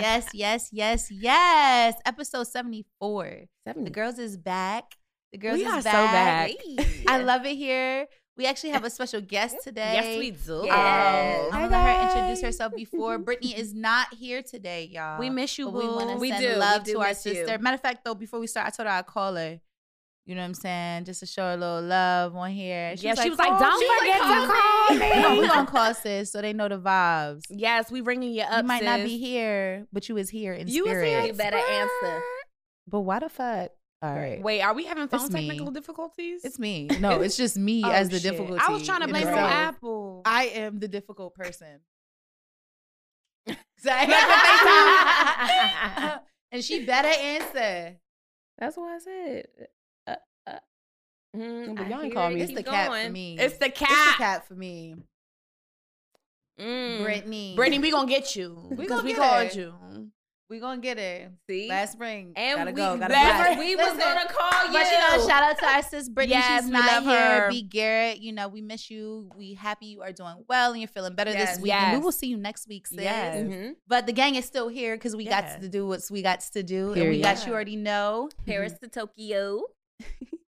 Yes, yes, yes, yes. Episode 74. The girls is back. The girls We is are so back. back. I love it here. We actually have a special guest today. Yes, we do. Um, Yes. I'm gonna let her introduce herself before. Brittany is not here today, y'all. We miss you, But we boo. want to We send do. We love to our you. sister. Matter of fact, though, before we start, I told her I'd call her. You know what I'm saying? Just to show a little love on here. Yeah, she was like, "Call "Don't me." forget to call me. We're gonna- We're gonna call sis so they know the vibes. Yes, we ringing you up. You might not be here, but you was here in You was spirit. here. You better answer. But why the fuck? All right. Wait, are we having phone It's me. technical difficulties? It's me. No, it's just me Oh, as the shit. difficulty. I was trying to blame it on. Apple. I am the difficult person. and she better answer. That's what I said. Mm, but I y'all ain't call it. me. It's the cat for me. It's the cat. It's the cat. cat for me. Mm. Brittany. Brittany, we gonna get you. We because gonna we get called her. you. we gonna get her. See? Last spring. and gotta we, go. Gotta Last- go. we was Listen, gonna call you. But you know, shout out to our sis Brittany. Yes, She's we not love here. her. B Garrett. You know, we miss you. We happy you are doing well and you're feeling better Yes, this week. And we will see you next week, sis. Yes. Mhm. But the gang is still here because we Yeah. got to do what we got to do. And we Period. got you already know. Paris to Tokyo.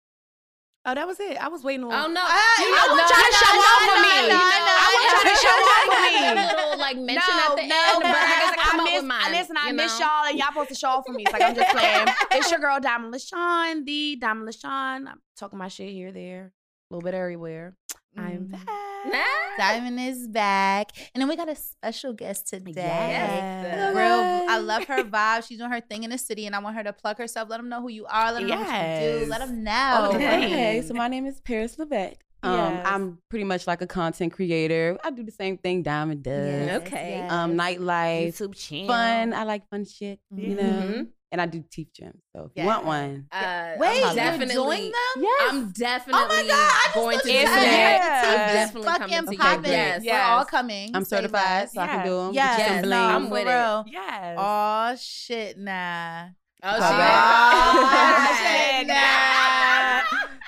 Oh, that was it. I was waiting on. Oh no! Ah, You you know, know, want y'all to no, show no, off for me. no, no, I want y'all to show off for me. Little like mention at the end, but I gotta come I up miss, with mine. listen, I you miss know? y'all, and y'all supposed to show off for me. It's like I'm just playing. it's your girl Diamond LaShawn, the Diamond LaShawn. I'm talking my shit here, there, a little bit everywhere. I'm Mhm. back. Diamond is back. And then we got a special guest today. Yes. Real, I love her vibe. She's doing her thing in the city, and I want her to plug herself. Let them know who you are. Let them know what you do. Let them know. Okay. Hey, so my name is Paris Levesque. Um, Yes. I'm pretty much like a content creator. I do the same thing Diamond does. Yes, Okay. yes. Um, nightlife, YouTube channel. fun. I like fun shit, you know. Mhm. And I do teeth trim. So if Yeah. you want one, Uh, Wait, I'm you're definitely doing them? yes. I'm definitely Oh my God, I just going thought to you do said that. that. I'm Yes. definitely fucking coming to you. popping. Yes. We're all coming. I'm Say certified, less. so I can do them. Yes, Yes, no, I'm for with it. real. Yes. Oh shit, nah. Oh, Oh, she Oh, got- shit, nah.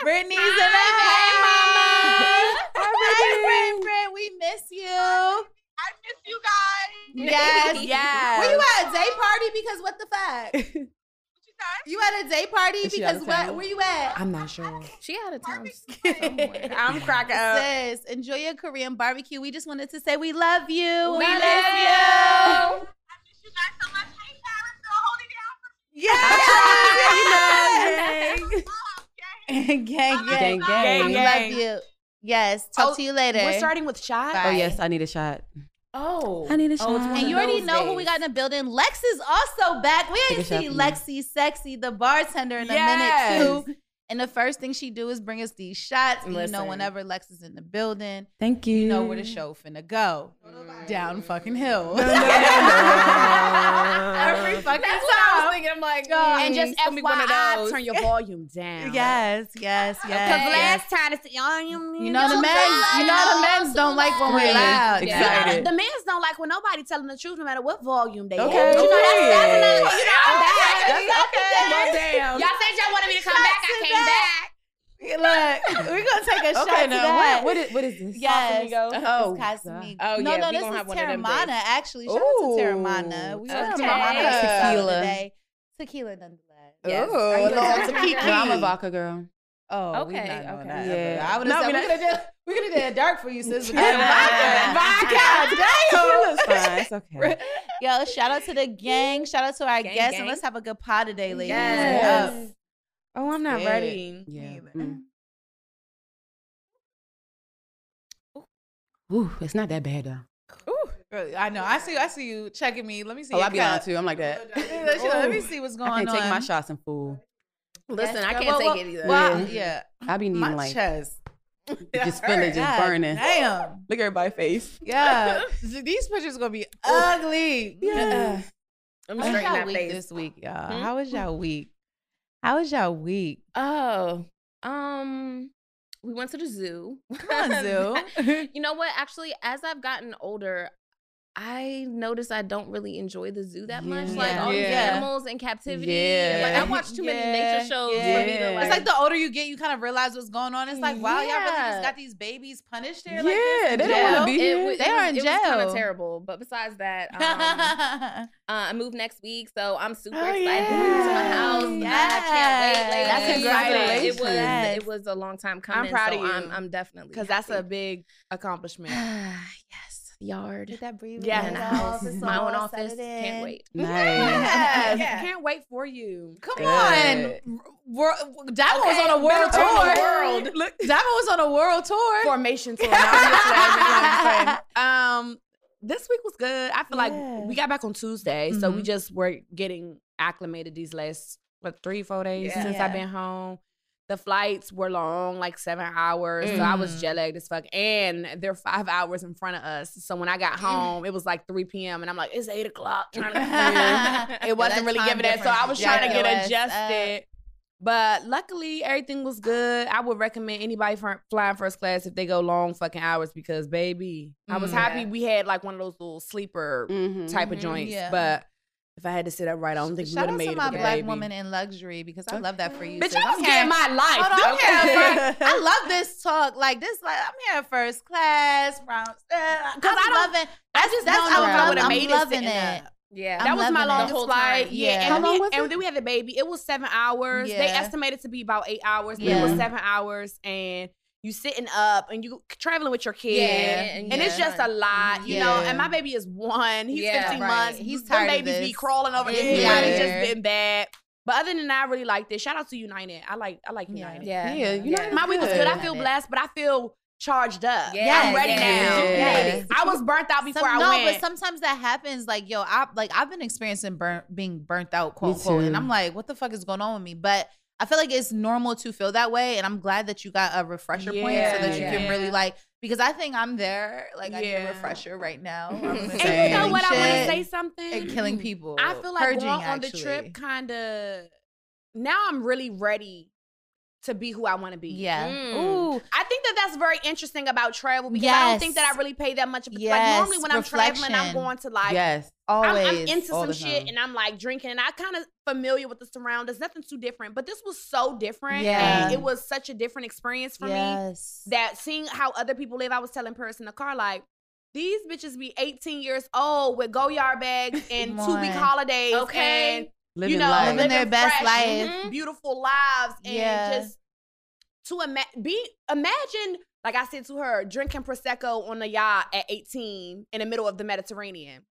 Brittany's in the Hey, mama. Hi, Brit, Brit, we miss you. I miss you guys. Yes, Yes. Were you at a day party? Because what the fuck? You say? You at a day party Is because of what? town? Where you at? I'm not sure. She out of town. I'm cracking up. Sis, enjoy your Korean barbecue. We just wanted to say we love you. We love love you. I miss you guys so much. Hey, Paris, still holding it out for Yes. me. gang, gang, Gang, gang. We gang. love you. Yes. Talk Oh, to you later. We're starting with shot. Bye. Oh yes, I need a shot. Oh. I need a Oh, shot. one And you already those know who we got in the building. Lex is also back. We Take ain't a shot seen. Lexi Sexy, the bartender, in a minute too. And the first thing she do is bring us these shots. And you know, whenever Lex is in the building, Thank you. you know where the show finna go. Down fucking hill. no, no. Every fucking That's what I was thinking. I'm like, God. And just mm, it's gonna be one of FYI, those. turn your volume down. Yes, yes, yes. Okay. Last time it's you You know the men. You know the men's don't like when we're loud. Yeah. Excited. The men's don't like when nobody telling the truth, no matter what volume they Okay. have. You know, that's Period. definitely, you know, I'm back. That's okay. Well, damn. Y'all said y'all wanted me to come back. I came back. Look, we're gonna take a shot Okay, to now that. what, what is what is this? Yes. Oh, It's Casamigo. Oh, no, yeah, no, we this gonna is have one of them Teremana. Actually, shout out to Ooh. Teremana. We got Okay. Teremana tequila. today. Tequila nonetheless. Yes. Are you Oh, gonna have tequila? Well, I'm a vodka girl. Oh, Okay, we not okay. that Yeah. ever. I would No, have we said we not- could have did we could have did dark for you, sis. But Yeah. vodka, vodka, Tequila's fine. It's okay. Yo, shout out to the gang. Shout out to our Gang, guests, gang. and let's have a good pod today, ladies. Yes. Yes. Oh, I'm not Yeah. ready. Yeah. Mm. Ooh, it's not that bad though. I know. I see. I see you checking me. Let me see. Oh, your I be on cup. too. I'm like that. Let me see what's going I can't on. take my shots in full. Listen, Yes, I can't Well, take it either. Well, Yeah. yeah. I be needing My like chest. Just feel it just God burning. Damn. Look at everybody's face. Yeah. These pictures are gonna be ugly. Yeah. I'm How was straight that week face. this week, y'all? Hmm? How was y'all week? How was y'all week? Oh, um, we went to the zoo. Come on, zoo. you know what? Actually, as I've gotten older, I notice I don't really enjoy the zoo that much. Like Yeah. all these animals in captivity. Yeah. Like I watch too many Yeah. nature shows Yeah. for me to like. It's like the older you get, you kind of realize what's going on. It's like, wow, y'all really just got these babies punished there. Yeah, like this they don't wanna be it, here. wa- They it are was, in It was kind jail. of terrible. But besides that, um, uh, I move next week, so I'm super Oh, excited yeah. to move to my house. I can't wait. Like, That's it was- congratulations. It was Yes. it was a long time coming. I'm proud so of you. I'm, I'm definitely Because that's a big accomplishment. yes, yard. Get that breathe. Yeah, in in the the house. house. My own office. Can't wait. Nice. Yes. Yeah. Can't wait for you. Come Good. on. Wor- Diamond was Okay, on a world been around tour. the world. Look, Diamond was on a world tour. Formation tour. Now I'm just like- just like- um, this week was good. I feel Yeah. like we got back on Tuesday, so we Mhm. just were getting acclimated these last what three, four days Yeah. since Yeah. I've been home. The flights were long, like seven hours. So I was Mhm. jet lagged as fuck. And they're five hours in front of us. So when I got home, it was like 3 p.m. And I'm like, it's eight o'clock. Trying to it wasn't that really giving it. So I was difference trying to get your ass up. adjusted. But luckily, everything was good. I would recommend anybody fr- flying first class if they go long fucking hours because, baby, I was Mm. happy we had like one of those little sleeper Mhm. type of Mhm. joints. Yeah. But if I had to sit up right, I don't think we would have made to it. my with the black baby. woman in luxury because I love that for you. Bitch, sis. I I'm was getting my life. Hold on, I'm here okay? I love this talk. Like this, like I'm here first class, round. Because I I'm don't- I That's, just that's don't know if I would have I'm made it loving it. up. Yeah, I'm that was my loving it. longest The whole flight. time. Yeah. Yeah, How and, long we, was and then we had the baby. It was seven hours. They estimated to be about eight hours, but Yeah. it was seven hours, and you sitting up and you traveling with your kid. Yeah, And it's yeah. just a lot, you know. And my baby is one. He's Yeah. 15 Right. months. He's Them tired of babies be crawling over the Yeah. bed. It's just been bad. But other than that, I really liked it. Shout out to United. I like I like Yeah. United. yeah, Yeah, you know, My week was Good. good. I feel blessed, but I feel charged up. Yeah, I'm ready yeah, now. yeah. I was burnt out before Some- I no, went. but sometimes that happens. Like, yo, I like I've been experiencing burnt, being burnt out, quote unquote, and. I'm like, what the fuck is going on with me? But I feel like it's normal to feel that way, and I'm glad that you got a refresher point so that you Yeah. can really like. Because I think I'm there. Like, I need a refresher right now. And you know what? I want to say something. and killing people. I feel like Purging, going on the actually. trip kind of. Now I'm really ready to be who I want to be. Yeah. Mm. Ooh. I think that that's very interesting about travel because I don't think that I really pay that much. Of Like normally when I'm traveling, I'm going to like. yes. I'm, Always. I'm into all some shit time. and I'm like drinking and I kind of familiar with the surroundings. Nothing too different, but this was so different. Yeah. And it was such a different experience for me yes. that seeing how other people live, I was telling Paris in the car, like, these bitches be 18 years old with Goyard bags and two week on. holidays. Okay. And, Living you know, life. Living their best fresh, life. mhm, beautiful lives. And Yeah. just to ima- be, imagine, like I said to her, drinking Prosecco on a yacht at 18 in the middle of the Mediterranean.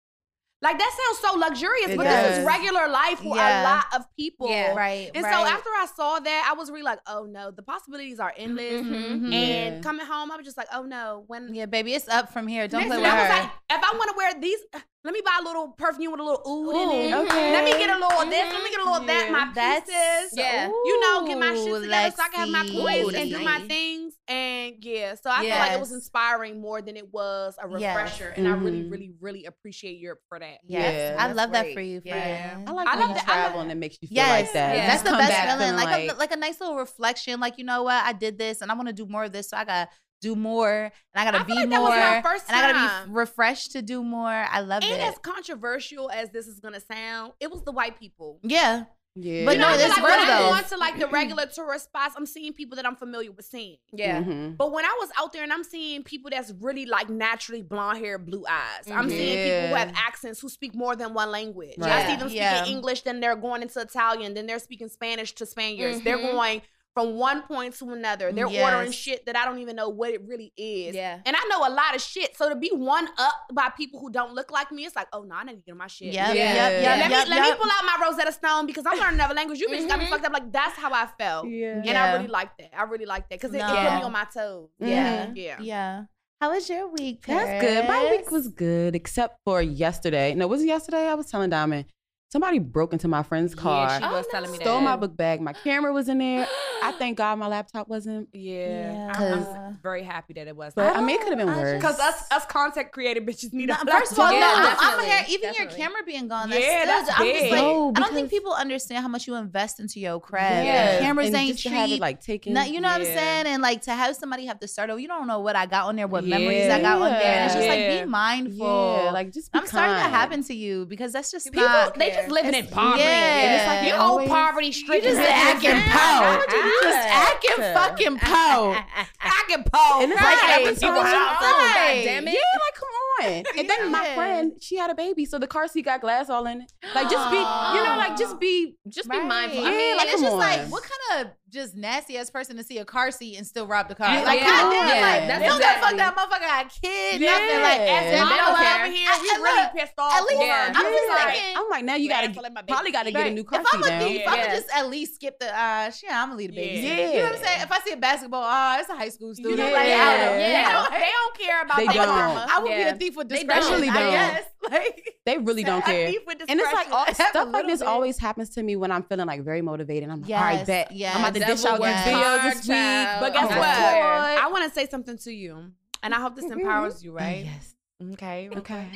Like that sounds so luxurious, It but this is regular life for Yeah. a lot of people. Yeah. right. And right. so after I saw that, I was really like, oh no, the possibilities are endless. Mhm. Yeah. And coming home, I was just like, oh no. When yeah, baby, it's up from here. Don't play with I was like, if I want to wear these, let me buy a little perfume with a little oud in it. Okay. Let me get a little of this. Let me get a little of that. My That's pieces. Yeah. You know, get my shit Ooh, together so I can have my Lexi. coins and do my things. And yeah, so I feel like it was inspiring more than it was a Yes. refresher. And I really, Mhm. really, really appreciate Europe for that. Yes, Yeah, I that's love that for you, Yeah. friend. I like I when love you that- travel like- and it makes you feel Yes, like that. Yeah. that's the best feeling. Like, feeling a, like a nice little reflection. Like you know what, I did this, and I want to do more of this, so I gotta do more, and I gotta I be feel like that more, was my first and I gotta be refreshed to do more. I love And it. as controversial as this is gonna sound, it was the white people. yeah, yeah. But you know, no, I it's like when one I'm going to like the regular tourist spots, I'm seeing people that I'm familiar with seeing. Yeah. Mhm. But when I was out there and I'm seeing people that's really like naturally blonde hair, blue eyes, I'm Mhm. seeing people who have accents who speak more than one language. I see them speaking Yeah. English, then they're going into Italian, then they're speaking Spanish to Spaniards. They're Mhm. going from one point to another. They're ordering shit that I don't even know what it really is. Yeah. And I know a lot of shit. So to be one up by people who don't look like me, it's like, oh no, I need to get on my shit. yep, Yeah. yep, yep, Yeah. Let yep, me let me pull out my Rosetta Stone because I'm learning another language. You bitches got me Mhm. fucked up. Like that's how I felt. Yeah. And Yeah. I really like that. I really like that because it, it put me on my toes. Yeah. Yeah. Yeah. How was your week? That's good. My week was good, except for yesterday. No, was it yesterday? I was telling Diamond. Somebody broke into my friend's car, Yeah, she was Oh, telling me stole that. my book bag. My camera was in there. I thank God my laptop wasn't. Yeah, Yeah. I'm, I'm very happy that it wasn't. But I mean, it could have been I worse. Because us us content creative bitches need No, a first of all, laptop. no, I'm- I'm here. Even definitely. your camera being gone, that's Yeah, still, that's I'm just big. like, No, I don't think people understand how much you invest into your craft. Yeah. Cameras and ain't just to have it like taken. No, you know what I'm saying? And like to have somebody have to start over, you don't know what I got on there, what memories I got on there. And it's just like be mindful. yeah, like just be I'm sorry that kind. happened to you because that's just People, they just living in poverty. yeah. And it's like you old poverty You stricken. just acting po. Just acting fucking po. acting po. And it's Right. like People right. God damn it. Yeah, like come on. And then my friend, she had a baby, so the car seat got glass all in it. Like just be, you know, like just be. Just be mindful. Yeah, I mean, like, it's just like, what kind of just nasty ass person to see a car seat and still rob the car? Yeah, like, yeah, goddamn, yeah, like, that's they don't give a fuck that motherfucker got a kid, Yeah. nothing. Like, Yeah. as They mama don't care. over here, we I- I really look, pissed off. at least Yeah. I'm just Yeah. thinking. I'm like, now you gotta for my baby probably gotta get a new car If I'm seat a now. thief, I'm Yeah. gonna just at least skip the. uh Shit, I'm gonna leave the baby. Yeah. You know what I'm saying? If I see a basketball, oh, it's a high school student. You know, like, like, I Yeah. don't- They, Yeah. don't, they don't care about They their don't. karma. I would be a thief with They discretion. don't. I don't. Guess. Like, They really don't care. And it's like all, stuff like this bit. always happens to me when I'm feeling like very motivated. I'm like, all right, bet. yes. I'm about to dish Devil out these works videos hard, this week. But guess Oh, what? that's I want to say something to you, and I hope this empowers you, right? Yes. Okay. Okay.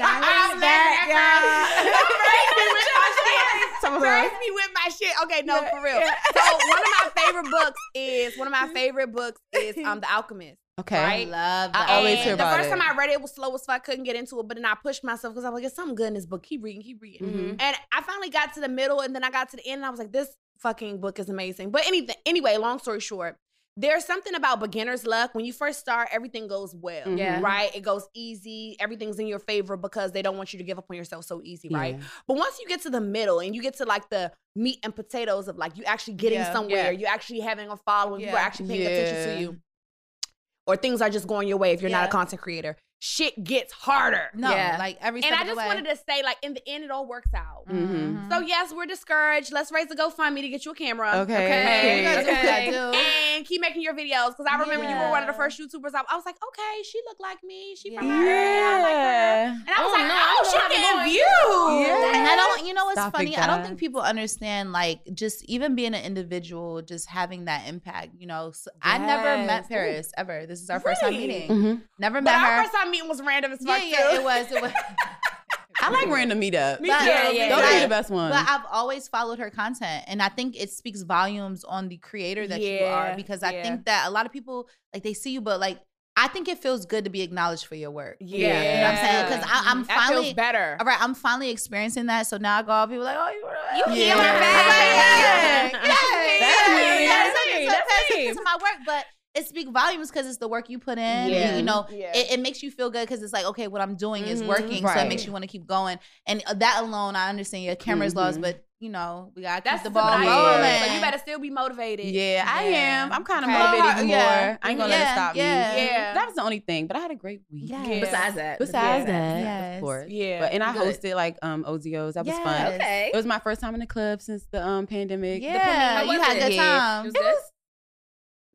I'm back, y'all. Praise me with my shit. Some me with my shit. Okay, no, for real. So one of my favorite books is one of my favorite books is um The Alchemist. Okay. I Right? love I that. always And hear the first it. time I read it, it was slow as fuck. I couldn't get into it, but then I pushed myself because I was like, "There's something good in this book. Keep reading, keep reading." Mhm. And I finally got to the middle, and then I got to the end, and I was like, "This fucking book is amazing." But anything, anyway, long story short, there's something about beginner's luck. When you first start, everything goes well, Mhm. Yeah. right? It goes easy. Everything's in your favor because they don't want you to give up on yourself so easy, right? Yeah. But once you get to the middle and you get to like the meat and potatoes of like you actually getting Yeah. somewhere, Yeah. you actually having a following, people are actually paying attention to you, or things are just going your way if you're not a content creator. Shit gets harder. No, Yeah. like every And I just wanted to say, like, in the end, it all works out. Mhm. So yes, we're discouraged. Let's raise a GoFundMe to get you a camera. Okay. Okay, Okay. we gotta do what we Okay. And keep making your videos because I remember you were one of the first YouTubers. I, I was like, okay, she looked like me. She from Yeah. my area. I like her. Yeah. And I was Oh, like, no, oh, I'm she gonna have getting views. Yeah. And I don't, you know what's Stop it, funny? I don't think people understand, like, just even being an individual, just having that impact. You know, so I never met Paris ever. This is our first time Really? meeting. Mhm. Never But met our her. First meeting was random as fuck yeah, too. it was. It was. I like random meetup. Me But- too. Yeah, yeah, Those yeah. are the best ones. But I've always followed her content, and I think it speaks volumes on the creator that you are because I yeah. think that a lot of people like they see you, but like I think it feels good to be acknowledged for your work. Yeah. You know what I'm saying? Because I'm that finally feels better. all right. I'm finally experiencing that. So now I go out, people like, oh, you, You yeah. healing back. Yeah, Yeah. yeah, That's yeah, me. yeah. That's So- me. so That's that's me. to my work, but it speaks volumes because it's the work you put in. Yeah. You, you know, Yeah. it, it makes you feel good because it's like, okay, what I'm doing is Mhm. working, so it makes you want to keep going. And uh, that alone, I understand your camera's laws, Mhm. but you know, we gotta That's keep the the ball ball rolling. rolling. So you better still be motivated. yeah, I Yeah. am. I'm kind of Okay. motivated Hard, even yeah. more. I ain't gonna let it stop yeah. me. Yeah. That was the only thing, but I had a great week. Yes. Yeah. Besides that. Besides yeah. that, Yes. of course. Yeah. But and I Good. hosted like um Ozios. That was fun. Okay. It was my first time in the club since the um pandemic. The Yeah, you had a good time. It was good.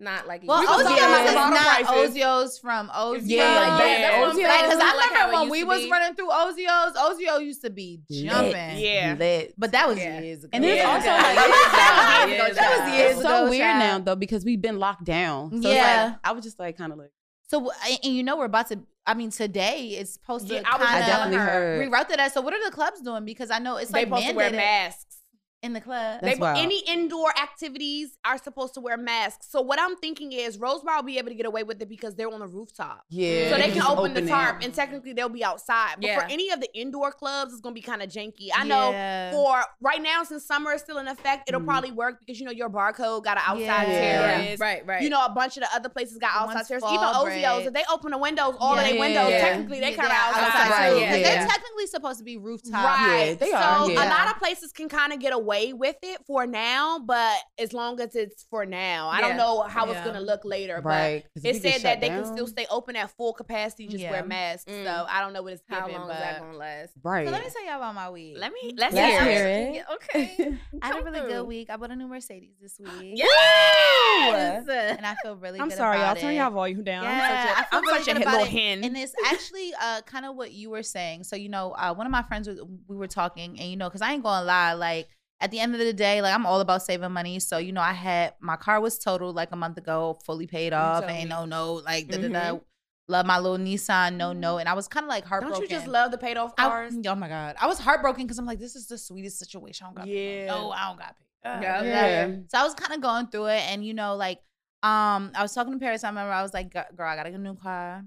Not like Well, we Ozios was is not prices. Ozios from Ozios. Yeah, like that. yeah. That's Ozios. Like, cause I Like remember it when we was be. running through Ozios, Ozio used to be Lit. jumping. Yeah. Lit. But that was Yeah. years ago. And it's Yeah. also Yeah. like Yeah. that was years it's ago. so weird child. now though because we've been locked down. So Yeah. like, I was just like kind of like So and you know we're about to. I mean, today it's supposed to Yeah, I was kind I of definitely heard. reroute that. So what are the clubs doing? Because I know it's they like supposed to wear masks. In the club. That's they, wild. any indoor activities are supposed to wear masks. So what I'm thinking is Rosebar will be able to get away with it because they're on the rooftop. yeah. So they can just open, the it. tarp and technically they'll be outside. But for any of the indoor clubs, it's gonna be kind of janky. I know Yeah. for right now, since summer is still in effect, it'll Mhm. probably work because you know your barcode got an outside Yeah. terrace. Right, right. You know, a bunch of the other places got outside ones terrace. Even fall Ozios, if they open the windows, all of Yeah. their windows, Yeah. technically they Yeah, kind of they're outside, outside, too. yeah, they're technically supposed to be rooftop. Right. Yeah, they so are, a lot of places can kind of get away with it for now, but as long as it's for now, I Yeah. don't know how it's gonna look later. Right. 'cause But it said that shut they can still stay open at full capacity, just Yeah. wear masks. Mm. So I don't know what it's How giving, long but is that gonna last? Right. So let me tell y'all about my week. let me let's, Let's hear, hear it. it. Okay. I had a really good week. I bought a new Mercedes this week. Yes. And I feel really I'm good sorry, y'all. about Turn y'all volume down. Yeah, I'm such a, I feel I'm really such a good hit about little hen. And it's actually uh, kind of what you were saying. So, you know, uh, one of my friends was, we were talking, and you know, because I ain't gonna lie, like at the end of the day, like I'm all about saving money. So you know, I had my car was totaled like a month ago, fully paid off, ain't no no, like da da da. Mhm. Love my little Nissan, no no, and I was kind of like heartbroken. Don't you just love the paid off I- cars? oh my god, I was heartbroken because I'm like, this is the sweetest situation. I don't got paid. Yeah. no, I don't got paid. Uh, Yeah. Yeah. so I was kind of going through it, and you know, like, um, I was talking to Paris. I remember I was like, "Girl, I gotta get a new car."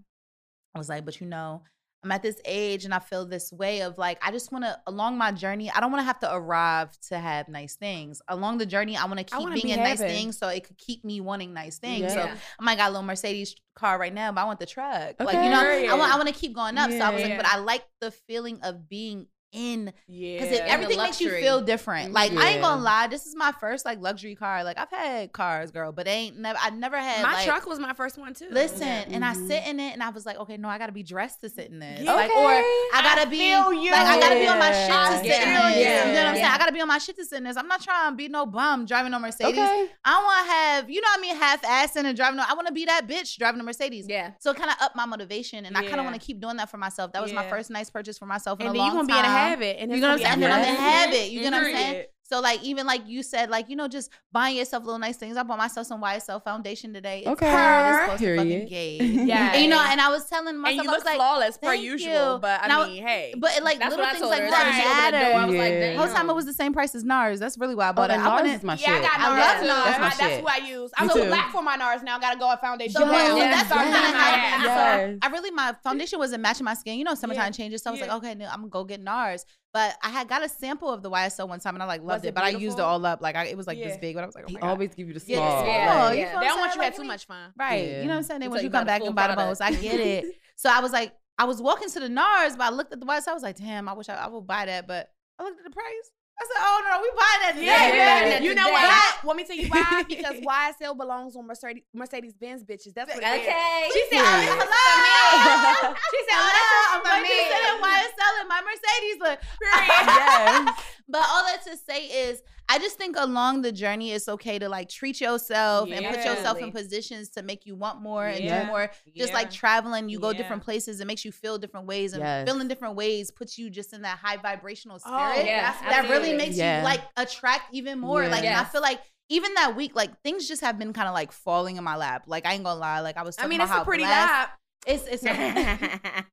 I was like, "But you know, I'm at this age, and I feel this way of like, I just want to along my journey. I don't want to have to arrive to have nice things. Along the journey, I want to keep being be in nice things, so it could keep me wanting nice things. So I might got a little Mercedes car right now, but I want the truck. Like Okay. you know, I want I want to keep going up. so I was Yeah. like, but I like the feeling of being in Yeah. because everything makes you feel different. Like I ain't gonna lie, this is my first like luxury car. Like I've had cars, girl, but ain't never. I never had my like, truck was my first one too. Listen, and I Mhm. sit in it, and I was like, okay, no, I gotta be dressed to sit in this. Yeah. Like, or Okay. I gotta I be feel you. like, I gotta be on my shit to sit in feel this. you. You know what I'm saying? I gotta be on my shit to sit in this. I'm not trying to be no bum driving no Mercedes. Okay. I want to have, you know what I mean, half assing and driving. No, I want to be that bitch driving a Mercedes. Yeah. So it kind of up my motivation, and I kind of want to keep doing that for myself. That was my first nice purchase for myself in And a then long you're gonna time. Be in a habit. And You it's know what I'm gonna saying? be And then I'm a in Yes. habit. You know what I'm saying? Period. So like even like you said, like you know, just buying yourself little nice things. I bought myself some YSL foundation today. It's Okay. her. It's Period. fucking gay. Yeah. And, you know, and I was telling myself, and you I look was like, flawless per usual. you." But I I- mean, hey. but it, like little things like her. that As soon as she opened the matter. I was like, Yeah. damn. Whole time it was the same price as NARS. That's really why I Oh, bought and it. I NARS wouldn't- is my yeah, I shit. got I NARS. love. NARS. That's my I- That's who I use. I Me go too. black for my NARS now. Got to go with foundation. So, Yes. that's Start kinda doing happened. that. So Yes. I really my foundation wasn't matching my skin. You know, summertime changes. So I was like, okay, I'm gonna go get NARS. But I had got a sample of the YSL one time and I like loved Was it it, but I used it all up. Like I, it was like Yeah. this big, but I was like, oh He my God. always give you the Yeah, small. it's Yeah, small. Like, You yeah. feel They don't want you to saying? have too much fun. Right. Yeah. You know what I'm saying? They Until want you you come back and buy the product. most. I get it. So I was like, I was walking to the NARS, but I looked at the YSL. I was like, damn, I wish I, I would buy that. But I looked at the price. I said, oh no, we buying that today. Yeah, man. yeah. You know today. what? Let me to tell you why. Because YSL belongs on Mercedes Mercedes Benz bitches. That's what it is. Okay. She said, Period. "Oh, this is for oh, me." She said, "Oh, Hello, this I'm is like, me." you said YSL in my Mercedes. Look, yes. But all that to say is, I just think along the journey, it's okay to like treat yourself and put yourself in positions to make you want more and Yeah. do more. Just like traveling, you go Yeah. different places, it makes you feel different ways, and Yes. feeling different ways puts you just in that high vibrational oh, spirit. Oh, yeah, that really makes Yeah. you like attract even more. Yeah. Like, I feel like. Even that week, like things just have been kind of like falling in my lap. Like I ain't gonna lie, like I was. I mean, it's a pretty lap. It's it's a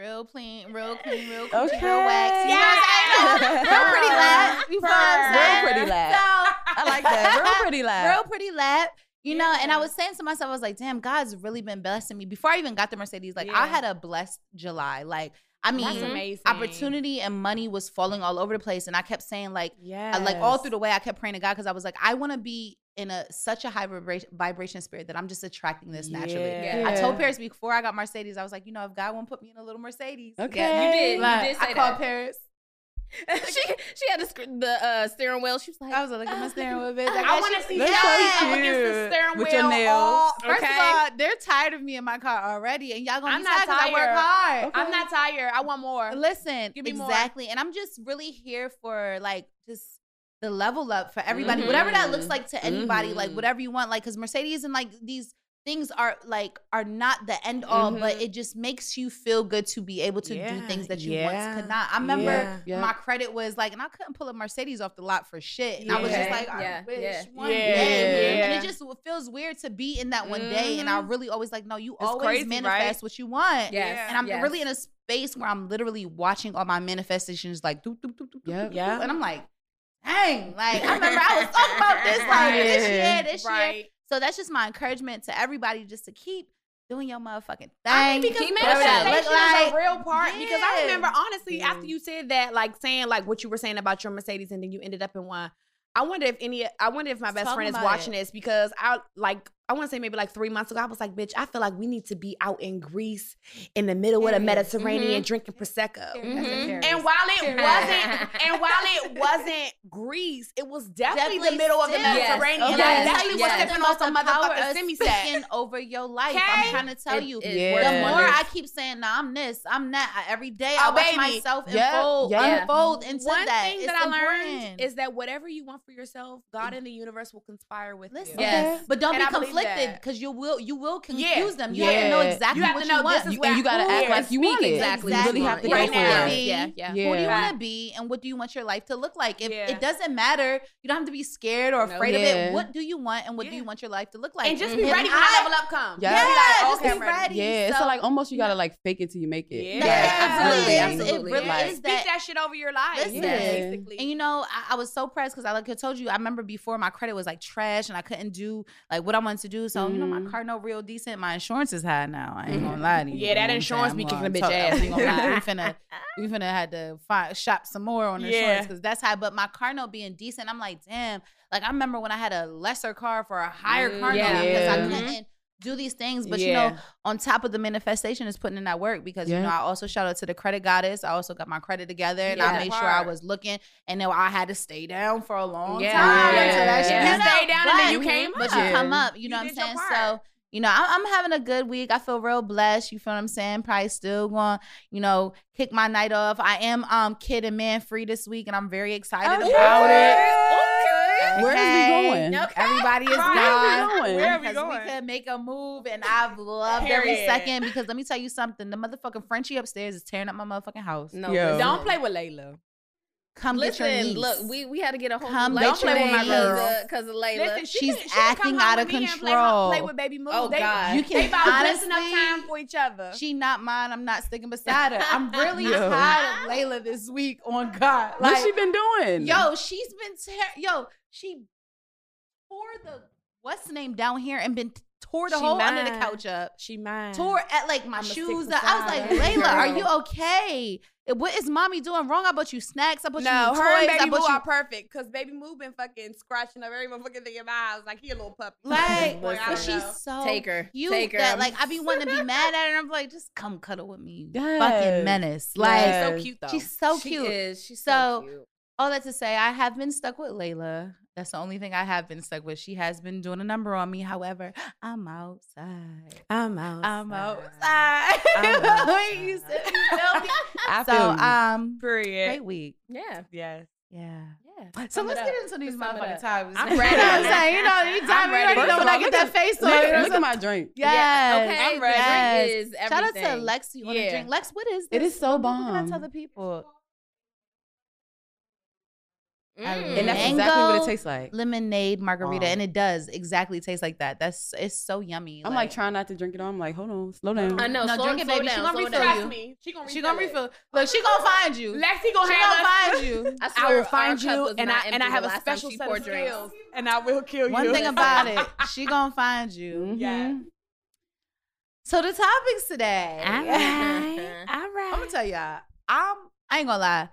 real clean, real clean, real clean, Okay. real wax. You know what I'm? Real pretty lap. You feel what I'm Real pretty lap. So, I like that. Real pretty lap. Real pretty lap. You know, and I was saying to myself, I was like, damn, God's really been blessing me. Before I even got the Mercedes, like Yeah. I had a blessed July. Like, I mean, opportunity and money was falling all over the place. And I kept saying, like, Yeah. Like all through the way, I kept praying to God because I was like, I want to be in a such a high vibration, vibration spirit that I'm just attracting this naturally. Yeah. I told Paris before I got Mercedes, I was like, you know, if God won't put me in a little Mercedes, Okay. Yeah, you did. Like, you did say I called that. Paris. she she had the the uh, steering wheel. She was like, I was like, look at my steering wheel, bitch. I got want to see That's Shelly so up against the steering With wheel. your nails. all- First okay. of all, they're tired of me in my car already, and y'all gonna I'm be not tired 'cause I work tired. hard. I'm not tired. I want more. Listen, Give me more. exactly, and I'm just really here for like just the level up for everybody, whatever that looks Mhm. like to anybody, like Mhm. whatever you want, like because Mercedes and like these things are like are not the end all, but Mhm. it just makes you feel good to be able to do things that you yeah, once could not. I remember yeah, yeah. my credit was like, and I couldn't pull a Mercedes off the lot for shit, and I was just like, I yeah, wish yeah. one Yeah, day, and it just feels weird to be in that one day, and I Mhm. really always like, no, you It's always crazy, manifest right? what you want. Yes. And I'm yes. really in a space where I'm literally watching all my manifestations like doop, doop, doop, doop, Yep. doop, Yeah. And I'm like, dang. Like I remember I was talking about this like this year, this year. Right. So that's just my encouragement to everybody just to keep doing your motherfucking thing. I mean, because Keep manifestation look is like. a real part. Because I remember, honestly, Yeah. after you said that, like saying like what you were saying about your Mercedes, and then you ended up in one. I wonder if any. I wonder if my best Talk friend is watching it. this because I like. I want to say maybe like three months ago, I was like, "Bitch, I feel like we need to be out in Greece, in the middle of the Period. Mediterranean, drinking prosecco." Period. That's a Mhm. And while it wasn't, and while it wasn't Greece, it was definitely, Definitely the middle of the. Mediterranean. Yes. And Yes. I definitely was Yes. on some motherfucking semi speaking over your life. I'm trying to tell It- you. it Yeah. The more. I keep saying, "Nah, I'm this, I'm that," I- every day Oh, I watch baby. myself Yeah, unfold, yeah. unfold into One that. thing It's that I learned is that whatever you want for yourself, God and the universe will conspire with Listen, you. Yes. but don't be believe conflicted because you will you will confuse Yeah. them. You have to know Yeah. exactly You have what to you know want. this is You- where and you gotta who act you like you want speaking it. Exactly. You really have to What go do for you wanna it. be? Yeah, yeah. Who do you want to be, and what do you want your life to look like? If Yeah. it doesn't matter, you don't have to be scared or No. afraid of Yeah. it. What do you want, and what do you want your life to look like? And just be And ready when I- that level up comes. Yeah. Yeah, Be just okay, be ready. ready. Yeah, it's So- like almost you gotta like fake it till you make it. Yeah. Yeah, Yeah, it really absolutely. Absolutely. It really is Speak that. that shit over your life. Listen. basically. And you know, I, I was so pressed because I like I told you, I remember before my credit was like trash and I couldn't do like what I wanted to do. So you know, my Mhm. car no real decent. My insurance is high now. I ain't gonna lie to you. Yeah, that know what I'm insurance be kicking a bitch ass. I gonna lie. We finna we finna had to find shop some more on insurance Yeah. because that's high. But my car no being decent, I'm like, damn. Like I remember when I had a lesser car for a higher car Yeah. note because I couldn't do these things. But you know, on top of the manifestation is putting in that work because you know I also shout out to the credit goddess. I also got my credit together and Yeah. I made sure I was looking and then I had to stay down for a long Yeah. time Yeah. until that Yeah. You stayed down and then you came But up. you come up, you know what I'm saying? So you know, I'm, I'm having a good week. I feel real blessed. You feel what I'm saying? Probably still going, you know, kick my night off. I am um kid and man free this week, and I'm very excited Okay. about it. Okay. are we going? Okay. Everybody is Where are we gone. going? Where are we going? we could make a move, and I've loved every second. Because let me tell you something: the motherfucking Frenchie upstairs is tearing up my motherfucking house. No, Yo. Don't play with Layla. Come get your Listen, niece. look, we we had to get a whole Come new get light your today niece. because uh, of Layla. Listen, she She's can, acting come out of with me and play, control. play with baby Moo. Oh, they, God. you They can about honestly. honestly, enough time for each other. She not mine. I'm not sticking beside her. I'm really tired of Layla this week. On God, like What's she been doing? yo, she's been ter- yo. She tore the what's the name down here and been tore the whole She hole under the couch up. she mine. Tore at like my I'ma shoes. Up. I was like. Layla, are you okay? What is mommy doing wrong? I bought you snacks. I bought No, you new toys. her and I Baby bought Moo you are perfect because Baby Moo been fucking scratching up every motherfucking thing in my house. Like he a little puppy. like, Listen. but she's so Take her. cute Take her. that I'm- like I be wanting to be mad at her. I'm like, just come cuddle with me, you Yes. fucking menace. Like Yes. so cute though. she's so she cute. is. She's So- so, cute. All that to say, I have been stuck with Layla. That's the only thing I have been stuck with. She has been doing a number on me. However, I'm outside. I'm out. I'm outside. I'm outside. you said, you feel me? I so, feel you. um, Period. great week. Yeah. Yes. Yeah. Yeah. So Sum let's get into these Sum it motherfucking up. times. I'm ready. You know what I'm saying? You know, anytime I'm you already know when I get that face on. Look, you know look at my drink. Yes. Okay. I'm ready. Yes. Drink is everything. Shout out to everything. Lexi on a Yeah. drink. Lex, what is this? It is so bomb. What can I tell the people? Mm. And that's Mango. exactly what it tastes like. Lemonade margarita, Wow. and it does exactly taste like that. That's it's so yummy. I'm like trying not to drink it all. I'm like, hold on, slow down. I know. No, slow, drink it, slow baby. She gonna slow refill down. you. Trust me. She gonna She gonna it. refill. Look, she gonna find you. Lexi gonna She have gonna find you. I, I will find you, and I and I have a last time special she set of drinks. skills, and I will kill you. One thing about it, she gonna find you. Mhm. Yeah. So the topics today. All right. All right. I'm gonna tell y'all. I'm. I ain't gonna lie.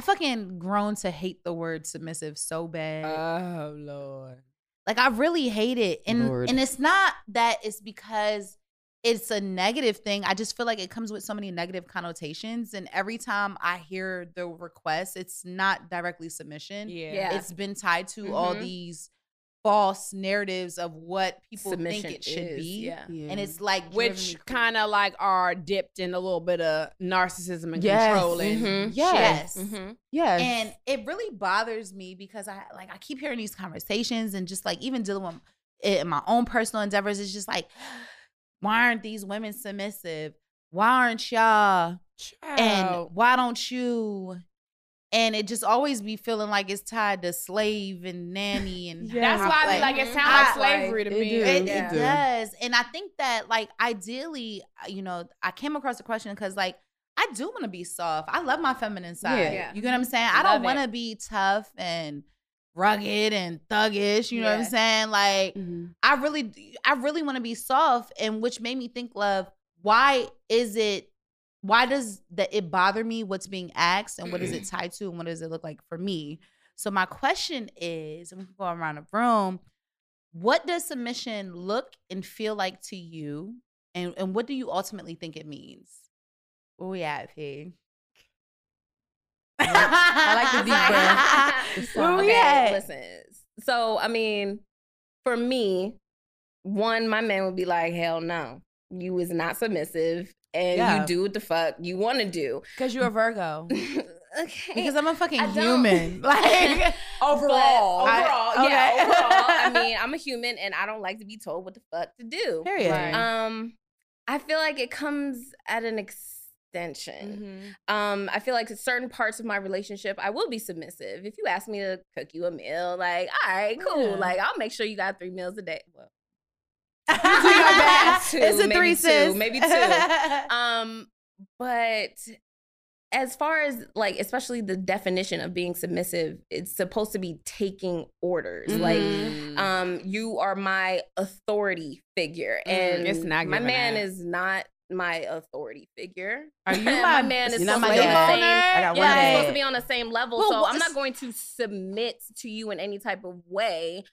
I fucking grown to hate the word submissive so bad. Oh Lord. Like I really hate it. And Lord. and it's not that it's because it's a negative thing. I just feel like it comes with so many negative connotations. And every time I hear the request, it's not directly submission. Yeah. Yeah. It's been tied to all Mhm. these false narratives of what people Submission think it should is, be. Yeah. And it's like Which kind of like are dipped in a little bit of narcissism and Yes. controlling. Mhm. Yes. Mm-hmm. Yes. And it really bothers me because I like I keep hearing these conversations and just like even dealing with it in my own personal endeavors, it's just like, why aren't these women submissive? Why aren't y'all? And why don't you? And it just always be feeling like it's tied to slave and nanny and Yeah. that's why I be like, it sounds like I- slavery to It me. do. it, Yeah. it does. And I think that like ideally, uh, you know, I came across the question because like I do want to be soft. I love my feminine side. Yeah. You get what I'm saying? I Love don't want to be tough and rugged and thuggish. You know what I'm saying? Like Mhm. I really, I really want to be soft, and which made me think, love, why is it? Why does that it bother me? What's being asked, and what is it tied to, and what does it look like for me? So my question is, and we can go around the room. What does submission look and feel like to you, and and what do you ultimately think it means? Where we at, P? I like the deep breath. Where we okay, at? listen. So, I mean, for me, one, my man would be like, hell no. You is not submissive and Yeah. you do what the fuck you want to do. Because you're a Virgo. okay. Because I'm a fucking I human. Like Overall. But I- overall, yeah, okay. overall. I mean, I'm a human and I don't like to be told what the fuck to do. period. Right. Um, I feel like it comes at an extension. Um, I feel like certain parts of my relationship, I will be submissive. If you ask me to cook you a meal, like, all right, cool. Yeah. Like, I'll make sure you got three meals a day. Well, it's Two, a maybe three two, sis. maybe two. um, but as far as like, especially the definition of being submissive, it's supposed to be taking orders. Like, Mhm. um, you are my authority figure, Mm, and it's not my man is not my authority figure. Are you my, my- man is not supposed my to be on the same. I got one Yeah, dad. supposed to be on the same level. Well, so I'm not going to submit to you in any type of way,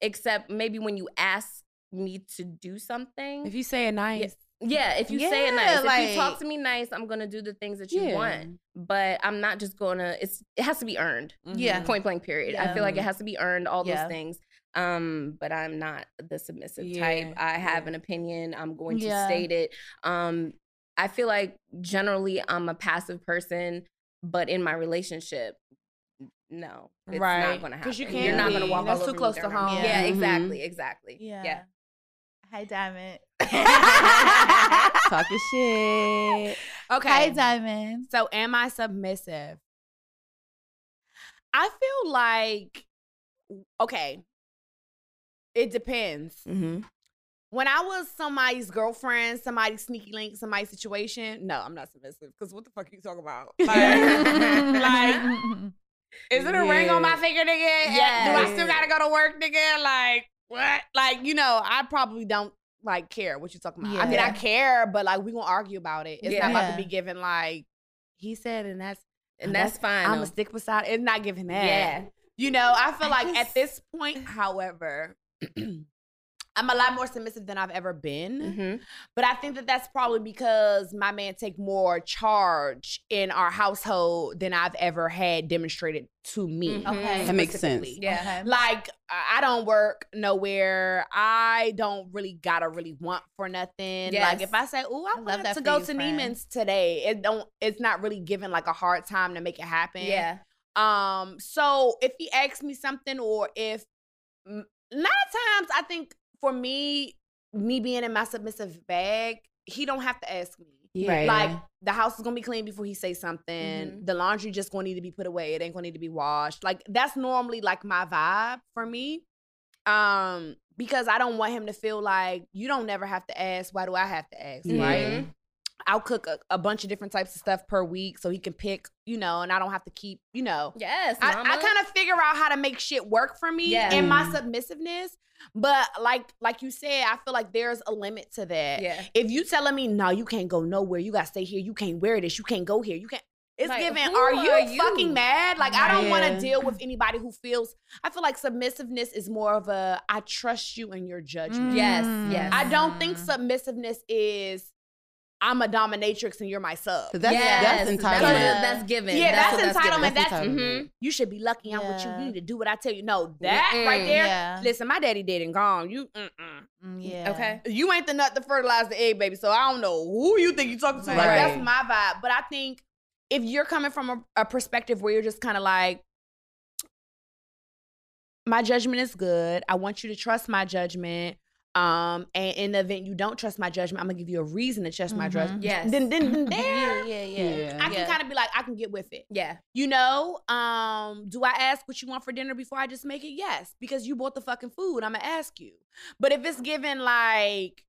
except maybe when you ask me to do something. If you say it nice, Yeah, if you say it Yeah, nice, if you talk to me nice, I'm gonna do the things that you Yeah. want. But I'm not just gonna. It's it has to be earned. Yeah. Point blank. Period. I feel like it has to be earned. All Yeah. those things. Um, but I'm not the submissive type. I have yeah. an opinion. I'm going to Yeah. state it. Um, I feel like generally I'm a passive person, but in my relationship, no, it's Right. not gonna happen. 'Cause you can't You're not gonna walk That's all too close to home. Yeah, Yeah. Mhm. exactly, exactly. Yeah. yeah. Hi, Diamond. talking shit. Okay. Hi, Diamond. So am I submissive? I feel like okay. It depends. Mm-hmm. When I was somebody's girlfriend, somebody's sneaky link, somebody's situation, no, I'm not submissive. Because what the fuck are you talking about? Like, like, is it a ring on my finger, nigga? Yeah. Do I still gotta go to work, nigga? Like, what? Like, you know, I probably don't like care what you're talking about. I mean, I care, but like we gonna argue about it. It's Yeah. not about to be given like he said, and that's And that's fine. I'm gonna stick beside. It's not giving that. Yeah. You know, I feel I like at this point, however, I'm a lot more submissive than I've ever been. Mhm. But I think that that's probably because my man take more charge in our household than I've ever had demonstrated to me. Mhm. Okay. That makes sense. Yeah. Okay. Like I I don't work nowhere. I don't really gotta really want for nothing. Like if I say, "Oh, I, I love want that to go you, to friend. Neiman's today," it don't. It's not really given like a hard time to make it happen. Yeah. Um, so if he asks me something, or if a lot of times I think for me, me being in my submissive bag, he don't have to ask me. Yeah. Like the house is gonna be clean before he say something. Mhm. The laundry just gonna need to be put away. It ain't gonna need to be washed. Like that's normally like my vibe for me. Um, because I don't want him to feel like you don't never have to ask. Why do I have to ask? Right. I'll cook a, a bunch of different types of stuff per week so he can pick, you know, and I don't have to keep, you know. Yes, I, mama. I kind of figure out how to make shit work for me Yeah. and my Mm. submissiveness. But like like you said, I feel like there's a limit to that. yeah. If you telling me no, you can't go nowhere, you gotta stay here, you can't wear this, you can't go here, you can't. It's Like, given. Are you, are you? fucking mad? Like I don't want to deal with anybody who feels. I feel like submissiveness is more of a I trust you and your judgment. Yes, Mm. yes. I don't think submissiveness is I'm a dominatrix and you're my sub. that's, yes. that's entitlement. That's, Yeah. that's given. Yeah, that's, what entitlement. given. That's, entitlement. Mhm. you should be lucky I'm with you. You need to do what I tell you. No, that right Mm-mm. there. Yeah. Listen, my daddy dead and gone. You, mm-mm. Mm, yeah. Okay. you ain't the nut to fertilize the egg, baby. So I don't know who you think you talking to. Like, Right. that's my vibe. But I think if you're coming from a, a perspective where you're just kind of like, my judgment is good. I want you to trust my judgment. Um, and in the event you don't trust my judgment, I'm gonna give you a reason to trust my Mhm. judgment. Yes. Then, then, then Yeah, there, yeah, yeah. Yeah. I can Yeah. kind of be like, I can get with it. Yeah. You know, um, do I ask what you want for dinner before I just make it? Yes, because you bought the fucking food. I'm gonna ask you. But if it's given like,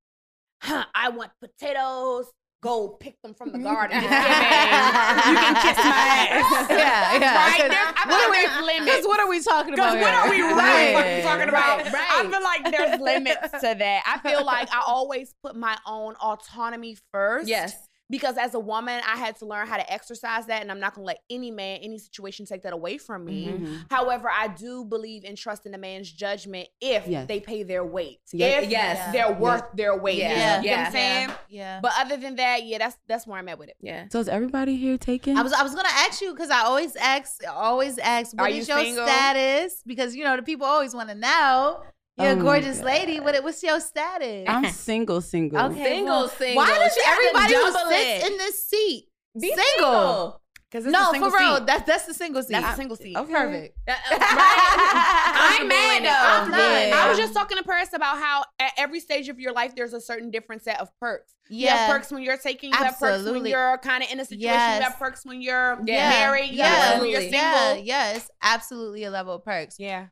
huh, I want potatoes, go pick them from the garden. You can kiss my ass. Yeah, yeah. Right? There's, I feel what are like we- there's limits. What are we talking about? Because what are we right, fucking talking about? Right, right. I feel like there's limits to that. I feel like I always put my own autonomy first. Yes. Because as a woman, I had to learn how to exercise that, and I'm not gonna let any man, any situation take that away from me. Mhm. However, I do believe in trusting a man's judgment if Yes. they pay their weight. Yeah. If Yes. they're worth their weight. Yeah. You know what Yeah. I'm saying? Yeah. But other than that, yeah, that's that's where I'm at with it. Yeah. So is everybody here taken? I was I was gonna ask you because I always ask always ask what Are is you your single? status because you know the people always want to know. You're Oh a gorgeous God. lady. What what's your status? I'm single, single. Okay, Single, well, single. Why does She everybody who sits it. in this seat Be single? Because No, for real. That's that's the single seat. That's a single seat. Okay. Perfect. I ain't mad though. I'm not. I was just talking to Paris about how at every stage of your life there's a certain different set of perks. You have Yeah. perks when you're taking. You have perks when Absolutely. you're kind of in a situation. Yes. You have perks when you're Yeah. married. You Yeah. have perks when you're single. Yeah. Yeah. It's absolutely a level of perks. Yeah.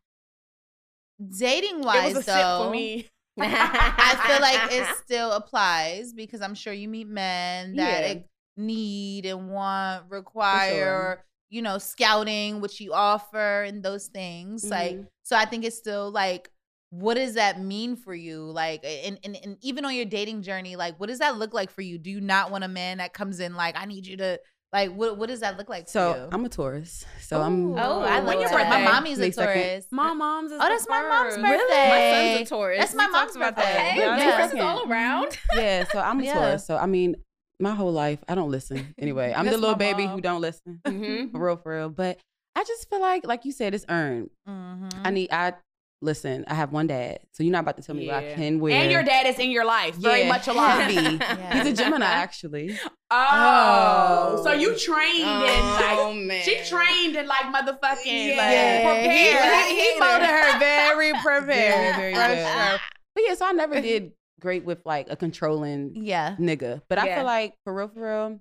Dating wise, though, for me. I feel like it still applies because I'm sure you meet men that Yeah. need and want, require, you know, scouting, which you offer, and those things. Like, Mhm. so I think it's still like, what does that mean for you? Like, and, and, and even on your dating journey, like, what does that look like for you? Do you not want a man that comes in like, I need you to, like, what what does that look like for So you? I'm a Taurus. So I'm. Oh, I When love your that. My birthday? mommy's a May second. Taurus. My mom's is a tourist. Oh, that's my mom's first. birthday. My son's a Taurus. That's my We mom's talked about birthday. that. Yeah, Yeah, May Taurus is second. all around. Yeah, so I'm a Yeah. Taurus. So I mean, my whole life I don't listen. Anyway, I'm the little baby who don't listen. Mhm. for real, for real. But I just feel like, like you said, it's earned. Mhm. I need. I listen. I have one dad, so you're not about to tell me what I can wear. And your dad is in your life, very Yeah, much alive. heavy. Yeah. He's a Gemini, actually. Oh, Oh. so you oh. trained in Oh, like man. she trained in like motherfucking Yeah. like prepared. He, he molded her very prepared. Very, very good. sure. But yeah, so I never did great with like a controlling Yeah. nigga. But I Yeah. feel like for real, for real,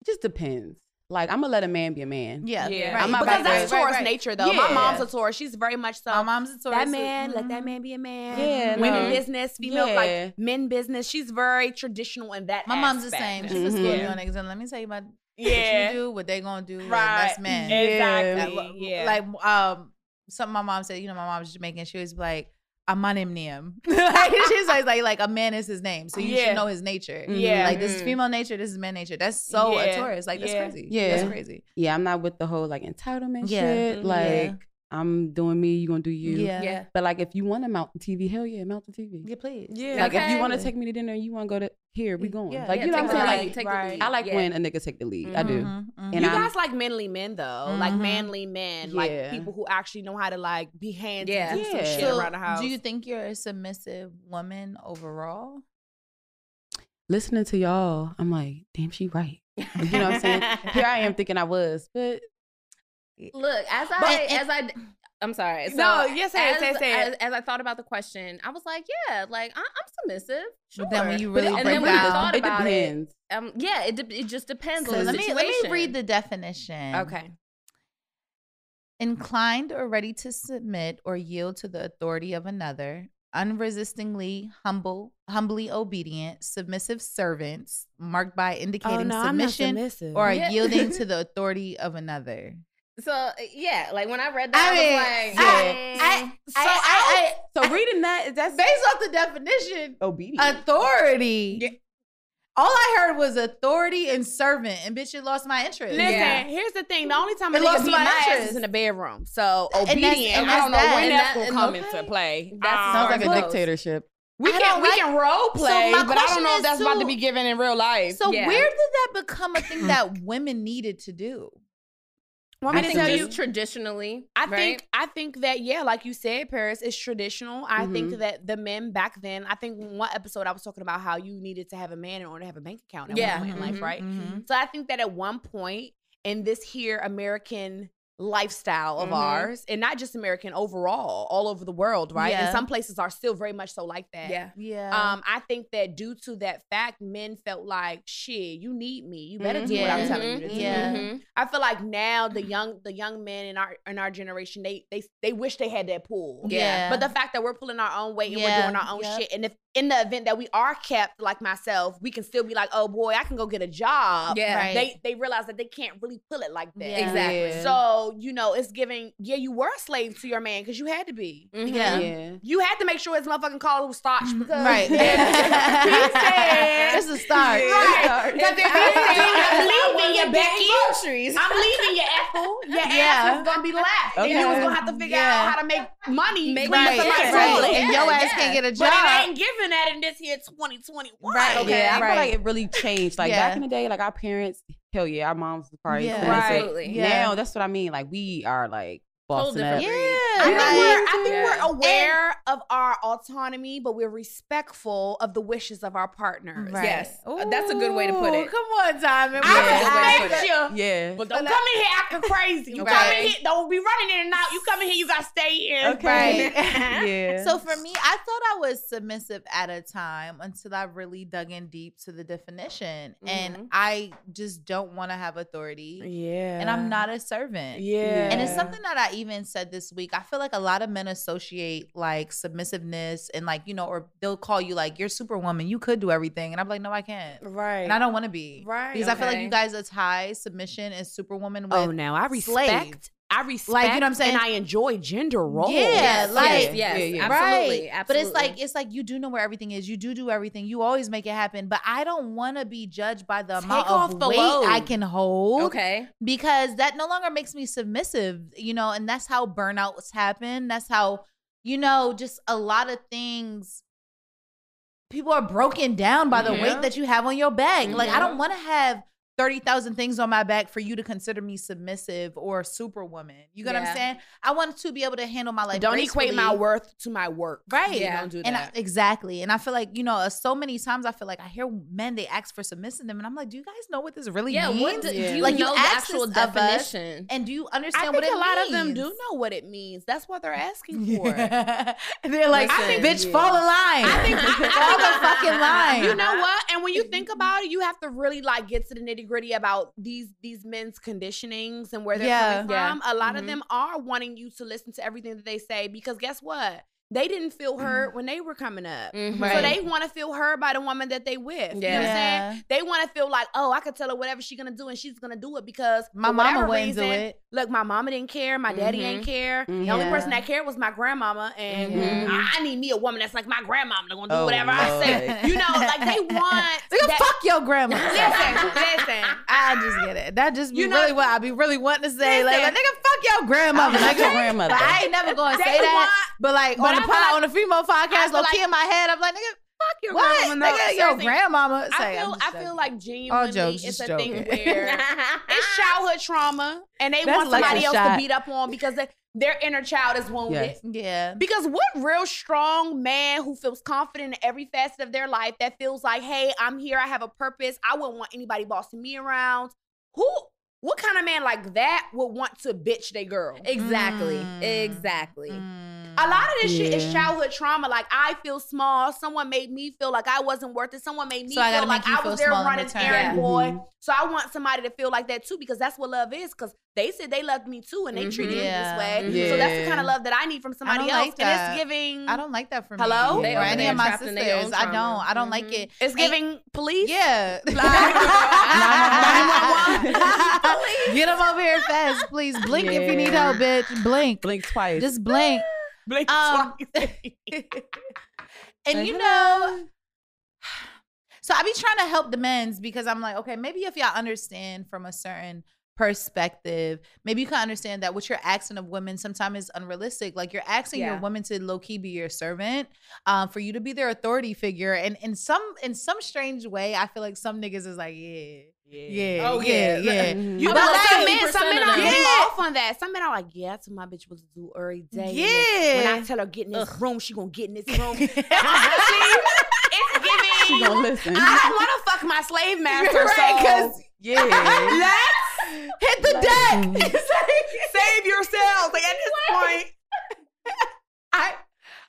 it just depends. Like I'm gonna let a man be a man. Yeah. Yeah, Right. I'm not because that's Taurus right. nature though. My mom's a Taurus. She's very much so. My mom's a Taurus. that man, let Mhm. that man be a man. Yeah, women no. business, female Yeah. like men business. She's very traditional in that. My mom's the same. She's Mhm. a Scorpio Yeah. niggas, and let me tell you about Yeah. what you do, what they gonna do. and Right. That's men. Exactly. Yeah. Like um, something my mom said. You know, my mom's Jamaican. She was like. Amanim Niam. like she's like, like like a man is his name, so you Yeah. should know his nature. Yeah. like this is Mhm. female nature, this is man nature. That's so a Yeah. Taurus. Like that's Yeah. crazy. Yeah. that's crazy. Yeah, I'm not with the whole like entitlement Yeah. shit. Mhm. Like Yeah. I'm doing me, you gonna do you. Yeah, Yeah. But like if you want to mount the TV, hell yeah, mount the TV. yeah, please. Yeah. Like if you want to take me to dinner and you want to go to here, we going. Yeah. Like Yeah, you know take what I'm the saying? lead, Like take the lead. I like Yeah. when a nigga take the lead. I do. Mhm, mhm. And you I'm- guys like manly men though, like Mhm. manly men, like people who actually know how to like be hands Yeah. and do some Yeah. shit So, around the house. do you think you're a submissive woman overall? Listening to y'all, I'm like, damn, she right. You know what I'm saying? Here I am thinking I was, but Look, as I But- and- as I I'm sorry. So No, yes, say it, as, say it, say it. As, as I thought about the question, I was like, yeah, like I, I'm submissive. Sure. But then when you but really it, and break then when down, thought it about it, depends. um, yeah, it de- it just depends so on the let me situation. let me read the definition. okay. Inclined or ready to submit or yield to the authority of another, unresistingly humble, humbly obedient, submissive servants, marked by indicating submission submissive. or Yeah. yielding to the authority of another. So uh, yeah, like when I read that, I I, mean, was like, I- mm, So I, So reading that, that's based off the definition, obedience. authority. Yeah. All I heard was authority and servant, and bitch, it lost my interest. Listen, Yeah. here's the thing. The only time a It lost my my interest. is in the bedroom. So And that's- obedient. and I don't know that's that. when that's that- gonna come okay. into play. That Um, Sounds like a dictatorship. we can don't we like- can role play, my but I don't know if is, that's about to be given in real life. So Yeah. where did that become a thing that women needed to do? Want I me to think tell you? traditionally, I right? think I think that yeah, like you said, Paris is traditional. I think Mhm. that the men back then. I think one episode I was talking about how you needed to have a man in order to have a bank account. At Yeah. one point in life, Mhm. right? Mhm. So I think that at one point in this here American lifestyle of Mhm. ours, and not just American overall, all over the world, right? Yeah. And some places are still very much so like that. yeah, Yeah. Um, I think that due to that fact, men felt like, shit, you need me. You better do what I'm telling you to do. Mm-hmm. Yeah. Mhm. I feel like now the young the young men in our in our generation, they they they wish they had that pull. yeah. But the fact that we're pulling our own weight and Yeah. we're doing our own Yep. shit, and if in the event that we are kept like myself, we can still be like, oh boy, I can go get a job. yeah, Right. They they realize that they can't really pull it like that. Yeah. exactly. Yeah. So you know, it's giving. Yeah, you were a slave to your man because you had to be. Mhm. Yeah. Yeah. You had to make sure his motherfucking collar was starched because right. he said, it's a start. Right. Because if he said, I'm leaving you, Becky. groceries. I'm leaving you, Ethel. Your Yeah. ass is gonna be left. And you Okay. was gonna have to figure Yeah. out how to make money. Make bring Right, to right. And Yeah, your ass yeah. can't get a But job. it ain't giving that in this here 2021. Right. Okay, Yeah, I right. feel like it really changed. Like Yeah. back in the day, like our parents, hell yeah, our moms was probably Yeah. submissive. Absolutely. Yeah. Now that's what I mean. Like we are like Whole bossing up. different yeah. Good. I think, we're, I think Yeah. we're aware of our autonomy, but we're respectful of the wishes of our partners. Right. Yes. Uh, that's a good way to put it. Come on, Diamond. I Yeah, good respect you. Yeah. But don't come in here acting crazy. You come in here, don't be running in and out. You come in here, you gotta stay in. Okay. yeah. So for me, I thought I was submissive at a time until I really dug in deep to the definition. And I just don't want to have authority. Yeah. And I'm not a servant. Yeah. And it's something that I even said this week. I feel like a lot of men associate like submissiveness and like, you know, or they'll call you like, you're superwoman. You could do everything. And I'm like, no, I can't. Right. And I don't want to be. Right. Because I feel like you guys are tie submission and superwoman oh, with Oh, now I respect. slave. I respect. Like, you know what I'm saying? And I enjoy gender roles. Yeah, Yes, like- yes, yes, Yeah, yeah. absolutely, right. absolutely. But it's like it's like you do know where everything is. You do do everything. You always make it happen. But I don't want to be judged by the Take amount off of the weight load. I can hold. okay. Because that no longer makes me submissive, you know, and that's how burnouts happen. That's how, you know, just a lot of things. People are broken down by the Yeah. weight that you have on your back. Like I don't want to have thirty thousand things on my back for you to consider me submissive or superwoman. You get what I'm saying? I want to be able to handle my life. Don't equate my worth to my work. Right. Yeah. Don't do And I, exactly. And I feel like, you know, uh, so many times I feel like I hear men, they ask for submissive them. And I'm like, do you guys know what this really means? Yeah. means? What do, do you Like, you know the actual this us, definition? and do you I understand think what it means? a lot of them do know what it means. That's what they're asking for. And They're like, Listen, bitch, yeah. fall in line. I think- I- I fall the fucking line. You know what? And when you think about it, you have to really like get to the nitty gritty about these these men's conditionings and where they're Yeah. coming Yeah. from. A lot Mhm. of them are wanting you to listen to everything that they say because guess what? They didn't feel hurt when they were coming up. Mhm. So they want to feel heard by the woman that they with. You know what I'm Yeah. saying? They want to feel like, oh, I could tell her whatever she's gonna do and she's gonna do it because My mama whatever wouldn't do reason, it. Look, my mama didn't care. My daddy Mhm. ain't care. The Mhm. only Yeah. person that cared was my grandmama, and Mhm. I, I need me a woman that's like my grandmama. They're gonna do Oh, whatever I say. You know, like they want. Nigga, that- fuck your grandma. Listen, listen. I just get it. That just be You know- really what I be really wanting to say. Like, Listen. like, nigga, fuck your grandmother. I'm not your nigga. grandmother. But I ain't never gonna say that. want- but like but on I the like- on the female podcast, low like- key in my head, I'm like, nigga, Fuck your what? grandmama. No, nigga, your grandmama. I Say, I'm feel, I feel like genuinely jokes, it's a thing joking. where it's childhood trauma, and they That's want somebody else shot. to beat up on because they, their inner child is wounded. Yes. yeah. Because what real strong man who feels confident in every facet of their life that feels like, hey, I'm here, I have a purpose, I wouldn't want anybody bossing me around. Who what kind of man like that would want to bitch they girl? Exactly. Mm. Exactly. A lot of this shit is childhood trauma. Like I feel small. Someone made me feel like I wasn't worth it. Someone made me So feel like I feel was their small in running return. errand Yeah. boy. Mhm. So I want somebody to feel like that too because that's what love is. Because they said they loved me too and they treated me Yeah. this way. So that's the kind of love that I need from somebody else. like and it's giving. I don't like that for me. Hello? They or any of my trapped in their sisters. I don't. I don't like Mhm. it. It's And- giving police. Yeah. Get them over here fast, please. Blink if you need help, bitch. Blink. Blink twice. Just blink. Blink Um, twice. And you know, so I be trying to help the men's because I'm like, okay, maybe if y'all understand from a certain perspective, maybe you can understand that what you're asking of women sometimes is unrealistic. Like you're asking your Yeah. woman to low key be your servant, um, for you to be their authority figure. And in some in some strange way, I feel like some niggas is like, yeah, yeah, Oh, yeah, yeah. yeah. Mhm. You But know, like, some men, some men are 50% of them. getting Yeah. off on that. Some men are like, yeah, that's what my bitch was to do every day. Yeah. When I tell her get in this room, she gonna get in this room. And it's giving. She gonna listen. I don't want to fuck my slave master. Right, so 'cause- yeah. let's Hit the deck. save yourselves. Like at this point, I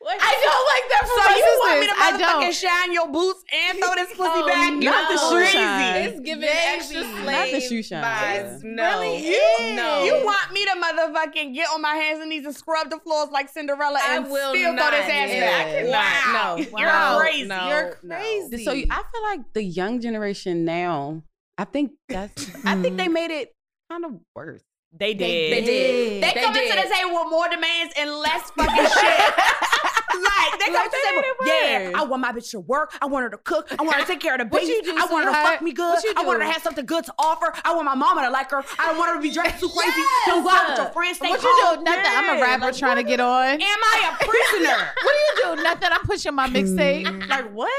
I don't like that for so my you want me to motherfucking shine your boots and throw this pussy Oh, back? no. Not the shoe shine. It's giving extra slave Not the shoe shine. vibes. No. Really? You, No. you want me to motherfucking get on my hands and knees and scrub the floors like Cinderella I and will still not. throw this ass Yeah, back? I. Wow. No. You're Wow. crazy. No. You're no. crazy. So I feel like the young generation now, I think that's I think they mm-hmm. made it. kind of worse. They did. They did. They, They come into the table with more demands and less fucking shit. like they come Like, to the table. Yeah. I want my bitch to work. I want her to cook. I want her to take care of the baby. do, I want her to fuck me good. I want her to have something good to offer. I want my mama to like her. I don't want her to be dressed too crazy. Don't go out with your friends. Stay what home. you do? Nothing. I'm a rapper like, trying to get on. Am I a prisoner? What do you do? Nothing. I'm pushing my mixtape. Mm. like what?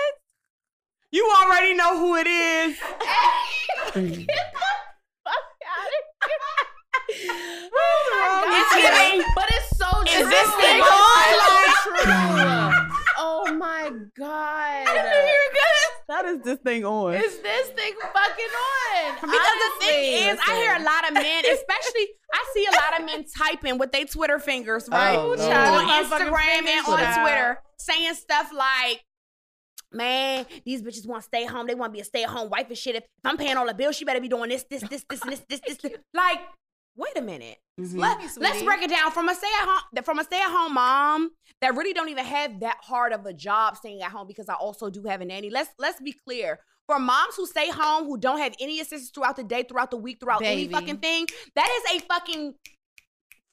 You already know who it is. Oh Oh it's giving. But it's so It's Is this thing on? Oh my god. I didn't hear good. How does this thing on? Is this thing fucking on? Because the thing is, I hear a lot of men, especially I see a lot of men typing with their Twitter fingers, right? Oh, Lord. on Instagram and on out. Twitter, saying stuff like, Man, these bitches want to stay home. They want to be a stay-at-home wife and shit. If, if I'm paying all the bills, she better be doing this, this, this, this, and this, this, this, this. Like, wait a minute. Mhm. Let, me, let's break it down from a stay-at-home from a stay-at-home mom that really don't even have that hard of a job staying at home because I also do have a nanny. Let's let's be clear. For moms who stay home who don't have any assistance throughout the day, throughout the week, throughout any fucking thing, that is a fucking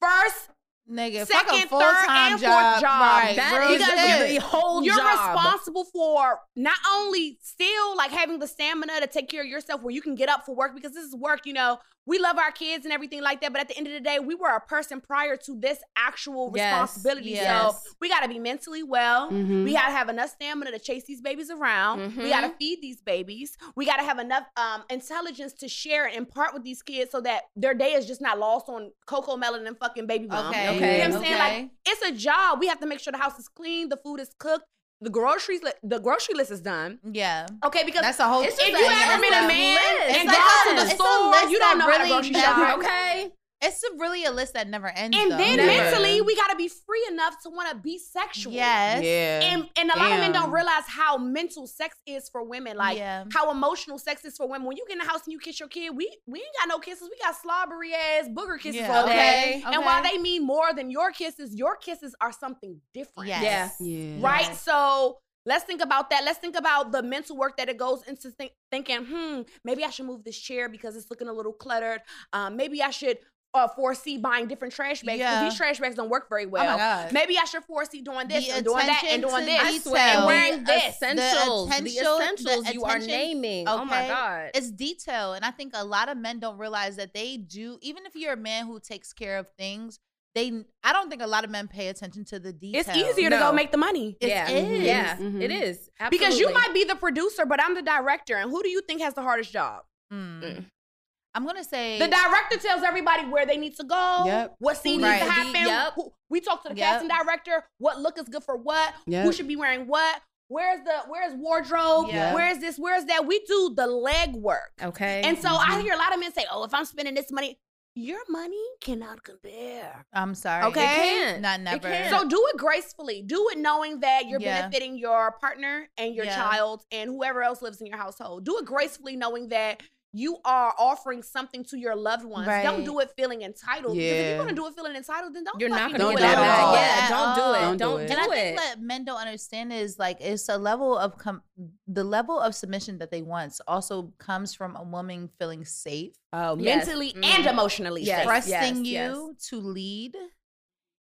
first Nigga, second, fuck a third, full-time and fourth job. job. Right, That real is shit. the whole you're job. responsible for not only still like having the stamina to take care of yourself where you can get up for work because this is work you know we love our kids and everything like that but at the end of the day we were a person prior to this actual Yes, responsibility yes. so we got to be mentally well Mhm. we got to have enough stamina to chase these babies around we got to feed these babies we got to have enough um, intelligence to share and impart with these kids so that their day is just not lost on Cocomelon and fucking baby mom Okay. Okay. You know what I'm saying? Like it's a job. We have to make sure the house is clean, the food is cooked, the groceries, li- the grocery list is done. Yeah. Okay, because That's a whole. It's if you ever been a man list. and It's like to a- the store, you don't that know how to grocery shop. Okay. It's a, really a list that never ends. And though. then Never. mentally, we gotta be free enough to want to be sexual. Yes. Yeah. And, and a lot of men don't realize how mental sex is for women, like Yeah. how emotional sex is for women. When you get in the house and you kiss your kid, we we ain't got no kisses. We got slobbery ass booger kisses Yeah. all day. Okay. And while they mean more than your kisses, your kisses are something different. Yes. Yeah. Yeah. right? Yes. So let's think about that. Let's think about the mental work that it goes into think, thinking, hmm, maybe I should move this chair because it's looking a little cluttered. Um, maybe I should uh, foresee buying different trash bags because Yeah. these trash bags don't work very Oh well. my god. Maybe I should foresee doing this The and doing that and doing to this detail. and The wearing this. essentials, the attention- the essentials you are attention- naming. Oh my god. It's detail. And I think a lot of men don't realize that they do, even if you're a man who takes care of things, they I don't think a lot of men pay attention to the details. It's easier to go make the money. It yeah. is. Yeah. Mhm. It is. Because you might be the producer, but I'm the director. And who do you think has the hardest job? Mm. Mm. I'm gonna say The director tells everybody where they need to go, Yep. what scene Right. needs to happen. yep. who- we talk to the Yep. casting director, what look is good for what, who should be wearing what, where's the where's wardrobe, Yeah. where's this, where's that. We do the leg work. Okay. And so I mm-hmm. hear a lot of men say, Oh, if I'm spending this money, your money cannot compare. I'm sorry. Okay. It can't. Not It never. can't. So do it gracefully. Do it knowing that you're Yeah. benefiting your partner and your Yeah. child and whoever else lives in your household. Do it gracefully knowing that you are offering something to your loved ones. Don't do it feeling entitled. Because if you're gonna do it feeling entitled, then don't You're not gonna Don't do do it it do at all. Yeah. Don't do it. Don't do Don't it. do and I think it. what men don't understand is like it's a level of com- the level of submission that they want also comes from a woman feeling safe, Oh, Yes. mentally Mm. and emotionally Yes. trusting yes, you to lead.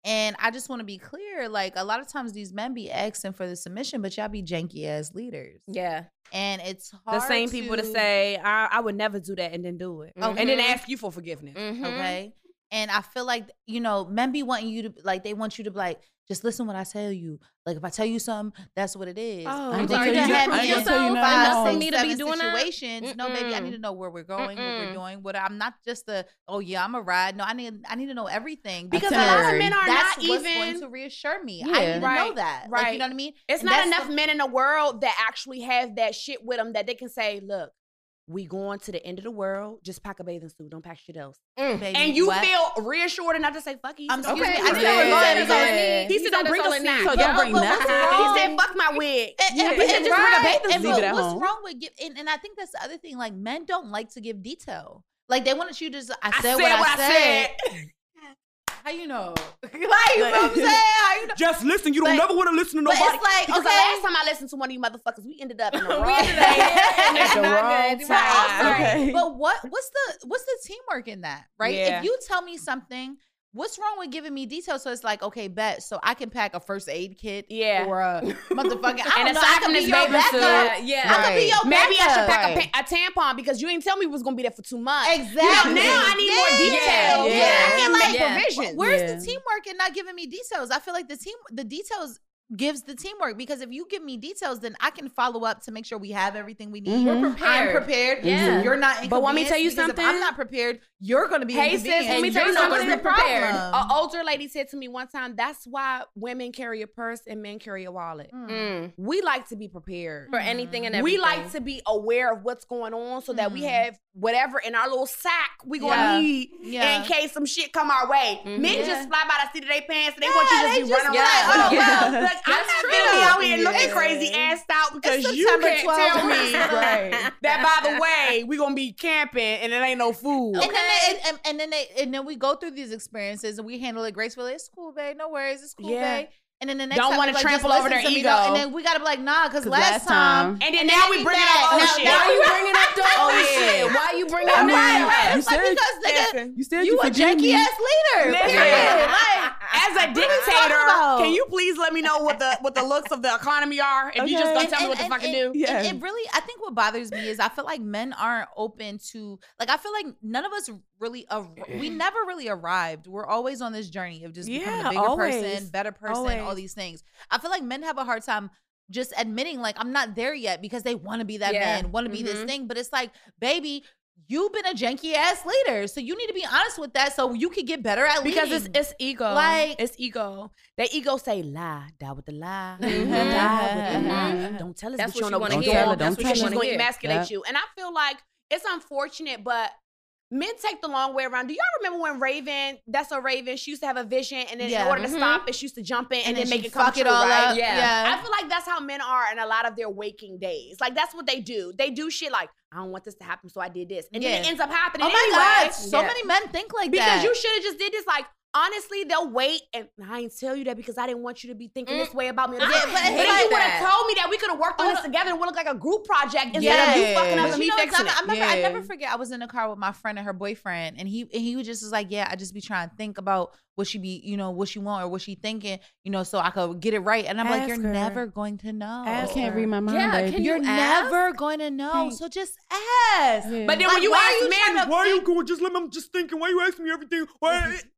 And I just want to be clear, like a lot of times these men be asking for the submission, but y'all be janky as leaders, Yeah. And it's hard. The same people to say, I, I would never do that and then do it. And then ask you for forgiveness. Mhm. okay. And I feel like you know, men be wanting you to like they want you to be like, just listen what I tell you. Like if I tell you something, that's what it is. Oh, And I'm then sorry, you you done just had put me in yourself five, enough for six, me to be seven doing that? situations. No, baby, I need to know where we're going, what we're doing. What I'm not just a oh yeah, I'm a ride. No, I need I need to know everything Because a lot of men are that's not what's even going to reassure me. I need to know Right, that. Like, you know what I mean? It's And not enough the- men in the world that actually have that shit with them that they can say, look, we going to the end of the world. Just pack a bathing suit. Don't pack shit else. Mm. Baby, and you what? feel reassured and not to say, fuck it. He I'm said, me, I us didn't know that. it was He said. He said, don't bring a snack. So don't bring but what's nothing. He said, fuck my wig. And, Yeah, and, he and just bring a bathing suit. Leave it at what's home. wrong with give? And, and I think that's the other thing. Like men don't like to give detail. Like they want you to. Just, I I said said what I said. How you know? like you know what I'm saying? How you know? Just listen. You don't never want to listen to But it's like Because the okay. last time I listened to one of you motherfuckers, we ended up in the We wrong ended up- place. the Not wrong good. But time. Okay. but what what's the what's the teamwork in that, right? Yeah. If you tell me something, what's wrong with giving me details? So it's like, okay, bet. So I can pack a first aid kit, Yeah. or a motherfucking. I And don't know. I from can be this your bathing backup. suit, Yeah. Yeah. I could be your Maybe I should backup. pack a, pa- a tampon because you didn't tell me we was gonna be there for two months. Exactly. You know, now I need more details. Yeah. Yeah, I can Yeah. make Yeah. provisions. Where's Yeah. the teamwork and not giving me details? I feel like the team, the details gives the teamwork because if you give me details, then I can follow up to make sure we have everything we need. Mhm. We're prepared. I'm prepared. prepared. Yeah. So you're not. But want me tell you something? If I'm not prepared. You're going to be. Hey, sis, let me tell you you're not something. be Prepared. An older lady said to me one time, "That's why women carry a purse and men carry a wallet. Mm. We like to be prepared. For anything and everything. We like to be aware of what's going on so that we Mhm. have whatever in our little sack we gonna Yeah. need Yeah. in case some shit come our way. Mhm. Men Yeah. just fly by the seat of their pants and they want you to just be just running be around. like, oh, yeah. well, Look, I'm not be out here looking crazy assed out because you can't tell me Right. that by the way we gonna be camping and it ain't no food. And then, Okay. they, and, and then they, and then we go through these experiences and we handle it gracefully. It's cool, babe. No worries. It's cool, Yeah. babe. And then the next Don't time wanna like, trample over their to me, And then we gotta be like, nah, because last, last time. And then And now we bring it up. Oh Now- shit! now Why you you bringing up the Oh, oh shit? Why you bringing up Right, right. you like, said- because nigga, You said you a forgive janky ass leader. Period. Like, As a dictator, can you please let me know what the what the looks of the economy are? If you just Okay. gonna tell me what the fuck to do. and- Yeah. and it really, I think what bothers me is I feel like men aren't open to, like, I feel like none of us really, ar- we never really arrived. We're always on this journey of just becoming a bigger always. person, better person, all these things. I feel like men have a hard time just admitting, like, I'm not there yet because they want to be that Yeah. man, want to be this Mhm. thing. But it's like, baby, you've been a janky ass leader. So you need to be honest with that so you can get better at Because leading. it's it's ego. Like- it's ego. That ego say lie, die with the lie, die with the lie. Mhm. Don't tell us That's what you what know you what wanna hear. do. Don't That's tell what she's going to emasculate Yeah. you. And I feel like it's unfortunate, but men take the long way around. Do y'all remember when Raven? That's a Raven. She used to have a vision, and then Yeah. in order to Mhm. stop it, she used to jump in and, and then, then make it come fuck it all right? up. Yeah. yeah. I feel like that's how men are in a lot of their waking days. Like that's what they do. They do shit like, I don't want this to happen, so I did this, and then it ends up happening Oh my anyway. God. So Yeah. many men think like Because that. Because you should have just did this. Like honestly, they'll wait, and I ain't tell you that because I didn't want you to be thinking this mm. way about me. Yeah, but if like you would have told me that we could have worked on Hold this together and would look like a group project instead Yeah. of you fucking up and you me know, fixing I, I it. remember, I never forget. I was in the car with my friend and her boyfriend, and he and he was just was like, "Yeah, I just be trying to think about what she be, you know, what she want or what she thinking, you know, so I could get it right." And I'm like, "You're her. never going to know. I can't her. read my mind, Yeah, baby. can You're you ask? never going to know. Can't. So just ask." Yeah. But then Like, when you ask you men, why are you going? Just let me. I'm just thinking. Why you asking me everything? Why?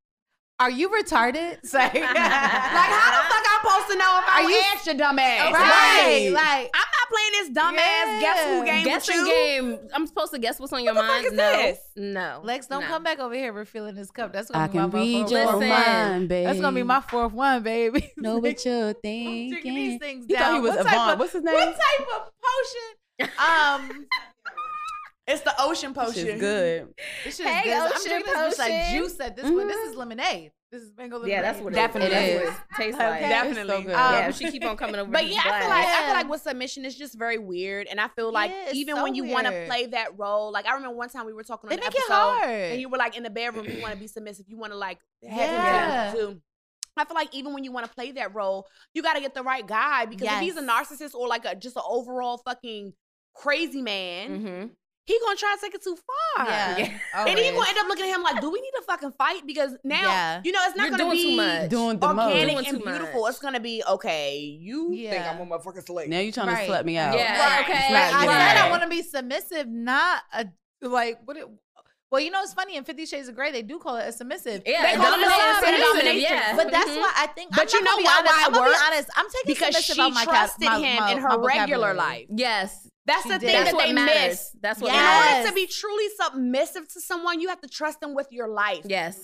Are you retarded? Say, like, like how the fuck I'm supposed to know if I Are you- asked your dumb ass? Right, like. I'm not playing this dumb ass guess Yeah. who game Guessing with you. game. I'm supposed to guess what's on your What the fuck mind. is no, this? no. Lex, don't no. come back over here refilling this cup. That's gonna I be my read fourth your mind, baby. That's gonna be my fourth one, baby. Know what you're I'm drinking these thinking. things He thought he was What type of- What's his name? What type of potion? Um, It's the ocean This potion. is good. this shit is Hey, good. I'm ocean drinking this like juice at this point. This is lemonade. This is mango lemonade. Yeah, that's what it Definitely is. is. That's what it tastes like. Definitely. It's so good. Um, yeah, she keep on coming over. But to yeah, I feel black. like I feel like with submission, it's just very weird, and I feel like Yeah, even so when you want to play that role, like I remember one time we were talking on They an make it episode, hard. and you were like in the bedroom, you want to be submissive, you want to like have Yeah. him too. I feel like even when you want to play that role, you got to get the right guy because if he's a narcissist or like a just an overall fucking crazy man, Mhm. He gonna try to take it too far. Yeah. Yeah. And he gonna end up looking at him like, do we need to fucking fight? Because now, Yeah. you know, it's not You're gonna doing be too much. Doing the organic Doing and too beautiful. much. It's gonna be okay. You think I'm a motherfucking slave? Now you trying Right. to slut me out. Yeah. Right. Okay. Like, I Right. said I want to be submissive, not a like what it. Well, you know it's funny in Fifty Shades of Grey they do call it a submissive. Yeah, They call it a submissive, domination. Yeah. But that's Mhm. why I think. But I'm you not know gonna why- honest. why I'm gonna be works? honest. I'm taking Because submissive she out my cap- trusted my- him my- in her regular vocabulary. life. Yes. That's She the did. thing That's that they matters. miss. That's what In Yes. order to be truly submissive to someone, you have to trust them with your life. Yes.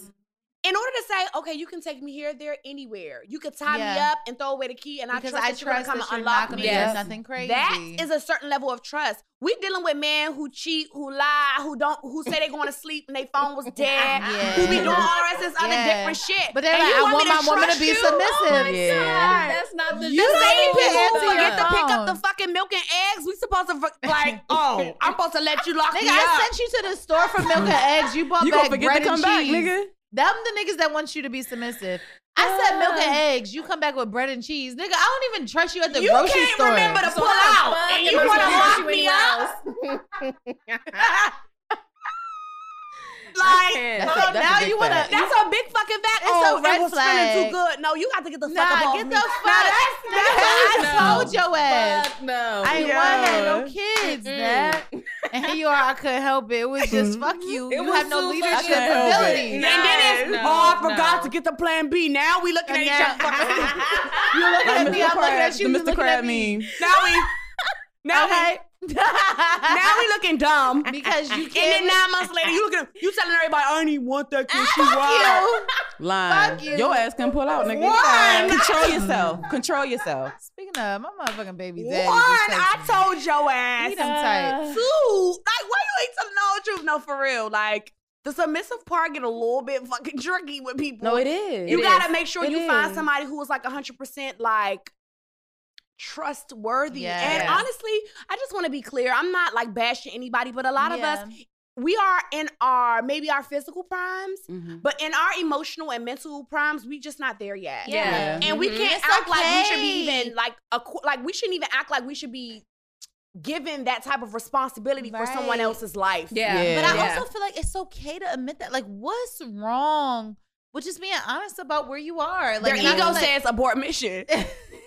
In order to say, okay, you can take me here, there, anywhere. You could tie me up and throw away the key, and I Because I trust I that you're gonna come that and you're unlock me. Yes. nothing crazy. That is a certain level of trust. We dealing with men who cheat, who lie, who don't, who say they going to sleep and their phone was dead, who be doing all the rest of this other Yeah. different shit. But they're And like, you I want, want my woman to be you? Oh submissive. Yeah. That's not the You The don't same people answer who your forget to pick up the phone. fucking milk and eggs. We supposed to like, oh, I'm supposed to let you lock Nigga, me I sent you to the store for milk and eggs. You bought You back gonna forget bread to come and back, cheese. nigga? Them the niggas that want you to be submissive. I said milk and eggs. You come back with bread and cheese, nigga. I don't even trust you at the you grocery can't store. remember to pull out, and you I want to supposed lock you me anywhere up. else? Like, can't. so That's a- that's a now big you wanna. fact. that's a big fucking fact. It's oh, a red it was flag. too good. No, you got to get the fuck up Nah, off get me. the Nah, fuck. that's, I that's, No. told your ass. Fuck no. I ain't Yo. want to have no kids, Mm-mm. man. And here you are. I couldn't help it. It was just fuck you. It you have no leadership fucking- I couldn't help it. ability. And then it's, No. oh, I forgot no. to get the plan B. Now we looking at each other. You're looking Like at me. Mr. I'm looking at you. you Mr. looking at meme. now we, now Okay. We, now we looking dumb. because you And can't. then nine months later, you looking, you telling everybody, I don't even want that ah, kid. She Fuck wild. you. Line. Fuck you. Your ass can pull out, nigga. One. Control yourself. Control yourself. Speaking of, my motherfucking baby One. I just texted me. told your ass. He done tight. Two, like, why you ain't telling all the truth? No, for real. Like, the submissive part get a little bit fucking tricky with people. No, it is. You It gotta is. make sure It you find somebody who is like 100% like trustworthy. And honestly, I just want to be clear. I'm not like bashing anybody, but a lot of us, we are in our maybe our physical primes, Mhm. but in our emotional and mental primes, we just not there yet. Yeah. And we Mhm. can't It's act like we should be even like a qu- like we shouldn't even act like we should be given that type of responsibility for someone else's life. Yeah. Yeah. But I Yeah. also feel like it's okay to admit that. Like, what's wrong with just being honest about where you are? Like, Their ego feel like- says abort mission.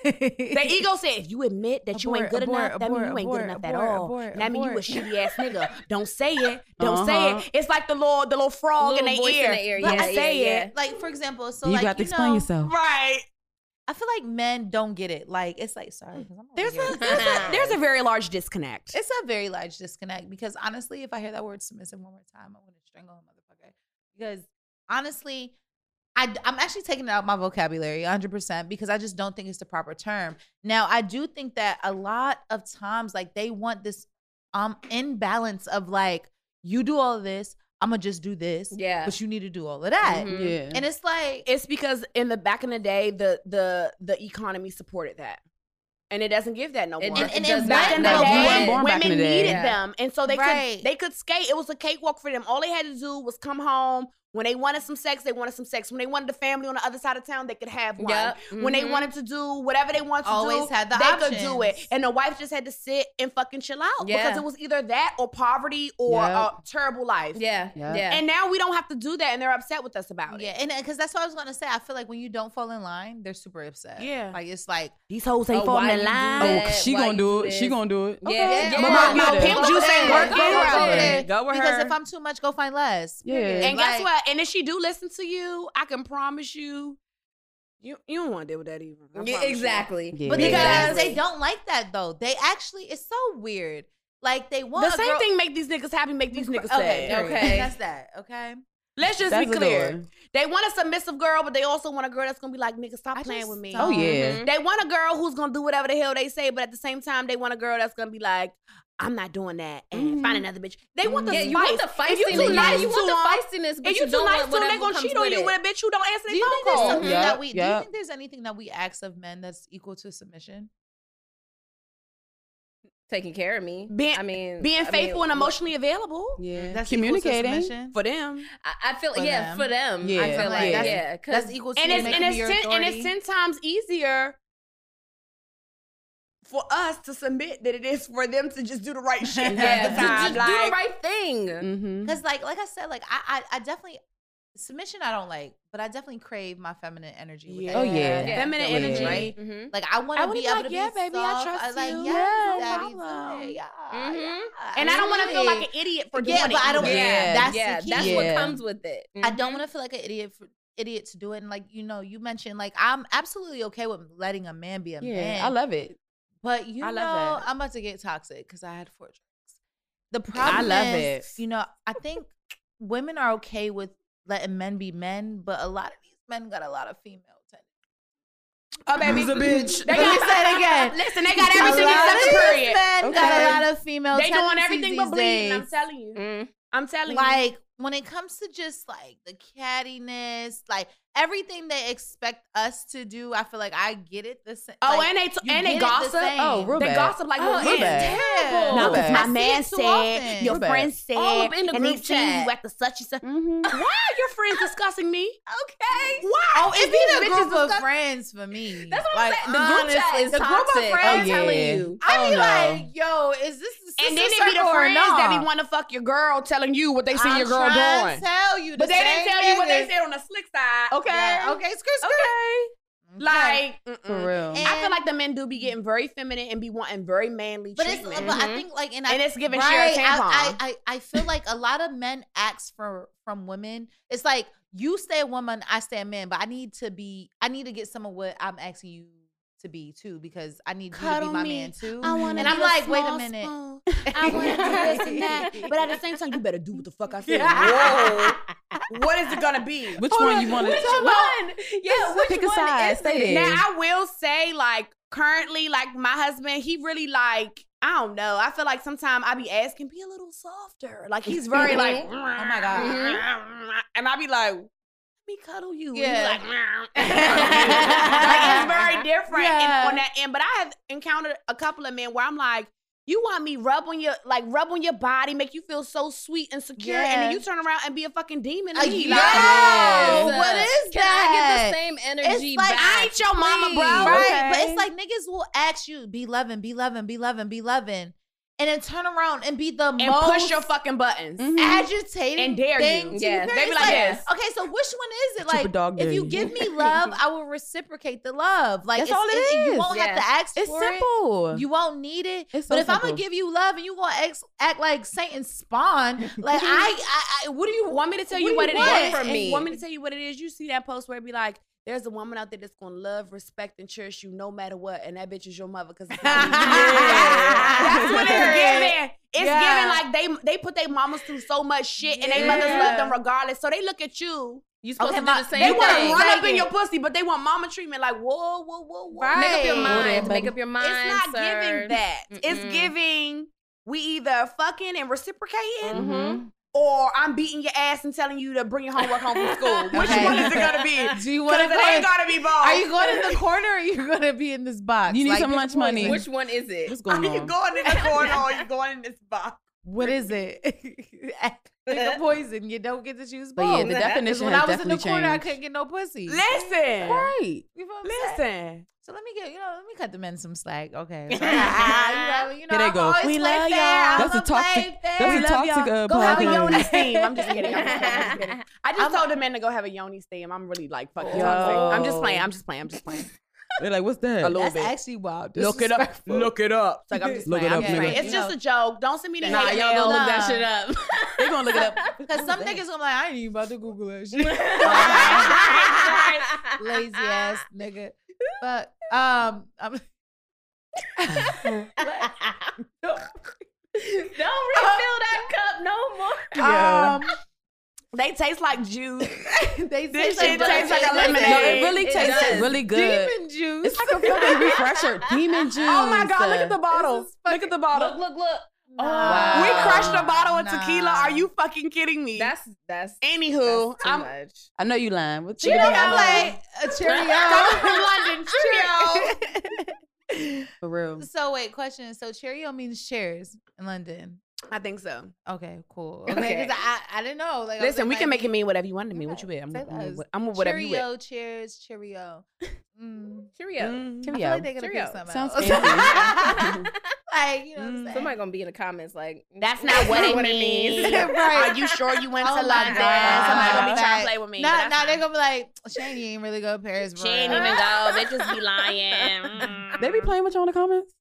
Their ego says if you admit that you ain't good abort, enough, that means you abort, ain't good abort, enough at abort, all. abort, that mean you a shitty ass nigga. Don't say it. Don't Uh-huh. say it. It's like the little the little frog Little in voice their in ear. ear. But Yeah, I say yeah, it. like for example, so you like got to you explain know, yourself. Right. I feel like men don't get it. Like it's like sorry, I'm There's a, there's a there's a very large disconnect. It's a very large disconnect because honestly, if I hear that word submissive one more time, I want to strangle a motherfucker. Because honestly, I, am actually taking it out of my vocabulary 100% because I just don't think it's the proper term. Now, I do think that a lot of times, like, they want this um imbalance of like, you do all of this, I'm gonna just do this, Yeah. but you need to do all of that. Mhm. Yeah. And it's like, It's because in the back in the day, the the the economy supported that. And it doesn't give that no more. and, and, and back in the day, born back women in the day. needed Yeah. them, and so they Right. could they could skate. It was a cakewalk for them. All they had to do was come home. When they wanted some sex, they wanted some sex. When they wanted a family on the other side of town, they could have one. Yep. When they Mhm. wanted to do whatever they wanted to Always do, had the they could do it. And the wife just had to sit and fucking chill out Yeah. because it was either that or poverty or Yep. a terrible life. Yeah. Yeah. Yeah. And now we don't have to do that, and they're upset with us about yeah, it. and because that's what I was gonna say. I feel like when you don't fall in line, they're super upset. Yeah. like it's like These hoes ain't Oh, falling in line. Oh, that? 'cause she Why gonna do do it. She gonna do it. Yeah, Okay. yeah. But My- my, my my pimp Go juice with ain't it. working. Go with Go with it. it. Go because if I'm too much, go find less. Yeah. And guess what? And if she do listen to you, I can promise you, you you don't want to deal with that either. Yeah, exactly. Yeah. But Because- is, they don't like that though. They actually, it's so weird. Like they want The same girl- thing make these niggas happy, make these niggas Okay, sad. okay, Okay. that's that. Okay, Let's just That's be clear. They want a submissive girl, but they also want a girl that's gonna be like, nigga, stop I playing just with me. Oh don't- yeah. They want a girl who's gonna do whatever the hell they say, but at the same time, they want a girl that's gonna be like, I'm not doing that, and Mhm. find another bitch. They want the Yeah, spice. you want the feistiness. If you too nice you want the them, feistiness, but if you, you too don't nice want to them, they whatever gonna cheat on you it. with a bitch who don't answer do their you phone think there's calls. Yep, that we? Do you think there's anything that we ask of men that's equal to submission? Taking care of me. Being- I mean, Being I mean, faithful and what- emotionally available Yeah. That's Communicating. for them. I, I feel For yeah them. for them. Yeah. I feel Like, like that's- yeah, 'cause- That's equal to and it's and it's, ten, and it's ten times easier for us to submit than it is for them to just do the right shit. yeah, half the to time. just do the right thing. Mm-hmm. Because like like I said, like I, I I definitely submission I don't like, but I definitely crave my feminine energy. With Yeah. that. Oh, yeah. Yeah. feminine Yeah. energy. Right? Mhm. Like I want I to wanna be be able like, to be yeah, baby, I soft. trust like, you. Yeah, no daddy, do problem. it. Yeah, Mhm. yeah. And I don't want to feel like an idiot for Yeah, doing but it. I don't- Yeah, That's yeah, the key. that's what comes with it. I don't Mhm. want to feel like an idiot for idiot to do it. And like you know, you mentioned like I'm absolutely okay with letting a man be a Yeah. man. I love it. But you I know, love. I'm about to get toxic because I had four drinks. The problem I love is, it. you know, I think women are okay with letting men be men, but a lot of these men got a lot of female tendencies. Oh, baby. Who's a bitch? They Let me got, say it again. Listen, they got A everything lot except of the these period. Men got a lot of female. They doing everything but these bleeding. I'm telling you. Mm. I'm telling you. Like when it comes to just like the cattiness, like everything they expect us to do, I feel like I get it. The same. oh, like, and they t- and they get it the gossip. Oh, real they bad. gossip like Oh, we're real bad. terrible. No, because my man said, often. your Real bad. friend said, All up in the and group he chat. you at the such and such. Mm-hmm. Why are your friends discussing me? Okay. Why? Oh, If it's these been a bitches group of discuss- friends for me. That's what I'm like, saying. The group chat is the toxic. group of friends. I'm telling you. I Oh, be like, yo, is this the And sister then it be the circle or friends that be want to fuck your girl, telling you what they see I'm your girl trying doing. to tell you, But the they didn't tell you what they said on the slick side. Okay. Yeah, okay, skirt, skirt. Okay. Like, For mm-mm. real. And- I feel like the men do be getting very feminine and be wanting very manly But it's, treatment. but I think like, and, I, And it's giving right, Cher a I, tampon. I, I, I feel like a lot of men ask for from women. It's like you stay a woman, I stay a man, but I need to be, I need to get some of what I'm asking you to be too, because I need you to be my me. man too. I want and I'm like, wait a minute. I want to do this and that. But at the same time, you better do what the fuck I said. Yeah. Whoa. what is it gonna be? Which one you want to? Which one? Yeah, which Pick a one side. is Stay it? Now I will say, like, currently, like my husband, he really like. I don't know. I feel like sometimes I be asking, be a little softer. Like he's very like, mm-hmm. oh my God. and I be like, let me cuddle you. And he Yeah. like, like it's very different Yeah. and on that end. But I have encountered a couple of men where I'm like, you want me rub on your like rub on your body, make you feel so sweet and secure, and then you turn around and be a fucking demon. Uh, to me. yeah. Like, Yes. Yes. What is Can I get that? the same energy It's like, back? I ain't your mama, bro. Right. But it's like niggas will ask you, be loving, be loving, be loving, be loving. And then turn around and be the and most push your fucking buttons. Mhm. agitating And dare thing you. to Yeah, your they be parents. like this. Okay, so which one is it? Triple Like, dog if you give me love, I will reciprocate the love. Like, That's it's- all it it's- You won't have to ask It's for simple. it. You won't need it. It's but so if I'm gonna give you love and you gonna act, act like Satan spawn, like I, I, I, what do you Want me to tell what you do what it is? want? from me? Want me to tell you what it is? You see that post where it be like, there's a woman out there that's gonna love, respect, and cherish you no matter what, and that bitch is your mother because it's not That's what it's giving. It's Yeah. giving like they they put their mamas through so much shit and they mothers love them regardless. So they look at you. You supposed Okay, to do the same They want to thing. run up in your pussy, but they want mama treatment. Like whoa, whoa, whoa, whoa. Right. Make up your mind. on, Make up your mind. It's not sir. giving that. It's Mm-mm. giving we either fucking and reciprocating, Mhm. Or I'm beating your ass and telling you to bring your homework home from school. Which Okay. one is it gonna be? Do you want to? it ain't gotta be both. Are you going in the corner or are you going to be in this box? You need some get lunch money. Which one is it? What's Are going you going in the corner or are you going in this box? What is it? Pick a poison. You don't get to choose both. But yeah, the definition when has I was in the definitely corner, I couldn't get no pussy. Listen. Right. You feel what I'm saying? Listen. So let me get, you know, let me cut the men some slack. Okay. So, ah, you know, you know, Here they go. We love y'all. That's a toxic- that's a We love toxic, y'all. uh, Go have a yoni steam. I'm just kidding. I'm just kidding. I'm just. I just I'm- told the men to go have a yoni steam. I'm really like fucking Yo. toxic. I'm just playing. I'm just playing. I'm just playing. They're like, what's that? A little That's bit. actually wild. Look it up. Look it up. It's like I'm just Look playing. it I'm up, just nigga. playing. It's You just know. a joke. Don't send me the Nah, hate y'all mail. gonna look that shit up. They're gonna look it up. Because some niggas I'm like, I ain't even about to Google that shit. Lazy ass nigga. But um, I'm, Don't refill that cup no more. Yeah. um, They taste like juice. they This taste like tastes like a lemonade. No, it really It tastes does. really good. Demon juice. It's like a fucking refresher. Demon juice. Oh my god! Look at the bottle. This Look at the bottle. Look, look, look. Wow. We crushed a bottle of Nah. tequila. Are you fucking kidding me? That's that's Anywho, that's too I'm much. I know you lying. What You know think how like a Cheerio. coming from London. Cheerio. For real. so wait, question. So Cheerio means chairs in London. I think so. Okay, cool. Okay, Okay. because I, I didn't know. Like, Listen, like, we can make it mean whatever you want to mean. What you with? I'm, with- I'm, with, I'm with whatever you with. Cheerio, cheers, Cheerio. Mm. Cheerio. Mm. I feel Cheerio. like they're gonna Cheerio. pick something Sounds else. fancy. Like you know what I'm Mm. saying. Somebody gonna be in the comments like That's not what it what means. Right. Are you sure you went Oh to my London? God. Somebody gonna be trying Fact. to play with me. Now, but now they're gonna be like, Shane, you ain't really go to Paris. She ain't even go. They just be lying. Mm. They be playing with you in the comments?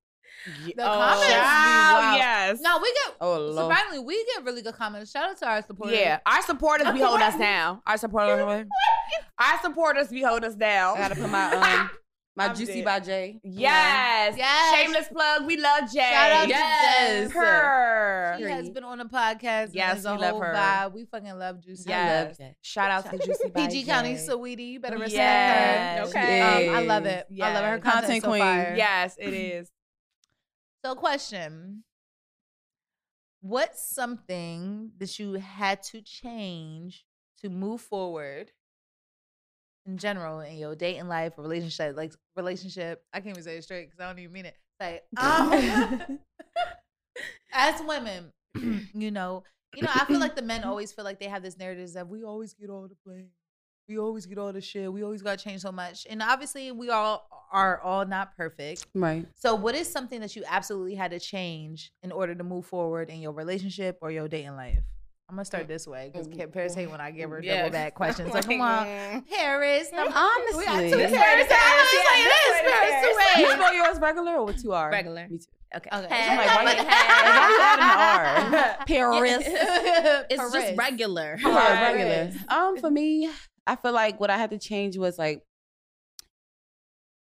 The Oh, comments be child, wild. yes. No, we get Oh, Lord. surprisingly we get really good comments. Shout out to our supporters. Yeah, our supporters be holding us down. Our supporters, our supporters be holding us down. I gotta put my um my I'm Juicy dead. by Jay. Yes. Yes. Shameless plug. We love Jay. Shout out to Yes. Her. She has been on the podcast. Yes, it's a we love her. Vibe. We fucking love Juicy. Yes. Jay. Shout out to Juicy by PG County Jay. sweetie. You better respect Yes. her. Okay. Um, I love it. I love it. Her Yes. content, Content so queen. Fire. Yes, it is. So, question: What's something that you had to change to move forward in general in your dating life or relationship? Like relationship, I can't even say it straight because I don't even mean it. Like, um, as women, you know, you know, I feel like the men always feel like they have this narrative that we always get all the blame. We always get all the shit. We always got to change so much. And obviously, we all are all not perfect. Right. So, what is something that you absolutely had to change in order to move forward in your relationship or your dating life? I'm gonna start this way because Paris hate when I give her Yeah. double back questions. Like, come on, Paris. no, Honestly, we got two That's Paris. I is. was like, Yeah, this that's what Paris it is. two you spell yours regular or with two R? Regular. Me too. Okay. Okay. Hey, I'm like, why you- Why you adding an R? Paris. It's Paris. just regular. Yeah, regular. Um, for me, I feel like what I had to change was like,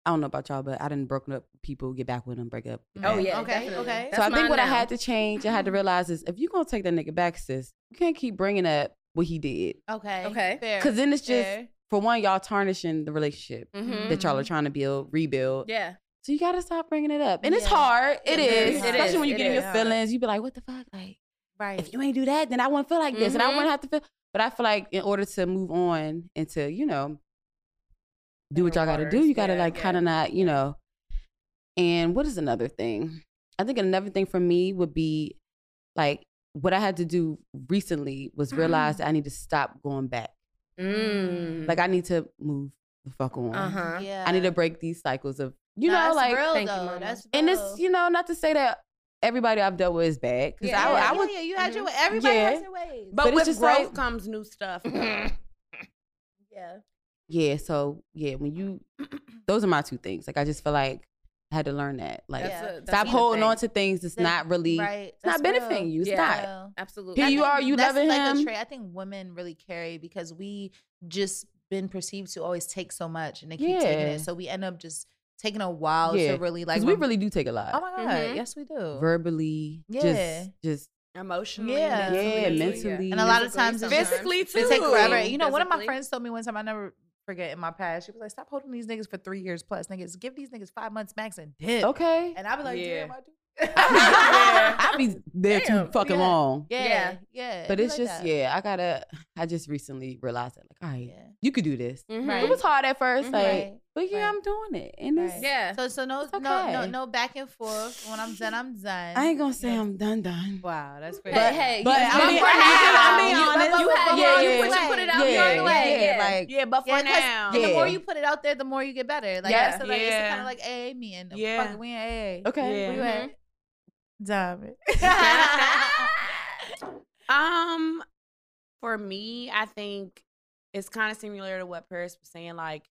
I don't know about y'all, but I didn't broken up people, get back with them, break up. Oh yeah. Okay, definitely. okay. That's so I think mine what I had to change, I had to realize is if you're gonna take that nigga back, sis, you can't keep bringing up what he did, Okay. Okay. Fair. because then it's just Fair. for one, y'all tarnishing the relationship Mhm. that y'all are trying to build, rebuild. Yeah. So you gotta stop bringing it up, and it's hard. It It is, is. It especially is. when you It get in your is. feelings. You be like, what the fuck, like. right. if you ain't do that, then I wouldn't feel like this, and I Mhm. wouldn't have to feel. But I feel like in order to move on and to you know do what y'all got to do, you got to yeah, like kind of not you know. And what is another thing? I think another thing for me would be like what I had to do recently was realize that I need to stop going back. Mm. Like I need to move the fuck on. Uh huh. Yeah. I need to break these cycles of you No, know that's like real, thank you, though. mama. That's and it's you know not to say that everybody I've dealt with is bad because Yeah, I, yeah, I would yeah, you had your Mhm. everybody Yeah. has their ways. But, But with growth like- comes new stuff. yeah. Yeah, so yeah, when you those are my two things. Like I just feel like I had to learn that. Like That's Yeah. a, that's stop a holding thing. on to things that's That- not really Right. it's not benefiting real. you. It's Yeah. not. Absolutely. Here you are, you that's loving like him. A trait I think women really carry because we just been perceived to always take so much and they keep taking it. So we end up just taking a while Yeah. to really like we really do take a lot. Oh my god, Mhm. yes we do. Verbally, Yeah. just just Emotionally, Yeah. yeah, mentally. mentally. And a lot of times it's just- Physically It too. take forever. You know, one of my friends told me one time I never forget in my past. She was like, "Stop holding these niggas for three years plus. Niggas, give these niggas five months max and dip." Okay. And I be like, Yeah. "Damn, I do." I be there Damn. too fucking Yeah. long. Yeah, Yeah. yeah. But it's like just that. yeah, I gotta I just recently realized that like, all right, Yeah. you could do this. Mhm. Right. It was hard at 1st Mhm. like, Right. But yeah, Right. I'm doing it. And it's Right. Yeah. So so no It's no no no back and forth. When I'm done, I'm done. I ain't gonna say Yeah. I'm done done. Wow, that's crazy. But hey, but you- I mean, you- I mean, you- I'm being you- honest. You had, Yeah, you yeah, put, you put it out yeah, there. yeah, way, yeah, yeah. like Yeah, but for Yeah, 'cause now, the more you put it out there, the more you get better. Like Yeah. so like, it's kind of like AA meeting. Yeah. Fuck we in AA. Okay. Where you Yeah. at? Diamond. Um, for me, I think it's kind of similar to what Paris was saying. Like,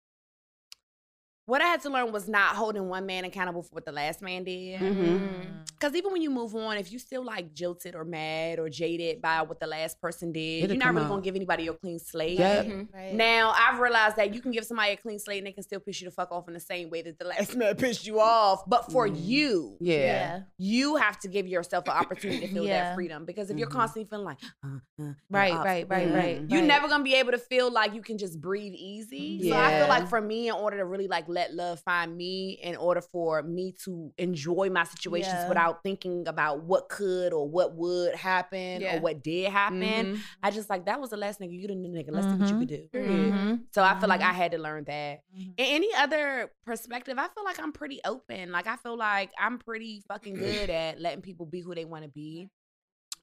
what I had to learn was not holding one man accountable for what the last man did. Mhm. Because even when you move on, if you still like jilted or mad or jaded by what the last person did, It'll you're not really out. gonna give anybody your clean slate. Yeah. Mhm. Right. Now I've realized that you can give somebody a clean slate and they can still piss you the fuck off in the same way that the last man pissed you off. But for Mhm. you, Yeah. yeah. you have to give yourself an opportunity to feel Yeah. that freedom. Because if you're Mhm. constantly feeling like, uh, uh, you're Right, up, right, right, uh, right. you're right. never gonna be able to feel like you can just breathe easy. So I feel like for me, in order to really like let love find me, in order for me to enjoy my situations Yeah. without thinking about what could or what would happen Yeah. or what did happen, Mhm. I just like that was the last nigga. You didn't nigga. Let's see what you Mhm. could do. Mhm. So I feel like I Mhm. had to learn that. In any other perspective, I feel like I'm pretty open. Like I feel like I'm pretty fucking good at letting people be who they want to be.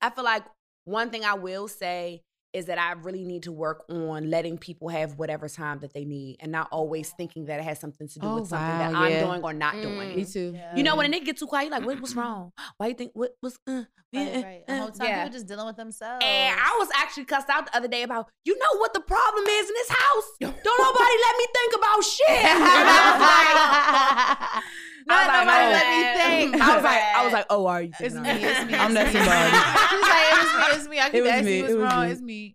I feel like one thing I will say is that I really need to work on letting people have whatever time that they need and not always thinking that it has something to do Oh, with something that wow, I'm yeah. doing or not Mm. doing. Me too. Yeah. You know, when a nigga get too quiet, you're like, what, what's wrong? Why you think what was uh, yeah, Right, right. The uh, whole time yeah. people just dealing with themselves. and I was actually cussed out the other day about, you know what the problem is in this house? Don't nobody let me think about shit. I was like, Not nobody "My let me think. I was like, I was like, oh, are you? It's me. It's me. I'm it's me. somebody. She's like, it was me. It's me. I keep was asking you what's wrong. It's me.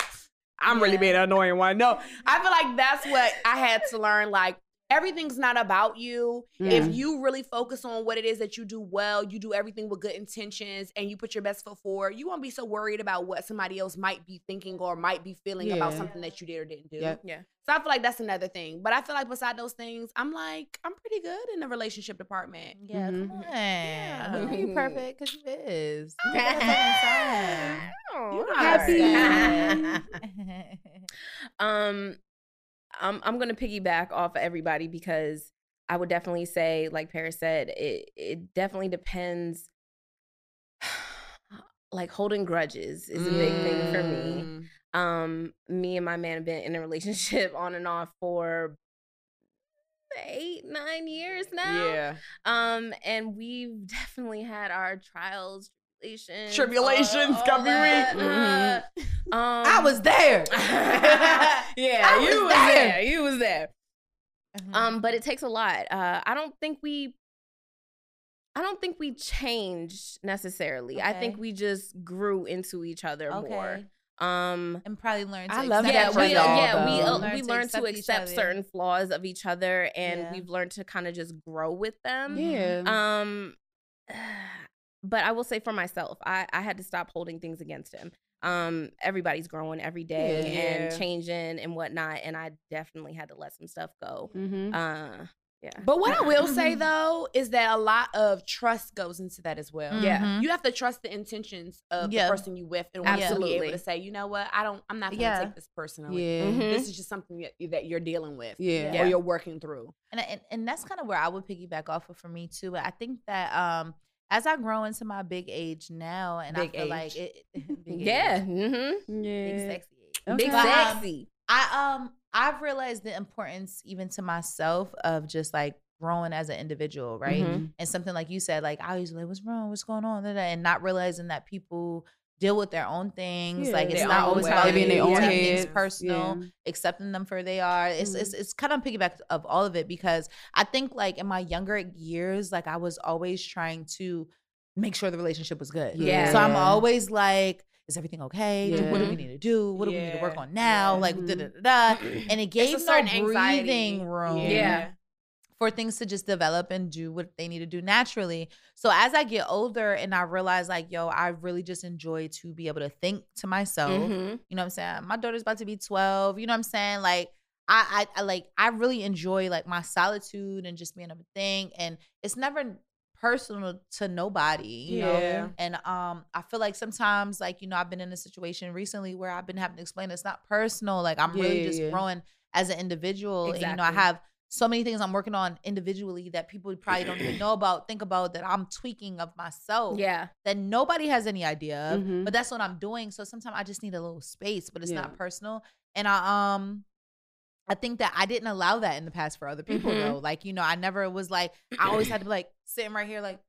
I'm really being an annoying one. No, I feel like that's what I had to learn. Like everything's not about you. If Mm. you really focus on what it is that you do well, you do everything with good intentions, and you put your best foot forward, you won't be so worried about what somebody else might be thinking or might be feeling about something that you did or didn't do. Yep. Yeah. So I feel like that's another thing. But I feel like beside those things, I'm like I'm pretty good in the relationship department. Yeah, Mhm. come on. I know you Mhm. perfect because you is. Oh, You know happy. Happy. um I'm I'm gonna piggyback off of everybody because I would definitely say, like Paris said, it it definitely depends. Like holding grudges is a big thing for me. Mm. Um, me and my man have been in a relationship on and off for eight, nine years now. Yeah. Um, and we've definitely had our trials, tribulations, Tribulations all come that, your way. uh, um, I was there. yeah, I you was was there. there. You was there. Mhm. Um, but it takes a lot. Uh, I don't think we. I don't think we changed necessarily. I think we just grew into each other more. Um, And probably learned. to I love accept yeah, that each for we, y'all, yeah, we uh, Learn we learned to each accept certain flaws of each other, and Yeah. we've learned to kind of just grow with them. Yeah. Um, but I will say for myself, I I had to stop holding things against him. Um, everybody's growing every day Yeah. and changing and whatnot, and I definitely had to let some stuff go. mm-hmm. Uh, yeah, But what I will say though is that a lot of trust goes into that as well. Yeah. Mhm. You have to trust the intentions of Yeah. the person you with and want to be Absolutely. able to say, you know what, I don't I'm not gonna Yeah. take this personally. Yeah. Mhm. This is just something that, that you're dealing with. Yeah. Or you're working through. and, and and that's kind of where I would piggyback off of for me too. I think that um as I grow into my big age now, and Big I feel age. like it, big yeah, mm-hmm. big Yeah. sexy age. Okay. big But, um, sexy. I um I've realized the importance even to myself of just like growing as an individual, right? Mhm. And something like you said, like I was like, "What's wrong? What's going on?" da, da, And not realizing that people deal with their own things. Yeah, like it's not always way. about being their own taking things personal, Yeah. accepting them for they are. It's it's it's kind of piggyback of all of it because I think like in my younger years, like I was always trying to make sure the relationship was good. Yeah. So I'm always like. Is everything okay? What do we need to do? What do we need to work on now? Yeah. Like da da da da. And it gave It's a no certain anxiety. breathing room Yeah. For things to just develop and do what they need to do naturally. So as I get older and I realize like, yo, I really just enjoy to be able to think to myself. Mhm. You know what I'm saying? My daughter's about to be 12. You know what I'm saying? Like I, I, I like I really enjoy like my solitude and just being able to think. And it's never personal to nobody, you know. Yeah. And um I feel like sometimes like, you know, I've been in a situation recently where I've been having to explain it's not personal. Like I'm Yeah, really just yeah. growing as an individual. Exactly. And you know, I have so many things I'm working on individually that people probably don't even know about, think about that I'm tweaking of myself Yeah, that nobody has any idea of. Mhm. But that's what I'm doing. So sometimes I just need a little space, but it's Yeah. not personal. And I um I think that I didn't allow that in the past for other people Mhm. though. Like, you know, I never was like I always had to be like sitting right here like,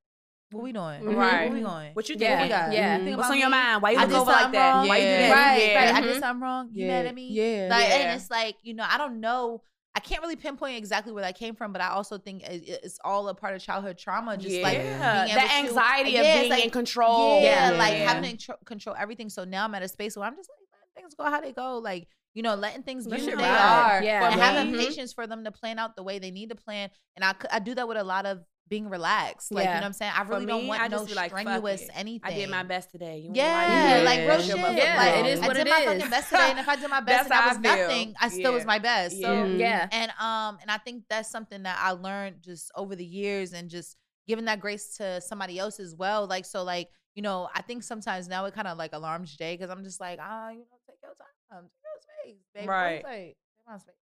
what we doing? Mhm. Right. What we going? What you Yeah, doing? yeah. Think What's about on your mind? Why you I look over like that? wrong. Why you do that? Right, Yeah. right. I Mhm. did something wrong. You Yeah. mad at me? Yeah. Like, Yeah. and it's like, you know, I don't know. I can't really pinpoint exactly where that came from, but I also think it's all a part of childhood trauma. Just like yeah. that to- anxiety of Yeah, being like- in control. Yeah, Yeah. like having to contro- control everything. So now I'm at a space where I'm just like things go how they go. Like you know, letting things be what they are, Yeah. and having Mhm. patience for them to plan out the way they need to plan. And I, I do that with a lot of being relaxed. Like you know what I'm saying. I For really don't want I no just be like, strenuous anything. I did my best today. You ain't Yeah, like, like Yeah. real Your shit. motherfucking Yeah, like, it is I what did it my is. fucking best today, and if I did my best and I was I nothing, I still was my best. So Yeah. Yeah, and um and I think that's something that I learned just over the years and just giving that grace to somebody else as well. Like so like, you know, I think sometimes now it kind of like alarms Jay because I'm just like, ah, you know, take your time. Take your space, baby. Right. Take my space.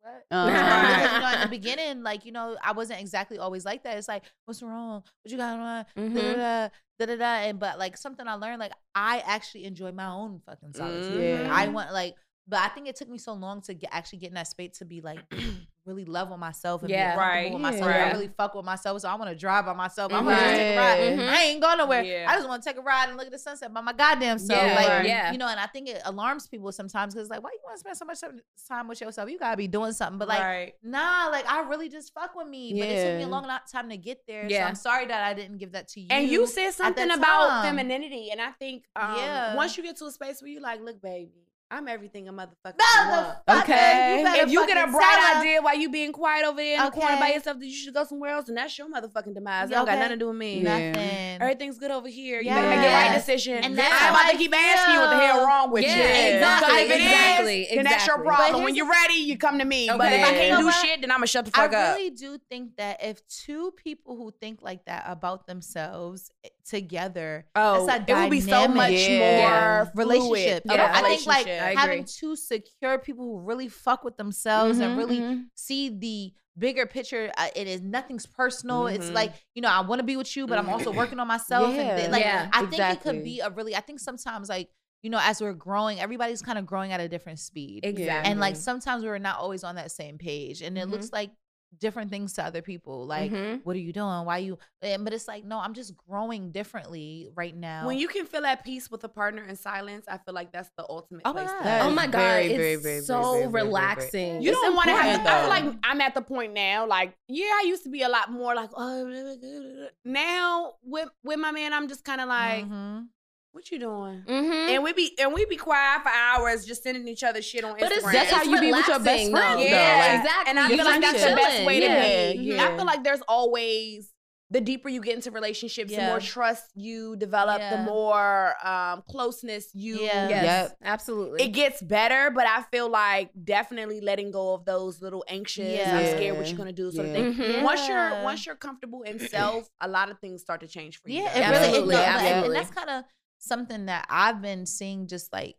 What? Uh-huh. Because, you know, in the beginning, like, you know, I wasn't exactly always like that. It's like, what's wrong? What you got on? Mhm. Da, da, da, da, da, da. And but like something I learned, like I actually enjoy my own fucking solitude. Yeah. I want like, but I think it took me so long to get actually get in that space to be like really love with myself and Yeah. be comfortable Right. with myself. Yeah. I really fuck with myself, so I want to drive by myself. I want to just take a ride. Mhm. I ain't going nowhere. Yeah. I just want to take a ride and look at the sunset by my goddamn self. Yeah, like, yeah. you know, and I think it alarms people sometimes because like, why you want to spend so much time with yourself? You gotta be doing something. But like, right. nah, like I really just fuck with me. But it took me a Yeah. long time to get there. So Yeah. I'm sorry that I didn't give that to you. And you said something about time. femininity, and I think um, Yeah. once you get to a space where you like, look, baby, I'm everything a motherfucker. can want." Motherfucker, Okay. better If you get a bright idea while you being quiet over there in the corner by yourself that you should go somewhere else, and that's your motherfucking demise. It Yeah, don't got nothing to do with me. Yeah. nothing. Everything's good over here. You better make the right decision. And And that's I'm how about I to keep asking you what the hell wrong with Yeah, you. exactly, If it is, exactly, then that's your problem. When you're ready, you come to me. But if I can't You know do what? shit, then I'm gonna shut the I fuck up. I really do think that if two people who think like that about themselves together, Oh, that's a it would be so much Yeah. more relationship. Yeah. I think like. I having two secure people who really fuck with themselves and Mhm, really mhm. see the bigger picture. Uh, it is nothing's personal. It's Mhm. like you know I want to be with you, but I'm also working on myself. Yeah. and like Yeah, I think it could be a really. I think sometimes like you know as we're growing, everybody's kind of growing at a different speed. Exactly. And like sometimes we're not always on that same page. And it Mhm. looks like different things to other people. Like, Mhm. what are you doing? Why you? and- But it's like, no, I'm just growing differently right now. When you can feel at peace with a partner in silence, I feel like that's the ultimate Oh my place. to God. Oh my god, very, it's very, very, so very, very, very, very. relaxing. You It's don't want to have. important, I feel like I'm at the point now. Like, yeah, I used to be a lot more like, oh, now with with my man, I'm just kind of like, Mhm. What you doing? Mhm. And we be and we be quiet for hours, just sending each other shit on But it's Instagram. That's how it's you be with your best friend, friends, though. though. Yeah, Like, exactly. And I You're feel like just that's the best chilling. way to Yeah. be. Yeah. I feel like there's always the deeper you get into relationships, the more trust you develop, the more um, closeness you. Yeah. Yes, Yep. absolutely. It gets better, but I feel like definitely letting go of those little anxious. Yeah. I'm scared what you're gonna do. Sort of Yeah. thing. Mhm. Once you're once you're comfortable in self, a lot of things start to change for you. Yeah, guys. it really it, Absolutely, no, and- and that's kind of something that I've been seeing just like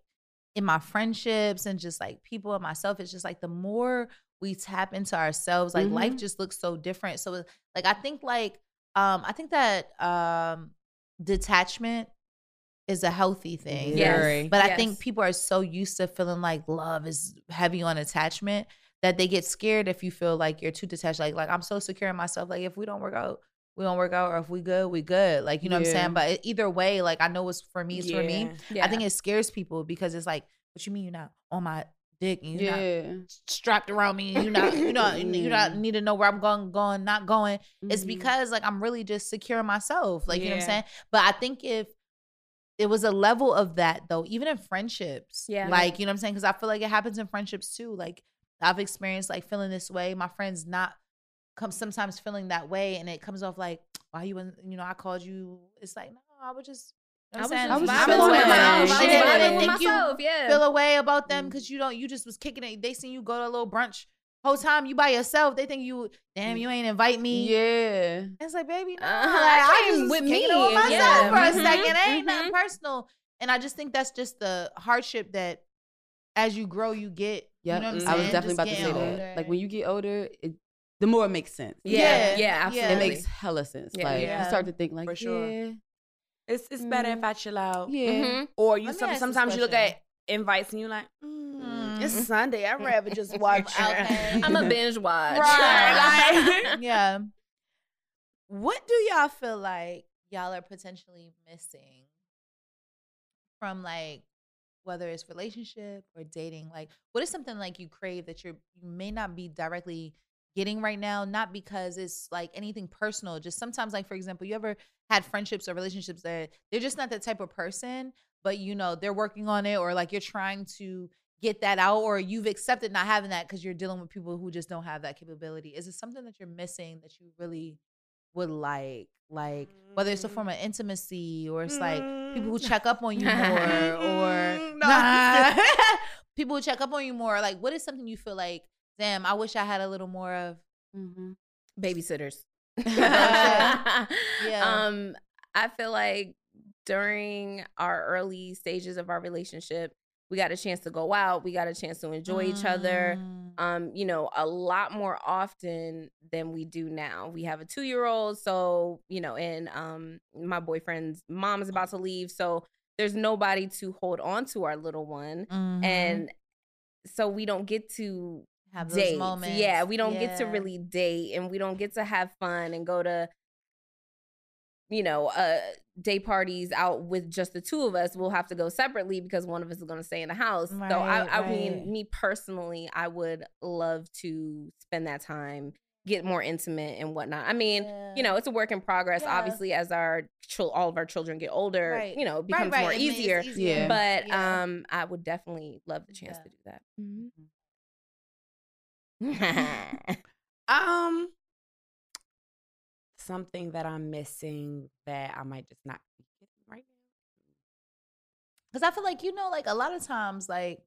in my friendships and just like people and myself. It's just like the more we tap into ourselves, like life Mhm. just looks so different. So like I think like um I think that um detachment is a healthy thing. Yes. Very. But I Yes. think people are so used to feeling like love is heavy on attachment that they get scared if you feel like you're too detached. Like, like I'm so secure in myself. Like if we don't work out, we don't work out, or if we good, we good. Like you know what I'm saying. But either way, like I know it's for me, it's for me. Yeah. I think it scares people because it's like, what you mean you're not on my dick and you're not Yeah. strapped around me and you're not, you know, you not need to know where I'm going, going, not going. It's Mhm. because like I'm really just secure in myself. Like, you know what I'm saying? But I think if it was a level of that though, even in friendships. Yeah. Like, you know what I'm saying? Because I feel like it happens in friendships too. Like I've experienced like feeling this way. My friends not come sometimes feeling that way and it comes off like, why you you know, I called you. It's like, no, I was just you know I'm saying? I was vibing just with my myself. own I was shit. vibing They with think you yeah. feel a way about them Mm. because you don't you just was kicking it. They seen you go to a little brunch whole time you by yourself. They think you damn you ain't invite me. Yeah. It's like baby, no, Uh-huh. like, I I just with me me, with myself yeah. for a Mhm. second. It ain't nothing Mhm. personal. And I just think that's just the hardship that as you grow you get. Yeah. You know I'm I was definitely Just about to say getting that. Like when you get older, it, the more it makes sense. yeah, Yeah. yeah, Yeah. absolutely. It makes hella sense. Yeah. Like Yeah. you start to think like, For sure. yeah, It's it's better if Mm. I chill out. yeah. Mhm. Or you Let some, sometimes you look at invites and you're like, mm, Mm. it's Sunday. I'd rather just watch. Okay. I'm a binge watch. Right, like- yeah. What do y'all feel like y'all are potentially missing from like whether it's relationship or dating? Like, what is something like you crave that you're you may not be directly getting right now? Not because it's like anything personal. Just sometimes, like for example, you ever had friendships or relationships that they're just not that type of person, but you know they're working on it, or like you're trying to get that out or you've accepted not having that because you're dealing with people who just don't have that capability is it something that you're missing that you really would like like whether it's a form of intimacy or it's like people who check up on you more or Nah. people who check up on you more like what is something you feel like damn i wish i had a little more of Mm-hmm. Babysitters. Yeah. Um, I feel like during our early stages of our relationship, we got a chance to go out, we got a chance to enjoy each other. Mm. um, you know, a lot more often than we do now. We have a two year old, so, you know, and um my boyfriend's mom is about to leave. So there's nobody to hold on to our little one. Mhm. And so we don't get to have those date. moments Yeah, we don't get to really date and we don't get to have fun and go to you know, uh day parties out with just the two of us. We'll have to go separately because one of us is going to stay in the house. so I, Right, I right. mean, me personally, I would love to spend that time, get more intimate and whatnot. I mean, you know, it's a work in progress. Yeah. Obviously, as our chil- all of our children get older, Right. you know, it becomes right, more it makes it easier. Yeah. But Yeah. um, I would definitely love the chance Yeah. to do that. Um, something that I'm missing that I might just not be getting right now. Because I feel like, you know, like a lot of times, like,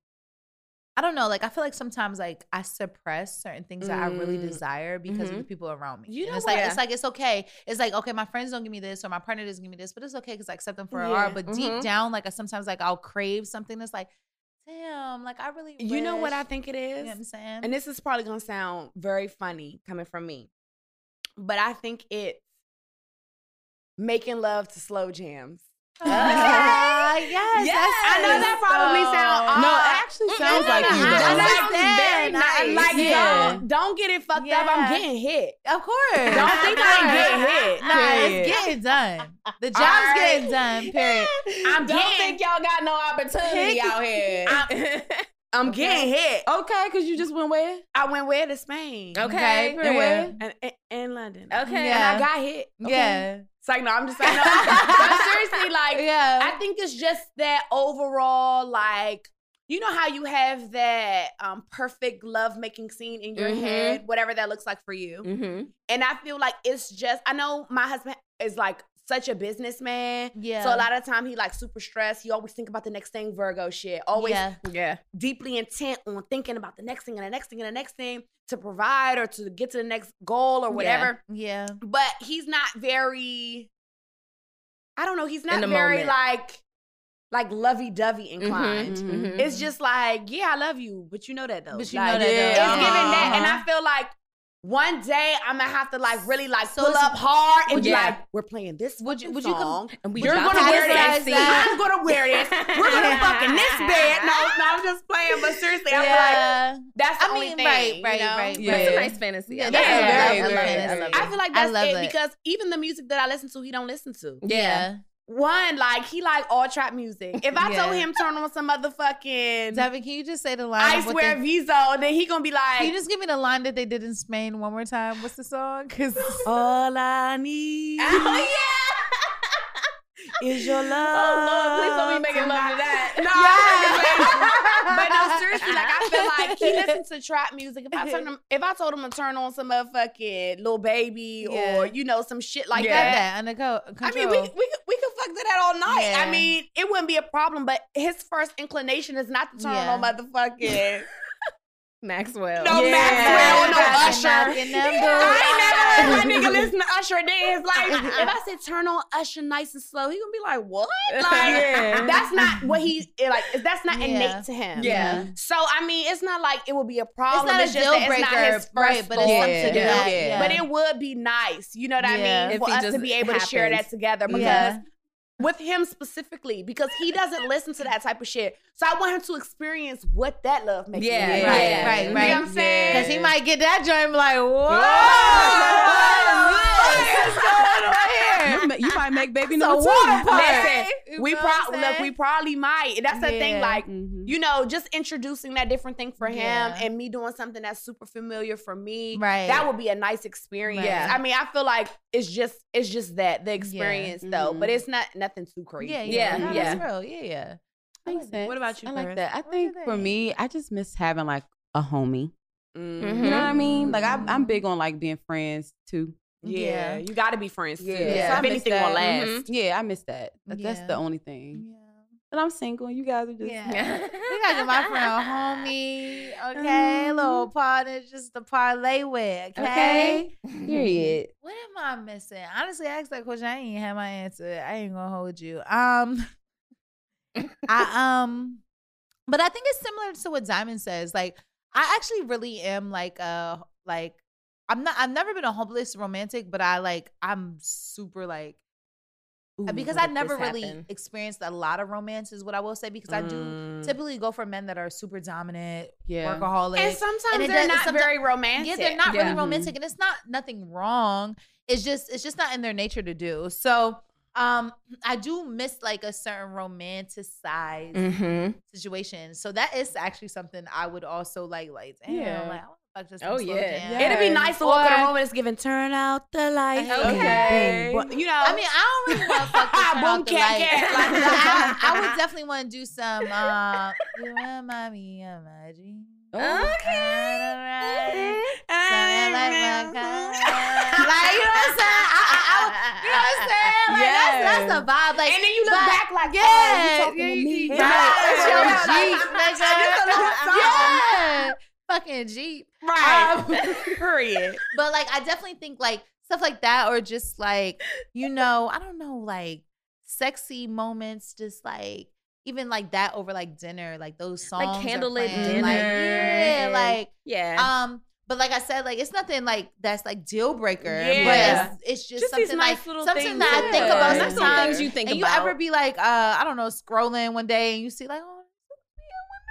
I don't know, like, I feel like sometimes, like, I suppress certain things that I really Mm. desire because of Mhm. the people around me. You And know it's like, it's like, it's okay. It's like, okay, my friends don't give me this or my partner doesn't give me this, but it's okay because I accept them for Yeah. art. But deep Mhm. down, like, I sometimes, like, I'll crave something that's like, damn, like, I really. You know what I think it is? You know what I'm saying? and this is probably gonna sound very funny coming from me, but I think it's making love to slow jams. Ah, yes, Yes. I know that probably sound so- No, odd. it actually sounds like no, you. no, though. I That sounds understand. very nice. I- Like, Yeah. don't, don't get it fucked up. I'm getting hit. Of course. Don't think I ain't getting hit. Nah, Period. it's getting done. The job's Alright. getting done. Period. I'm Don't getting, think y'all got no opportunity out here. I'm getting hit. Okay, because you just went where? I went where to Spain. okay. And where? And, and, and London. Okay. Yeah. And I got hit. Yeah. It's like, no, I'm just saying. No. but seriously, like, Yeah. I think it's just that overall, like, you know how you have that um, perfect love making scene in your Mhm. head, whatever that looks like for you. Mm-hmm. And I feel like it's just, I know my husband is like such a businessman. yeah. So a lot of time he like super stressed. He always think about the next thing, Virgo shit. Always Yeah. Yeah. deeply intent on thinking about the next thing and the next thing and the next thing to provide or to get to the next goal or whatever. Yeah. But he's not very I don't know, he's not very moment. like like lovey-dovey inclined. Mhm, mhm. It's just like, yeah, I love you, but you know that though. But you Like, know that though. It's Uh-huh, giving that and uh-huh. I feel like one day I'm gonna have to like really like So pull up hard and Would be like, we're playing this Would you- fucking would you com- song. And we You're gonna wear this. I'm gonna wear this. We're gonna fuck in this bed. No, no, I'm just playing. But seriously, I feel like that's the I only mean, thing. right, you right, know? right, Yeah. That's a nice fantasy. Yeah, I that's like a it. very I love it. I love I feel like I that's love it, it. because even the music that I listen to, he don't listen to. Yeah. One, like he like all trap music. If I told him turn on some motherfucking Devin, can you just say the line? I swear they- Viso, then he gonna be like, Can you just give me the line that they did in Spain one more time? What's the song? Because all I need Oh is your love. Oh Lord, please don't be making love to that. No, but no, seriously, like I feel like he listens to trap music. If I turn him, if I told him to turn on some motherfucking Lil Baby Yeah. or you know some shit like Yeah. got that. that under co- I mean, we we could, we could fuck to that all night. Yeah. I mean, it wouldn't be a problem. But his first inclination is not to turn Yeah. on motherfucking Maxwell. no Yeah. Maxwell, no Knocking, Usher. knocking them I ain't never heard my nigga listen to Usher a day in his life. If I said turn on Usher nice and slow, he gonna be like, what? Like Yeah. that's not what he like. That's not Yeah. innate to him. Yeah. So I mean, it's not like it would be a problem. It's problem. not a just deal breaker, It's not his first right? But it's thought something to to do. Yeah. Yeah. But it would be nice, you know what I mean, If for us to be able to share that together because Yeah. With him specifically, because he doesn't listen to that type of shit. So I want him to experience what that love makes. Yeah. Right, yeah. right, You know right. what I'm saying? Because he might get that joint and be like, whoa. What's going on here? You, ma- you might make baby It's a number two. Listen, You we know probably look, we probably might. That's the thing, Yeah. like Mhm. you know, just introducing that different thing for him Yeah. and me doing something that's super familiar for me. Right. That would be a nice experience. Yeah. I mean, I feel like it's just it's just that the experience though, Mhm. but it's not nothing too crazy. Yeah, Yeah, yeah, no, yeah. That's real. Yeah, yeah. Makes sense. What about you, I like Paris? that. I What think for me, I just miss having like a homie. Mhm. Mhm. You know what I mean? Like I'm, Mm-hmm. I'm big on like being friends too. Yeah, Yeah. you got to be friends too. Yeah. So I if miss anything that. will last. Mhm. Yeah, I miss that. That- That's the only thing. Yeah. And I'm single. and You guys are just Yeah. We gotta get my friend a homie, okay? little partner just to parlay with, okay? okay. Period. What am I missing? Honestly, I asked that question. I ain't have my answer. I ain't gonna hold you. Um, I um, but I think it's similar to what Diamond says. Like, I actually really am like a like I'm not. I've never been a hopeless romantic, but I like I'm super like Ooh, because I never really happened? experienced a lot of romance. Is what I will say because I do Mm. typically go for men that are super dominant, Yeah. workaholic, And sometimes And they're does- not sometimes- very romantic. yeah, they're not Yeah. really romantic, and it's not nothing wrong. It's just it's just not in their nature to do. So um I do miss like a certain romanticized Mhm. situation. So that is actually something I would also like like damn, Yeah. like I want to fuck just Oh, some slow yeah. jam. It'd be nice to walk in a room and it's giving turn out the lights. Okay. Boom, boom. You know, I mean, I don't really want to fuck this turn Boom, off the cat, light. Like, I, I would definitely want to do some. Uh, you remind me of my dreams. Okay. Something like my kind. Like, you know what I'm saying? I, I, I, would- you know what I'm saying? Like, that's, that's the vibe. Like, and then you look but- back like, yeah, oh, you talking yeah, to me? yeah, Yeah. it's your Yeah. Jeep, nigga. Yeah, fucking Jeep. Right. Um, Period. but like I definitely think like stuff like that or just like you know I don't know like sexy moments just like even like that over like dinner like those songs Like candlelit dinner. like, yeah like Yeah. um But like I said, like it's nothing like that's like deal breaker. Yeah. But it's, it's just, Just something nice like something things. that I think about sometimes. things you think and about. you ever be like, uh, I don't know, scrolling one day and you see like, oh,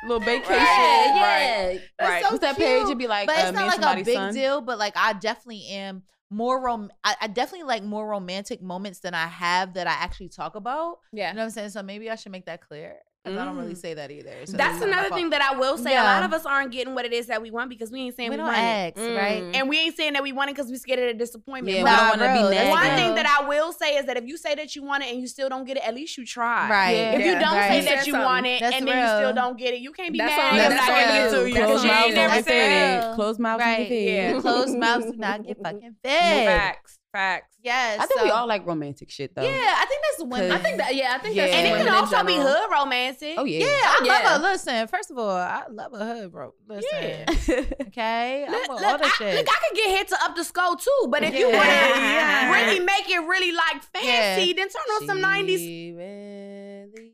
little vacation. Yeah, Yeah. that's Right. so What's that page? It'd be like, but uh, it's not like a big son. deal. But like, I definitely am more rom. I, I definitely like more romantic moments than I have that I actually talk about. Yeah. You know what I'm saying? So maybe I should make that clear. 'Cause I don't really Mm. say that either. So That's another thing that I will say. A lot of us aren't getting what it is that we want because we ain't saying we we, don't want it. ask, right? Mm. And we ain't saying that we want it because we scared of the disappointment. Yeah, But we Nah, don't want to bro, be that's. One thing that I will say is that if you say that you want it and you still don't get it, at least you try. Right. Yeah. If you don't Right. say You that you something. want it That's and then you still don't get it, you can't be That's mad. on- I'm that's not on giving you. it to you That's because you you. ain't never said it. Closed mouths Right. get fed. Yeah. Closed mouths do not get fucking fed. Facts. Facts. Yes. I think we all like romantic shit though. Yeah, I think that's women. I think that. Yeah, I think Yeah. that's And it can also be hood romantic. Oh yeah. Yeah, I oh, Yeah. love her. Listen, first of all, I love a hood, bro. Listen, okay, I'm Look, look, all the I, shit. look, I could get hit to up the skull too, but if you want to Yeah. really make it really like fancy, Yeah. then turn on some nineties. She really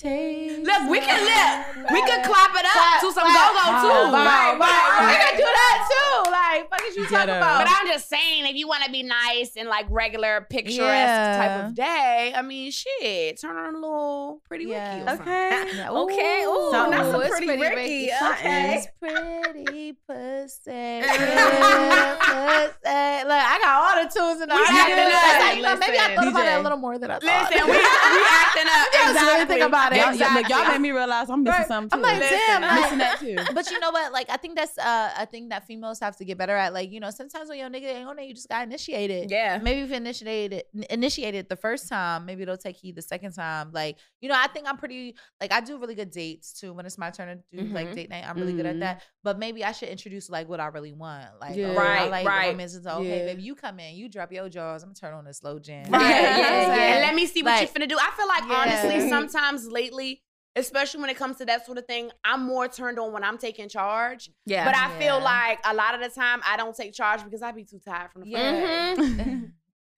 takes Look, we can my look, we can clap it up Clap, to some clap. go-go too. Right, right, right. We can do that too. Like, fuck is you talking Ghetto. about? But I'm just saying, if you want to be nice and like regular picturesque Yeah. type of day, I mean, shit, turn on a little pretty Yeah. Ricky or something. Yeah, Okay. Ooh, something. that's a Ooh, it's pretty Ricky. Okay. It's pretty pussy. pretty pussy. Look, I got all the tunes in the We I acting got- up. that's how you know, Maybe I Listen, thought about it a little more than I thought. Listen, we, we acting up. I was really Exactly. thinking about it. Y'all, y'all- look, y'all made me realize I'm missing Right. something I'm too. like, damn, I'm missing that too. But you know what? Like, I think that's uh, a thing that females have to get better at. Like, you know, sometimes when your nigga ain't on there, you just got initiated. Yeah. Maybe if you initiated initiated the first time, maybe it'll take you the second time. Like, you know, I think I'm pretty like I do really good dates too. When it's my turn to do like Mhm. date night, I'm really good at Mhm. that. But maybe I should introduce like what I really want. Like, Yeah. okay, I Right, like right. romance. So, okay, Yeah. baby, you come in, you drop your jaws. I'm gonna turn on the slow jam. Right. Yeah, Yeah. And let me see what Like, you finna do. I feel like yeah. honestly, sometimes lately, especially when it comes to that sort of thing, I'm more turned on when I'm taking charge. Yeah. But I feel like a lot of the time I don't take charge because I'd be too tired from the phone. Yeah.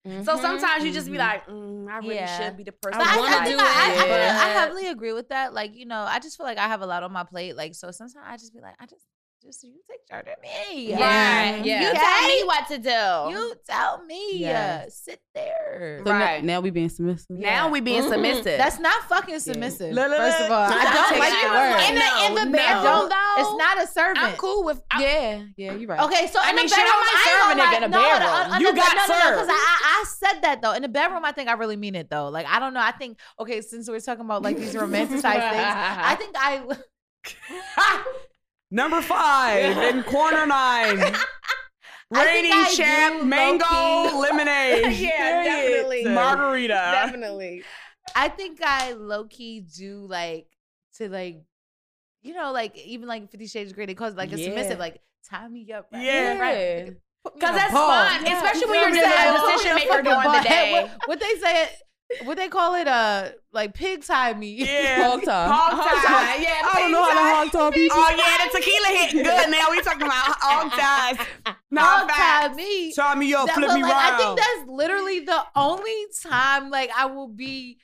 Mhm. So sometimes you just be Mhm. like, mm, I really Yeah. should be the person. But I, wanna I, like- do I, I, I, I heavily agree with that. Like, you know, I just feel like I have a lot on my plate. Like, so sometimes I just be like, I just, just you take charge of me. Yeah. Right. Yeah. You tell me what to do. You tell me. Yes. Uh, sit there. So now- Right. now, we being submissive. now we being Mhm. submissive. That's not fucking submissive. Look, look, First of all, I I don't take like the word. In the- in the No, bedroom, don't- though, It's not a servant. I'm cool with. I'm, Yeah, yeah, you're right. Okay, so I in mean, the shit, I bedroom, might I serve a ain't gonna in lie. the No, bedroom. no, You no, got no, no, served. because I, I, I said that though. In the bedroom, I think I really mean it though. Like I don't know. I think okay, since we're talking about like these romanticized things, I think I. Number five in corner nine. I think Reigning champ, mango lemonade. Yeah, Period. definitely. Margarita. Definitely. I think I low key do like to like, you know, like even like Fifty Shades of Grey, they call it like a Yeah. submissive, like tie me up, right, Yeah. right. Because that's ball. fun, Yeah. especially when You you're know just a decision Put me in maker during the day. What, what they say? What they call it? Uh, like pig tie me. Yeah. Hog tie. Hog tie. Yeah, I don't know how to hog tie people. Oh yeah, the tequila hitting good now. We talking about hog ties. No, Hog tie facts. me. Tie me up, That- flip me like, round. I think that's literally the only time like I will be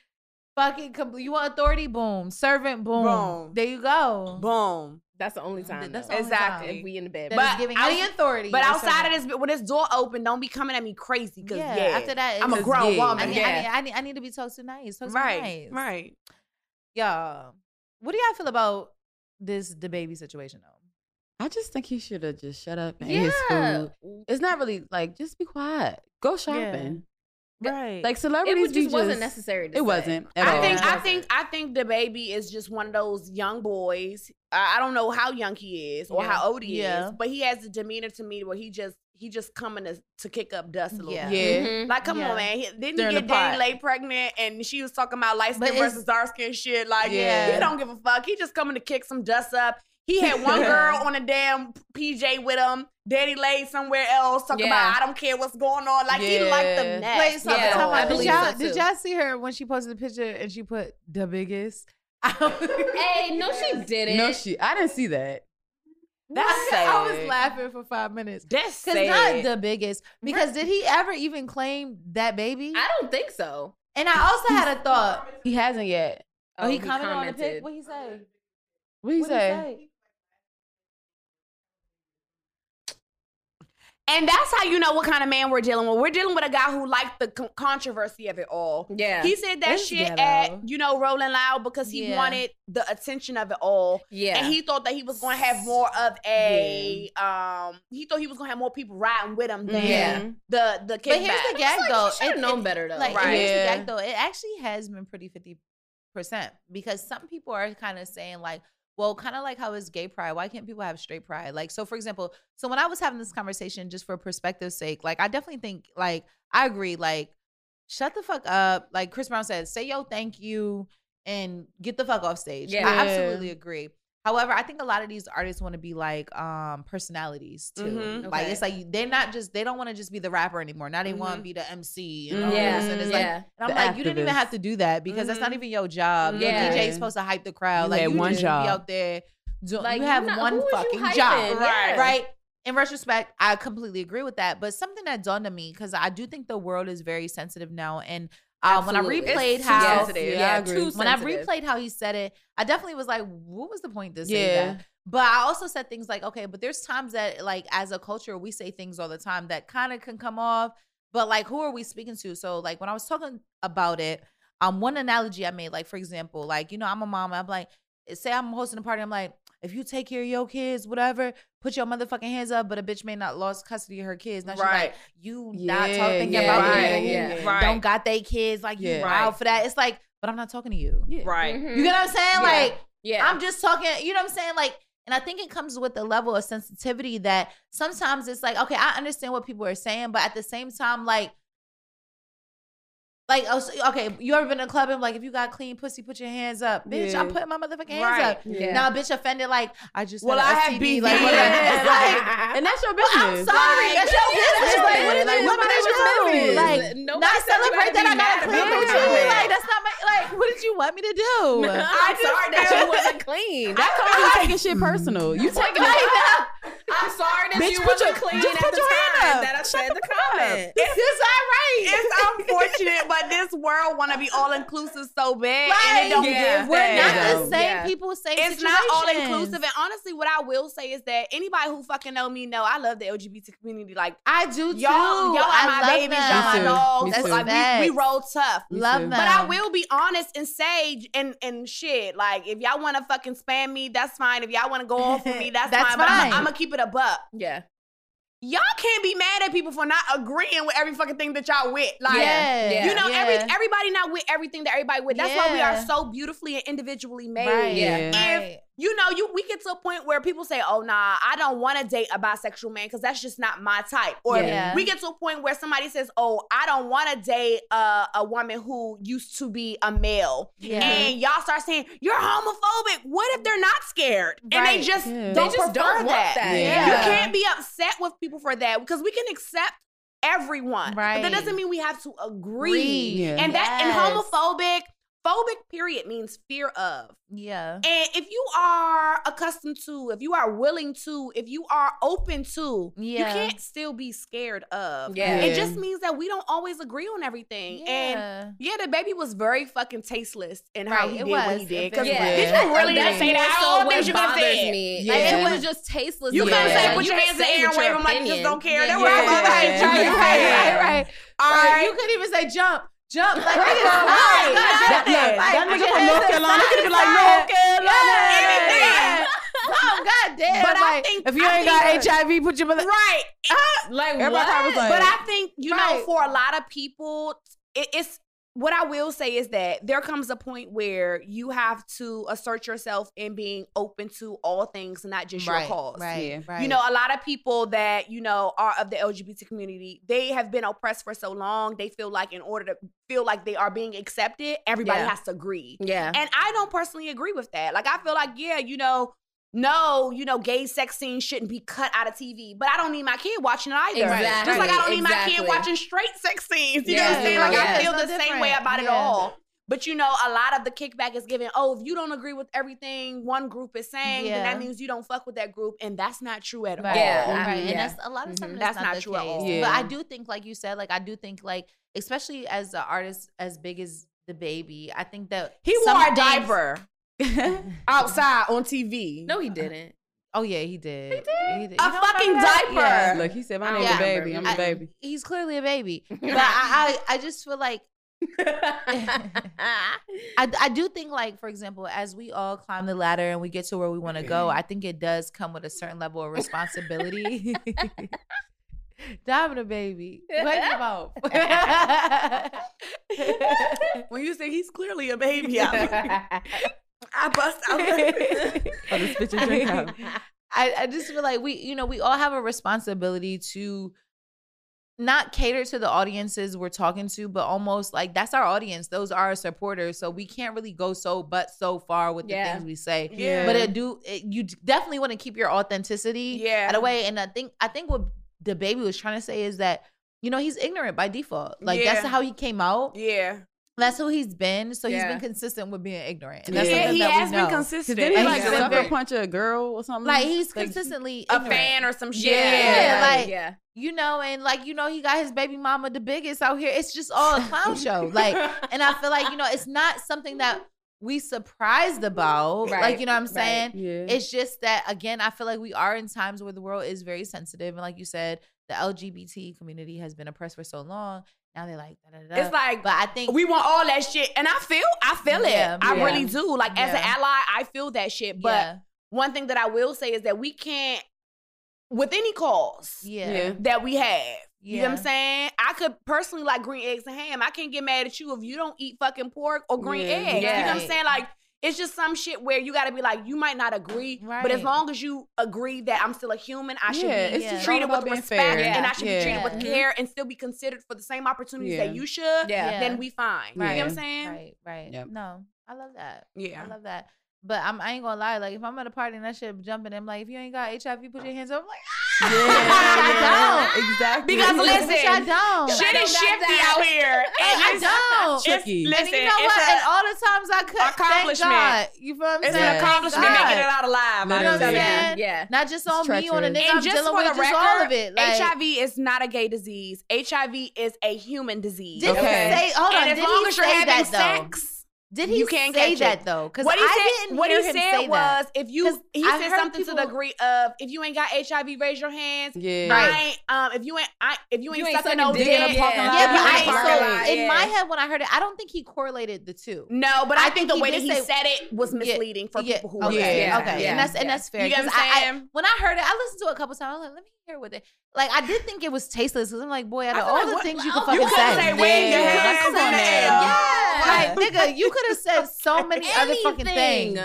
fucking complete. You want authority? Boom. Servant? Boom. Boom. There you go. boom. That's the only time. That's the only Exactly. time. If we in the bed. That But is giving outs- any authority. But or outside of this, when this door open, don't be coming at me crazy. Cause yeah, yeah, After that, I'm a grown yeah. I woman. need, yeah. I, need, I, need, I need to be talked to nice. Talked to right, nice. right. Y'all, what do y'all feel about this DaBaby situation though? I just think he should have just shut up and ate his food. It's not really like just be quiet. Go shopping. Right. Like It celebrities was- be just wasn't necessary. To It say. wasn't at I all. think I think I think DaBaby is just one of those young boys. I, I don't know how young he is or Yeah. how old he Yeah. is, but he has a demeanor to me where he just he just coming to to kick up dust a little. Yeah. bit. yeah. Mhm. Like, come Yeah. on, man. He, didn't During he get Danny pot. Lay pregnant and she was talking about light But skin versus dark skin shit? Like, Yeah. he don't give a fuck. He just coming to kick some dust up. He had one girl on a damn PJ with him. DaniLeigh somewhere else talking Yeah. about I don't care what's going on. Like he liked the them next. Wait, so Yeah, time I out. did believe y'all did y'all see her when she posted the picture and she put the biggest? Hey, no, she didn't. No she. I didn't see that. That's I was laughing for five minutes. That's Cause not the biggest. Because did he ever even claim that baby? I don't think so. and I also had a thought. He hasn't yet. Oh, he, commented, on the pic. What he say? What he What say? And that's how you know what kind of man we're dealing with. We're dealing with a guy who liked the con- controversy of it all. Yeah. He said that It's shit ghetto. at, you know, Rolling Loud because he Yeah. wanted the attention of it all. yeah. And he thought that he was going to have more of a, um, he thought he was going to have more people riding with him than Yeah. the, the kickback. But here's the gag though. should have known it- better though. Like, Right. here's Yeah. the gag though. It actually has been pretty fifty percent because some people are kind of saying like, well, kind of like how is gay pride? Why can't people have straight pride? Like, so for example, so when I was having this conversation, just for perspective's sake, like I definitely think like I agree, like shut the fuck up. Like Chris Brown said, say yo, thank you, and get the fuck off stage. Yeah. I absolutely agree. However, I think a lot of these artists want to be like um personalities too. Mhm. Like Okay. it's like they're not just they don't want to just be the rapper anymore. Now they want to be the MC and all yeah. this. And it's like and I'm The like, you didn't even have to do that because that's not Mhm. even your job. Your Yeah. DJ is supposed to hype the crowd. You like had you one just job. be out there. Do, Like, you have not- one who is you fucking hyping? job, Yeah. right? In retrospect, I completely agree with that. But something that dawned on me because I do think the world is very sensitive now, and uh, when I replayed It's how too. Yeah, Yeah, I agree. too when I replayed how he said it, I definitely was like, what was the point this?" say Yeah. that? But I also said things like, okay, but there's times that like as a culture we say things all the time that kind of can come off, but like who are we speaking to? So like when I was talking about it, um, one analogy I made, like for example, like you know I'm a mom, I'm like, say I'm hosting a party, I'm like, if you take care of your kids, whatever, put your motherfucking hands up. But a bitch may not lost custody of her kids. Now she's Right. like, you not talking yeah, about yeah, people yeah. Right. don't got they kids, like you Yeah. wild for that. It's like, but I'm not talking to you. Yeah. Right. Mhm. You get what I'm saying? Yeah. Like, yeah. I'm just talking, you know what I'm saying? Like, and I think it comes with a level of sensitivity that sometimes it's like, okay, I understand what people are saying, but at the same time, like, like, oh, so- okay, you ever been in a club and like, if you got clean pussy, put your hands up, bitch. Yeah. I'm putting my motherfucking hands Right. up. Yeah. Now, a bitch offended, like, I just Well, had I a have STD, BV. like, whatever. It's like, and that's your well, I'm sorry, Like, that's your yeah, business. Like, what yeah. Like, it? What what did you your do? business? Like, Nobody not celebrate that I got a clean about coochie. it. Like, that's not my, like, what did you want me to do? I'm sorry that you wasn't clean. That comes with taking shit personal. You take it I'm sorry that Bitch, you put wasn't your- clean just at put the your hand time up. that I Shut said the the comment. It's, it's all right. It's unfortunate, but this world want to be all inclusive so bad, and it don't Yeah. give We're that. not the same Yeah. people, same It's not all inclusive. And honestly, what I will say is that anybody who fucking know me know I love the LGBT community. Like I do too. y'all, y'all are I my babies, them. y'all my dogs. That's too. like we, we roll tough. Me Love too. them. But I will be honest and say and and shit. Like if y'all want to fucking spam me, that's fine. If y'all want to go off with me, that's, That's fine. But I'm gonna keep it a buck. Yeah. Y'all can't be mad at people for not agreeing with every fucking thing that y'all with. Like yeah. Yeah. you know, yeah. every everybody not with everything that everybody with. That's why we are so beautifully and individually made. Right. Yeah. If Right. You know, you we get to a point where people say, "Oh, nah, I don't want to date a bisexual man because that's just not my type." Or Yeah. we get to a point where somebody says, "Oh, I don't want to date a, a woman who used to be a male," Yeah. and y'all start saying, "You're homophobic." What if they're not scared and they just Yeah. don't They just prefer don't want that? that. Yeah. You can't be upset with people for that because we can accept everyone, but that doesn't mean we have to agree. Agree. Yeah. And that and homophobic, phobic period means fear of. Yeah. And if you are accustomed to, if you are willing to, if you are open to, yeah. you can't still be scared of. Yeah. It just means that we don't always agree on everything. And Yeah. yeah, DaBaby was very fucking tasteless in how Right, he it did what he did. Because very Yeah. did oh, was. you really That's say that? more All so the what things you could have bothers said. me. Yeah. Like, It it was- was just tasteless. You to couldn't say put you your hands in the air and wave them like you just don't care. Yeah. That's what I'm Right, right, right, your right, hand. right, right. All Or right. You couldn't even say jump, jump. Like, Right. niggas, Right. right. That- Like, that nigga from North Carolina could be like. North Carolina. Anything. Oh, goddamn. But I think- if you I ain't got think- HIV, put your mother. Right. Like Everybody what? was like, But I think, you know, for a lot of people, it, it's what I will say is that there comes a point where you have to assert yourself in being open to all things, not just your cause. Right. Yeah. Right. You know, a lot of people that, you know, are of the LGBT community, they have been oppressed for so long. They feel like in order to feel like they are being accepted, everybody Yeah. has to agree. Yeah. And I don't personally agree with that. Like I feel like, yeah, you know, no, you know, gay sex scenes shouldn't be cut out of TV, but I don't need my kid watching it either. Exactly, Just like I don't need my kid watching straight sex scenes. You know what I'm saying? Like yeah. I feel It's the no same way different. about it all. But you know, a lot of the kickback is given, oh, if you don't agree with everything one group is saying, then that means you don't fuck with that group. And that's not true at Right. all. Yeah. Right. Yeah. And that's a lot of Mhm. times That's that's, not not, the true at case. all. But I do think, like you said, like I do think, like especially as an artist as big as DaBaby, I think that He some wore a things- diaper outside on TV. No, he didn't. Oh yeah, he did. He did. He did. A You fucking diaper. Yeah. Look, he said, "My name's don't a baby. I'm a I- baby." He's clearly a baby, but I, I, I just feel like I, I do think like for example as we all climb the ladder and we get to where we want to go i think it does come with a certain level of responsibility Diamond a baby. Wipe your mouth. when you say he's clearly a baby, I, I bust out. Oh, the spit your drink out. I, I just feel like we, you know, we all have a responsibility to not cater to the audiences we're talking to, but almost like that's our audience. Those are our supporters. So we can't really go so but so far with the Yeah. things we say. Yeah. But it do it, you definitely want to keep your authenticity Yeah. at a way. And I think I think what DaBaby was trying to say is that you know he's ignorant by default. Like that's how he came out. Yeah. That's who he's been. So he's been consistent with being ignorant. And that's Yeah, Yeah, he that has been know. consistent. Didn't he like he's been sucker very- punch a girl or something? Like he's Like, consistently a ignorant. fan or some shit. Yeah, Right, like- yeah. you know, and like you know, he got his baby mama the biggest out here. It's just all a clown show. Like, and I feel like you know, it's not something that we surprised about. Like, you know what I'm right. saying? Yeah. It's just that again, I feel like we are in times where the world is very sensitive, and like you said, the LGBT community has been oppressed for so long. Now they're like, da, da, da. It's like but I think we want all that shit, and I feel, I feel Yeah, it. I really do. Like as an ally, I feel that shit. But yeah, one thing that I will say is that we can't, with any cause yeah, Yeah. that we have. You know what I'm saying? I could personally like green eggs and ham. I can't get mad at you if you don't eat fucking pork or green Yeah, eggs. You know what I'm saying? Like it's just some shit where you got to be like, you might not agree, but as long as you agree that I'm still a human, I should Yeah, be it's Yeah. treated with respect fair. and I should Yeah. be treated with care and still be considered for the same opportunities Yeah. that you should. Yeah. Then we fine. You know what I'm saying? right, right. Yep. No, I love that. Yeah. I love that. But I'm, I ain't gonna lie. Like if I'm at a party and that shit jumping, I'm like, if you ain't got HIV, put your hands up. I'm like, ah! Yeah, I don't. exactly. Because listen, Bitch, I don't. Shit is shifty that. out here. I, I it's- don't. It's, Tricky. listen, and you know what? a- and all the times I could, thank Accomplishment. God. You feel what I'm It's saying? an Thank accomplishment God. making it out alive. You know what I'm saying? Yeah. Not just on me, on a treacherous. nigga And I'm just dealing for with, the just record, all of it. Like, HIV is not a gay disease. HIV is a human disease. Did Okay. he say? Hold on. and as Did long he as you're say having that though? sex, Did he you can't say catch that it. though? Because what he I said, didn't what he said say that. was, if you he I said heard something to the people- degree of, if you ain't got HIV, raise your hands. Yeah. Right. I um, if you ain't, I, if you ain't, You ain't sucking sucking no dick dick, in a parking lot. Yeah, if but I, so sucking- lot, in my head when I heard it, I don't think he correlated the two. No, but I, I think, think the way that he say- said it was misleading for people who okay, were Yeah, okay, yeah, and that's and that's fair. You get what 'cause I'm I- I- saying? when I heard it, I listened to it a couple times. I was like, let me hear what it. Like I did think it was tasteless because I'm like, boy, out of feel all like the what- things you oh, could you fucking could've say, say wave your Yeah. hands Like, come on the now. air. Yeah. Like nigga, you could have said so many other fucking things.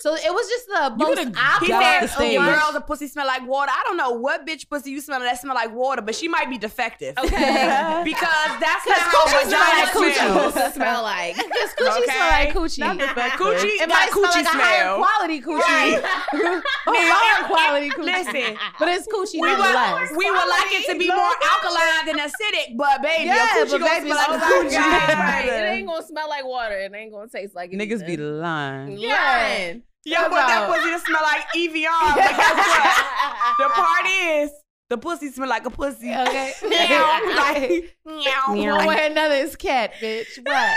So it was just the You most could've He opposite. the said, stage. "Your girls a pussy smell like water." I don't know what bitch pussy you smell that smell like water, but she might be defective. Okay. because that's not Coochie how smell vagina like coochie. smells. supposed to smell like. Because coochie smell like coochie. Not defective. Coochie It got might smell coochie like a higher smell. quality coochie. a higher quality coochie. Listen, But it's coochie we nonetheless. would, we would like it to be more alkaline than acidic, but baby, Yeah, your coochie but gonna baby, smell like oh a coochie. Right. It ain't gonna smell like water. It ain't gonna taste like Niggas be anything. lying. Lying. Y'all want that pussy to smell like Evian, but guess what? The part is, the pussy smell like a pussy. Okay. Meow. Like, meow. One way or another is cat, bitch. What?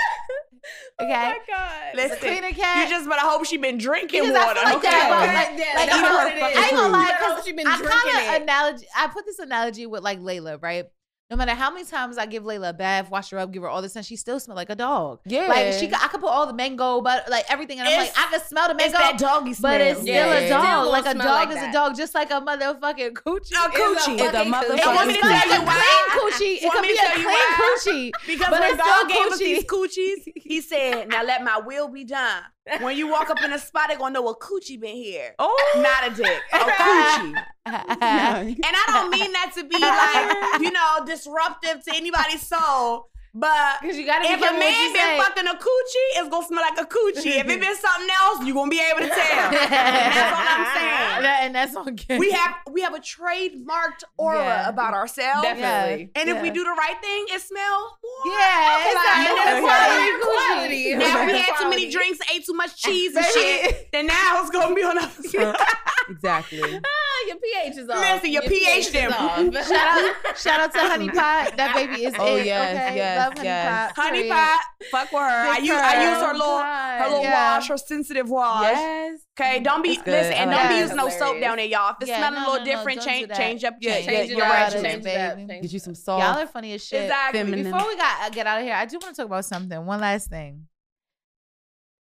Oh Okay. my god. Listen, cleaner cat. You just better hope she been drinking Because water. feel like okay? that Okay. like, Yeah, like, that's you know, what it is. I ain't gonna lie, You better hope because she been I drinking kind of analogy. I put this analogy with like Layla, right? No matter how many times I give Layla a bath, wash her up, give her all this, and she still smell like a dog. Yeah. like she, could- I could put all the mango, but like everything, and I'm It's- like, I can smell the mango. It's that doggy smell. but it's still Yeah. a dog. gonna like a dog like is a dog, just like a motherfucking coochie. A coochie. It's a fucking motherfucking And want me to It's tell you a why? clean coochie. It Want could be a tell clean why? coochie. Because But when God still gave us these coochies, he said, now let my will be done. When you walk up in a spot, they're gonna know a coochie been here. Oh. Not a dick, a coochie. And I don't mean that to be like, you know, disruptive to anybody's soul. But Because you gotta if a man you been say. fucking a coochie, it's gonna smell like a coochie. if it been something else, you gonna be able to tell. That's all I'm saying. That- and that's okay. We have we have a trademarked aura Yeah. about ourselves. Definitely. And if we do the right thing, it smells more. Yeah, it's like- like, it's it's like like quality. Now if we had too many drinks, ate too much cheese and shit, then now it's gonna be on the Exactly. Ah, your pH is off. Listen, your pH is off. Shout out, shout out to Honey Pot. That baby is Oh, it. yes, okay? yes, Love Honey yes. Pot. Honey pot, fuck with her. I Big use I use her little her little Yeah. wash, her sensitive wash. Yes. Okay, don't be listen, I and don't be that. using no soap down there, y'all. If it's Yeah, smelling no, a little no, no, different, don't change change up your Yeah, your, yeah, your yeah. regimen. Change up, Get you some salt. Y'all are funny as shit. Exactly. Feminine. Before we got get out of here, I do want to talk about something. One last thing.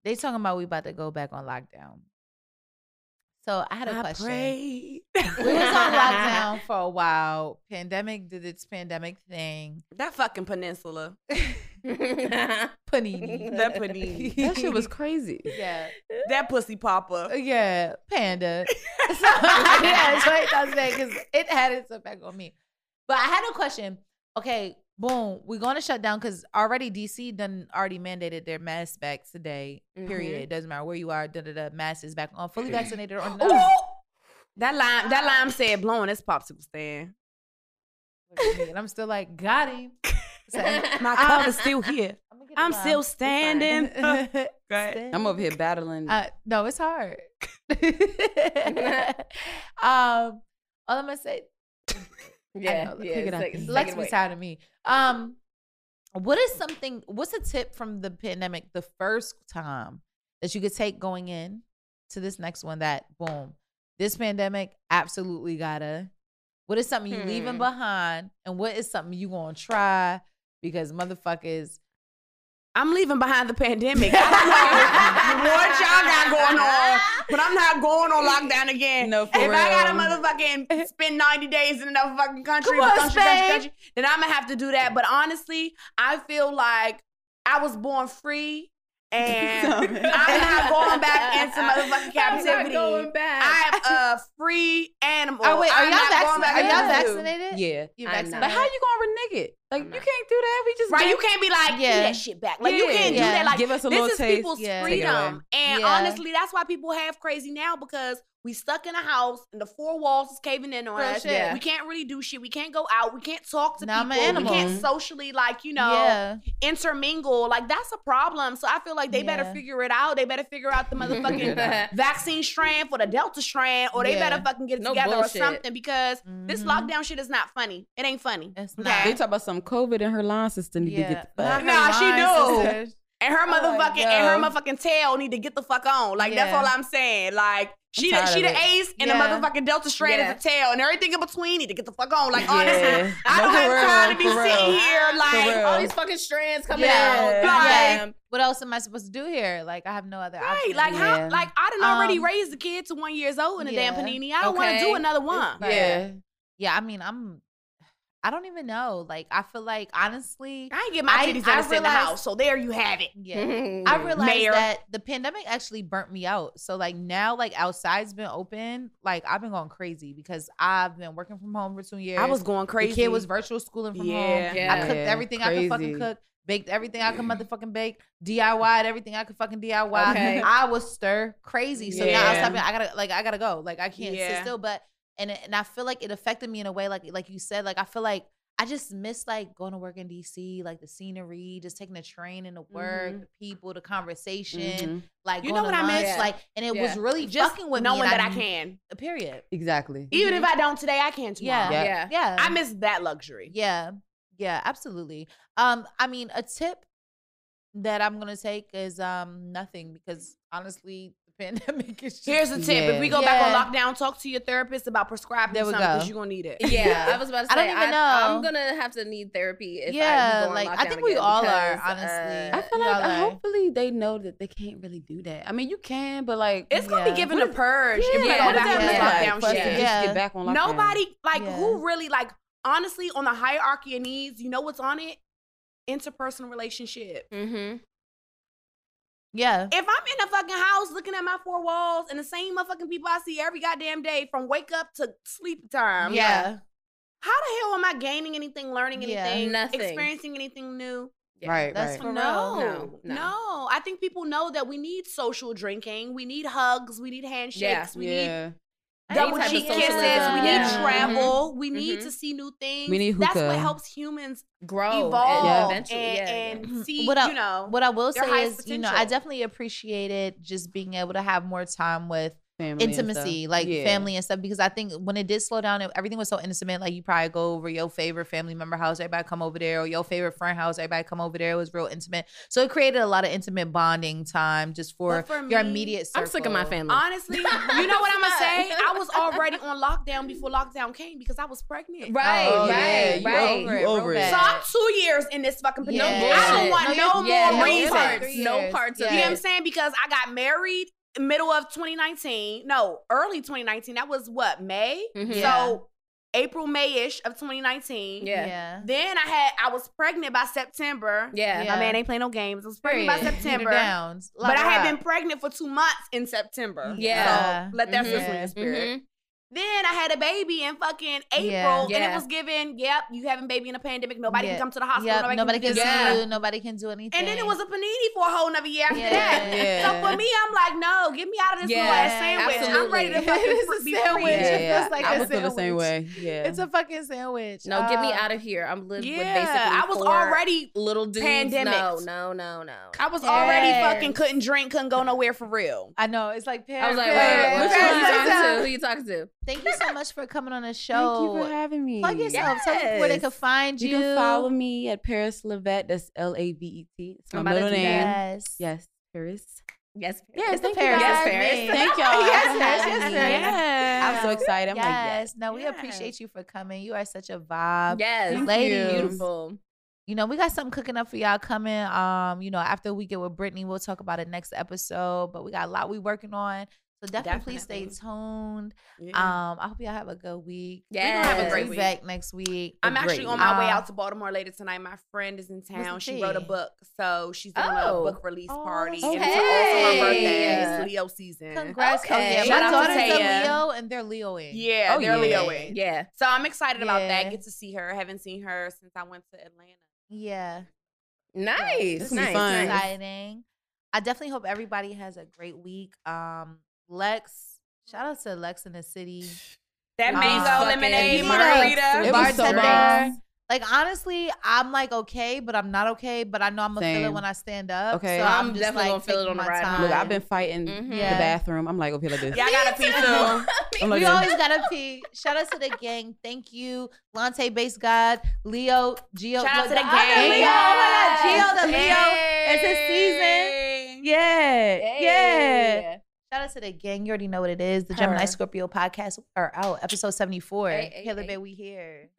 They talking about we about to go back on lockdown. So I had a I question. prayed. We was on lockdown for a while. Pandemic did its pandemic thing. That fucking peninsula. Panini. That panini. That shit was crazy. yeah. That pussy popper. Uh, yeah. Panda. so, yeah, so it does that because it had its effect on me. But I had a question. Okay, boom. We're going to shut down because already DC done already mandated their masks back today. Period. It doesn't matter where you are. Da da da. Mask is back on. Fully vaccinated or not. That lime, that lime said blowing this popsicle stand. and I'm still like, got him. So, My I- cup is still here. I'm, I'm still standing. It's I'm over here battling. Uh, no, it's hard. um, all I'm gonna say, yeah, know, yeah. pick it up. it's like- it's Lex like, was tired of me. Um, what is something? What's a tip from the pandemic? The first time that you could take going in to this next one. That boom, this pandemic absolutely gotta. What is something you leaving Hmm. behind, and what is something you gonna try? Because motherfuckers, I'm leaving behind the pandemic. I don't know what y'all got going on, but I'm not going on lockdown again. No, for if I gotta real. motherfucking spend 90 days in another fucking country, on, country, country, country, then I'm gonna have to do that. But honestly, I feel like I was born free and I'm not going back into motherfucking captivity. I'm not captivity. going back. I'm a free animal. oh wait, are I'm y'all, not going vaccinated? Are y'all into the vaccinated? yeah. You I'm vaccinated? But how you gonna renege it? Like you can't do that. We just Right, gave- you can't be like, Yeah. yeah. that shit back. Like, you can't Yeah. do that. Like, Give us a this little is taste. people's Yeah. Take it away. freedom. And Yeah. honestly, that's why people have crazy now because we stuck in a house and the four walls is caving in on Real us. shit. Yeah. We can't really do shit. We can't go out. We can't talk to Now I'm an people. We can't socially, like, you know, yeah. intermingle. Like, that's a problem. So I feel like they better figure it out. They better figure out the motherfucking vaccine strand for the Delta strand, or they Yeah. better fucking get it No together bullshit. or something because this Mhm. lockdown shit is not funny. It ain't funny. It's Okay. not. They talk about some COVID and her line sister need to get the fuck. Nah, she do. sister. And her Oh motherfucking and her motherfucking tail need to get the fuck on. Like that's all I'm saying. Like she the, she the ace and Yeah. the motherfucking delta strand Yeah. is the tail and everything in between need to get the fuck on. Like Yeah. honestly, I No, don't have real, time to be sitting real. here like. All these fucking strands coming Yeah. out. Like- Goddamn. What else am I supposed to do here? Like I have no other right. option. Like Yeah. how like I done already Um, raised the kid to one years old in a damn panini. I don't want to do another one. Yeah. yeah, I mean, I'm. I don't even know. Like I feel like honestly, I ain't get my I- titties I done to sit in the realized- house. So there you have it. yeah. I realized Mayor. that the pandemic actually burnt me out. So like now, like outside's been open. Like I've been going crazy because I've been working from home for two years. I was going crazy. The kid was virtual schooling from Yeah. home. Yeah. I cooked Yeah, everything I could fucking cook, baked everything I could motherfucking bake, DIY'd everything I could fucking DIY. Okay. I was stir crazy. So now I was stopping. I gotta like I gotta go. Like I can't Yeah. sit still. But and it- and I feel like it affected me in a way like like you said. Like I feel like I just miss like going to work in DC, like the scenery, just taking the train into work, Mhm. the people, the conversation, Mhm. like You know what I miss? like, and it was really just fucking with knowing me. that I can. Period. Exactly. Even if I don't today, I can tomorrow. Yeah. Yeah. Yeah. I miss that luxury. Yeah. Yeah, absolutely. Um, I mean, a tip that I'm gonna take is um nothing because honestly, the pandemic is just Here's the tip: if we go Yeah. back on lockdown, talk to your therapist about prescribing There we something because you're gonna need it. Yeah, I was about to say. I don't even know. I'm gonna have to need therapy. If Yeah, I, go like, I think we again all are, honestly. uh, I feel like are. hopefully they know that they can't really do that. I mean, you can, but like It's gonna Yeah. be given a purge if we Yeah, go back does on that lockdown like? for us to shit. Yeah. get back on lockdown. Nobody like Yeah. who really like honestly on the hierarchy of needs. You know what's on it? Interpersonal relationship. mhm. Yeah. If I'm in a fucking house looking at my four walls and the same motherfucking people I see every goddamn day from wake up to sleep time, Yeah. how the hell am I gaining anything, learning Yeah. anything, Nothing. experiencing anything new? Yeah. Right, That's right. for no, real. No, no, no. I think people know that we need social drinking, we need hugs, we need handshakes, Yeah. we need yeah. Any double type of cheek kisses, we need Yeah. travel, we need to see new things. We need That's what helps humans Grow evolve and eventually. and, yeah, and see, What I- you know. What I will say highest is, you know, I potential. definitely appreciated just being able to have more time with Family and stuff. intimacy, like Yeah. family and stuff. Because I think when it did slow down, it- everything was so intimate. Like you probably go over your favorite family member house, everybody come over there, or your favorite friend house, everybody come over there. It was real intimate, so it created a lot of intimate bonding time just for, But for your me, immediate. Circle. I'm sick of my family. Honestly, you know what I'm gonna say? I was already on lockdown before lockdown came because I was pregnant. Right, Oh, yeah, right, you right. over it, You over real it. So. I'm two years in this fucking Yeah. pandemic. No I don't want No, no, you- yeah, more no reasons. parts, no Years. parts of You know what I'm saying? Because I got married middle of 2019. No, early 2019. That was what May. Mhm. Yeah. So April, May-ish of 2019. Yeah. yeah. Then I had I was pregnant by September. Yeah. Yeah. My man ain't playing no games. I was pregnant by Period. Get her September. down. But I had been pregnant for two months in September. Yeah. So let that sit in Yeah. your spirit. Mhm. Then I had a baby in fucking April, Yeah. and Yeah. it was given, yep, you having baby in a pandemic. Nobody Yeah. can come to the hospital. Yep, nobody, nobody can, can do see. Yeah. you. Nobody can do anything. And then it was a panini for a whole nother year after Yeah. that. Yeah. So for me, I'm like, no, get me out of this Yeah, little ass sandwich. I'm ready to fucking It's a be sandwich. free. It Yeah, yeah. feels like I a would feel the same way. Yeah. It's a fucking sandwich. No, get me Uh, out of here. I'm living with Yeah, basically I was four already, little dudes. pandemics. No, no, no, no. I was already fucking couldn't drink, couldn't go nowhere for real. I know it's like I was like, Paris- wait, wait, Paris- which Paris- one you talking to? Who you talking to? Thank you so much for coming on the show. Thank you for having me. Plug yourself. Tell people where they can find you. You can follow me at Paris Levette. That's L A V E T. It's my I'm about to middle name. Yes. Yes, Paris. Yes. Yes, It's the thank you Paris. guys. Yes, Paris. Thank y'all. Yes, Paris. having Yes, me. Paris. I'm so excited. I'm yes. like, yes. No, we Yes. appreciate you for coming. You are such a vibe. Yes. Thank Ladies. you. Beautiful. You know, we got something cooking up for y'all coming. Um, you know, after we get with Brittany, we'll talk about it next episode. But we got a lot we working on. So definitely, please stay tuned. Yeah. Um, I hope y'all have a good week. gonna have a great week. back next week. I'm actually on week. my way Um, out to Baltimore later tonight. My friend is in town. She wrote a book, so she's doing Oh. a book release Oh, party. that's And it's also her birthday. It's Leo season. Congrats. Oh, yeah. Shout My out to daughter's a Leo and they're Leoing. Yeah, Oh, they're yeah. Leoing. Yeah. So I'm excited about that. Get to see her. haven't seen her since I went to Atlanta. Yeah. Nice. This will nice. fun. nice. exciting. I definitely hope everybody has a great week. Um, Lex, shout out to Lex in the city. That mango fucking lemonade margarita. It was so bartender. nice. Like honestly, I'm like okay, but I'm not okay. But I know I'm gonna feel it when I stand up. Okay. so I'm I'm, just definitely like gonna feel it on the my ride time. Look, I've been fighting Mhm. the Yeah. bathroom. I'm like, okay, like this. Yeah, I gotta pee too. Like we always gotta pee. Shout out to the gang. Thank you, Lante Base God, Leo, Geo. Shout out look, to the other gang. Leo. Oh my God, Geo, the Leo. Hey. It's a season. Yeah, yeah. Shout out to the gang. You already know what it is. The Gemini Scorpio podcast are out. Episode 74. Hey, hey, Taylor hey. Bay, we here.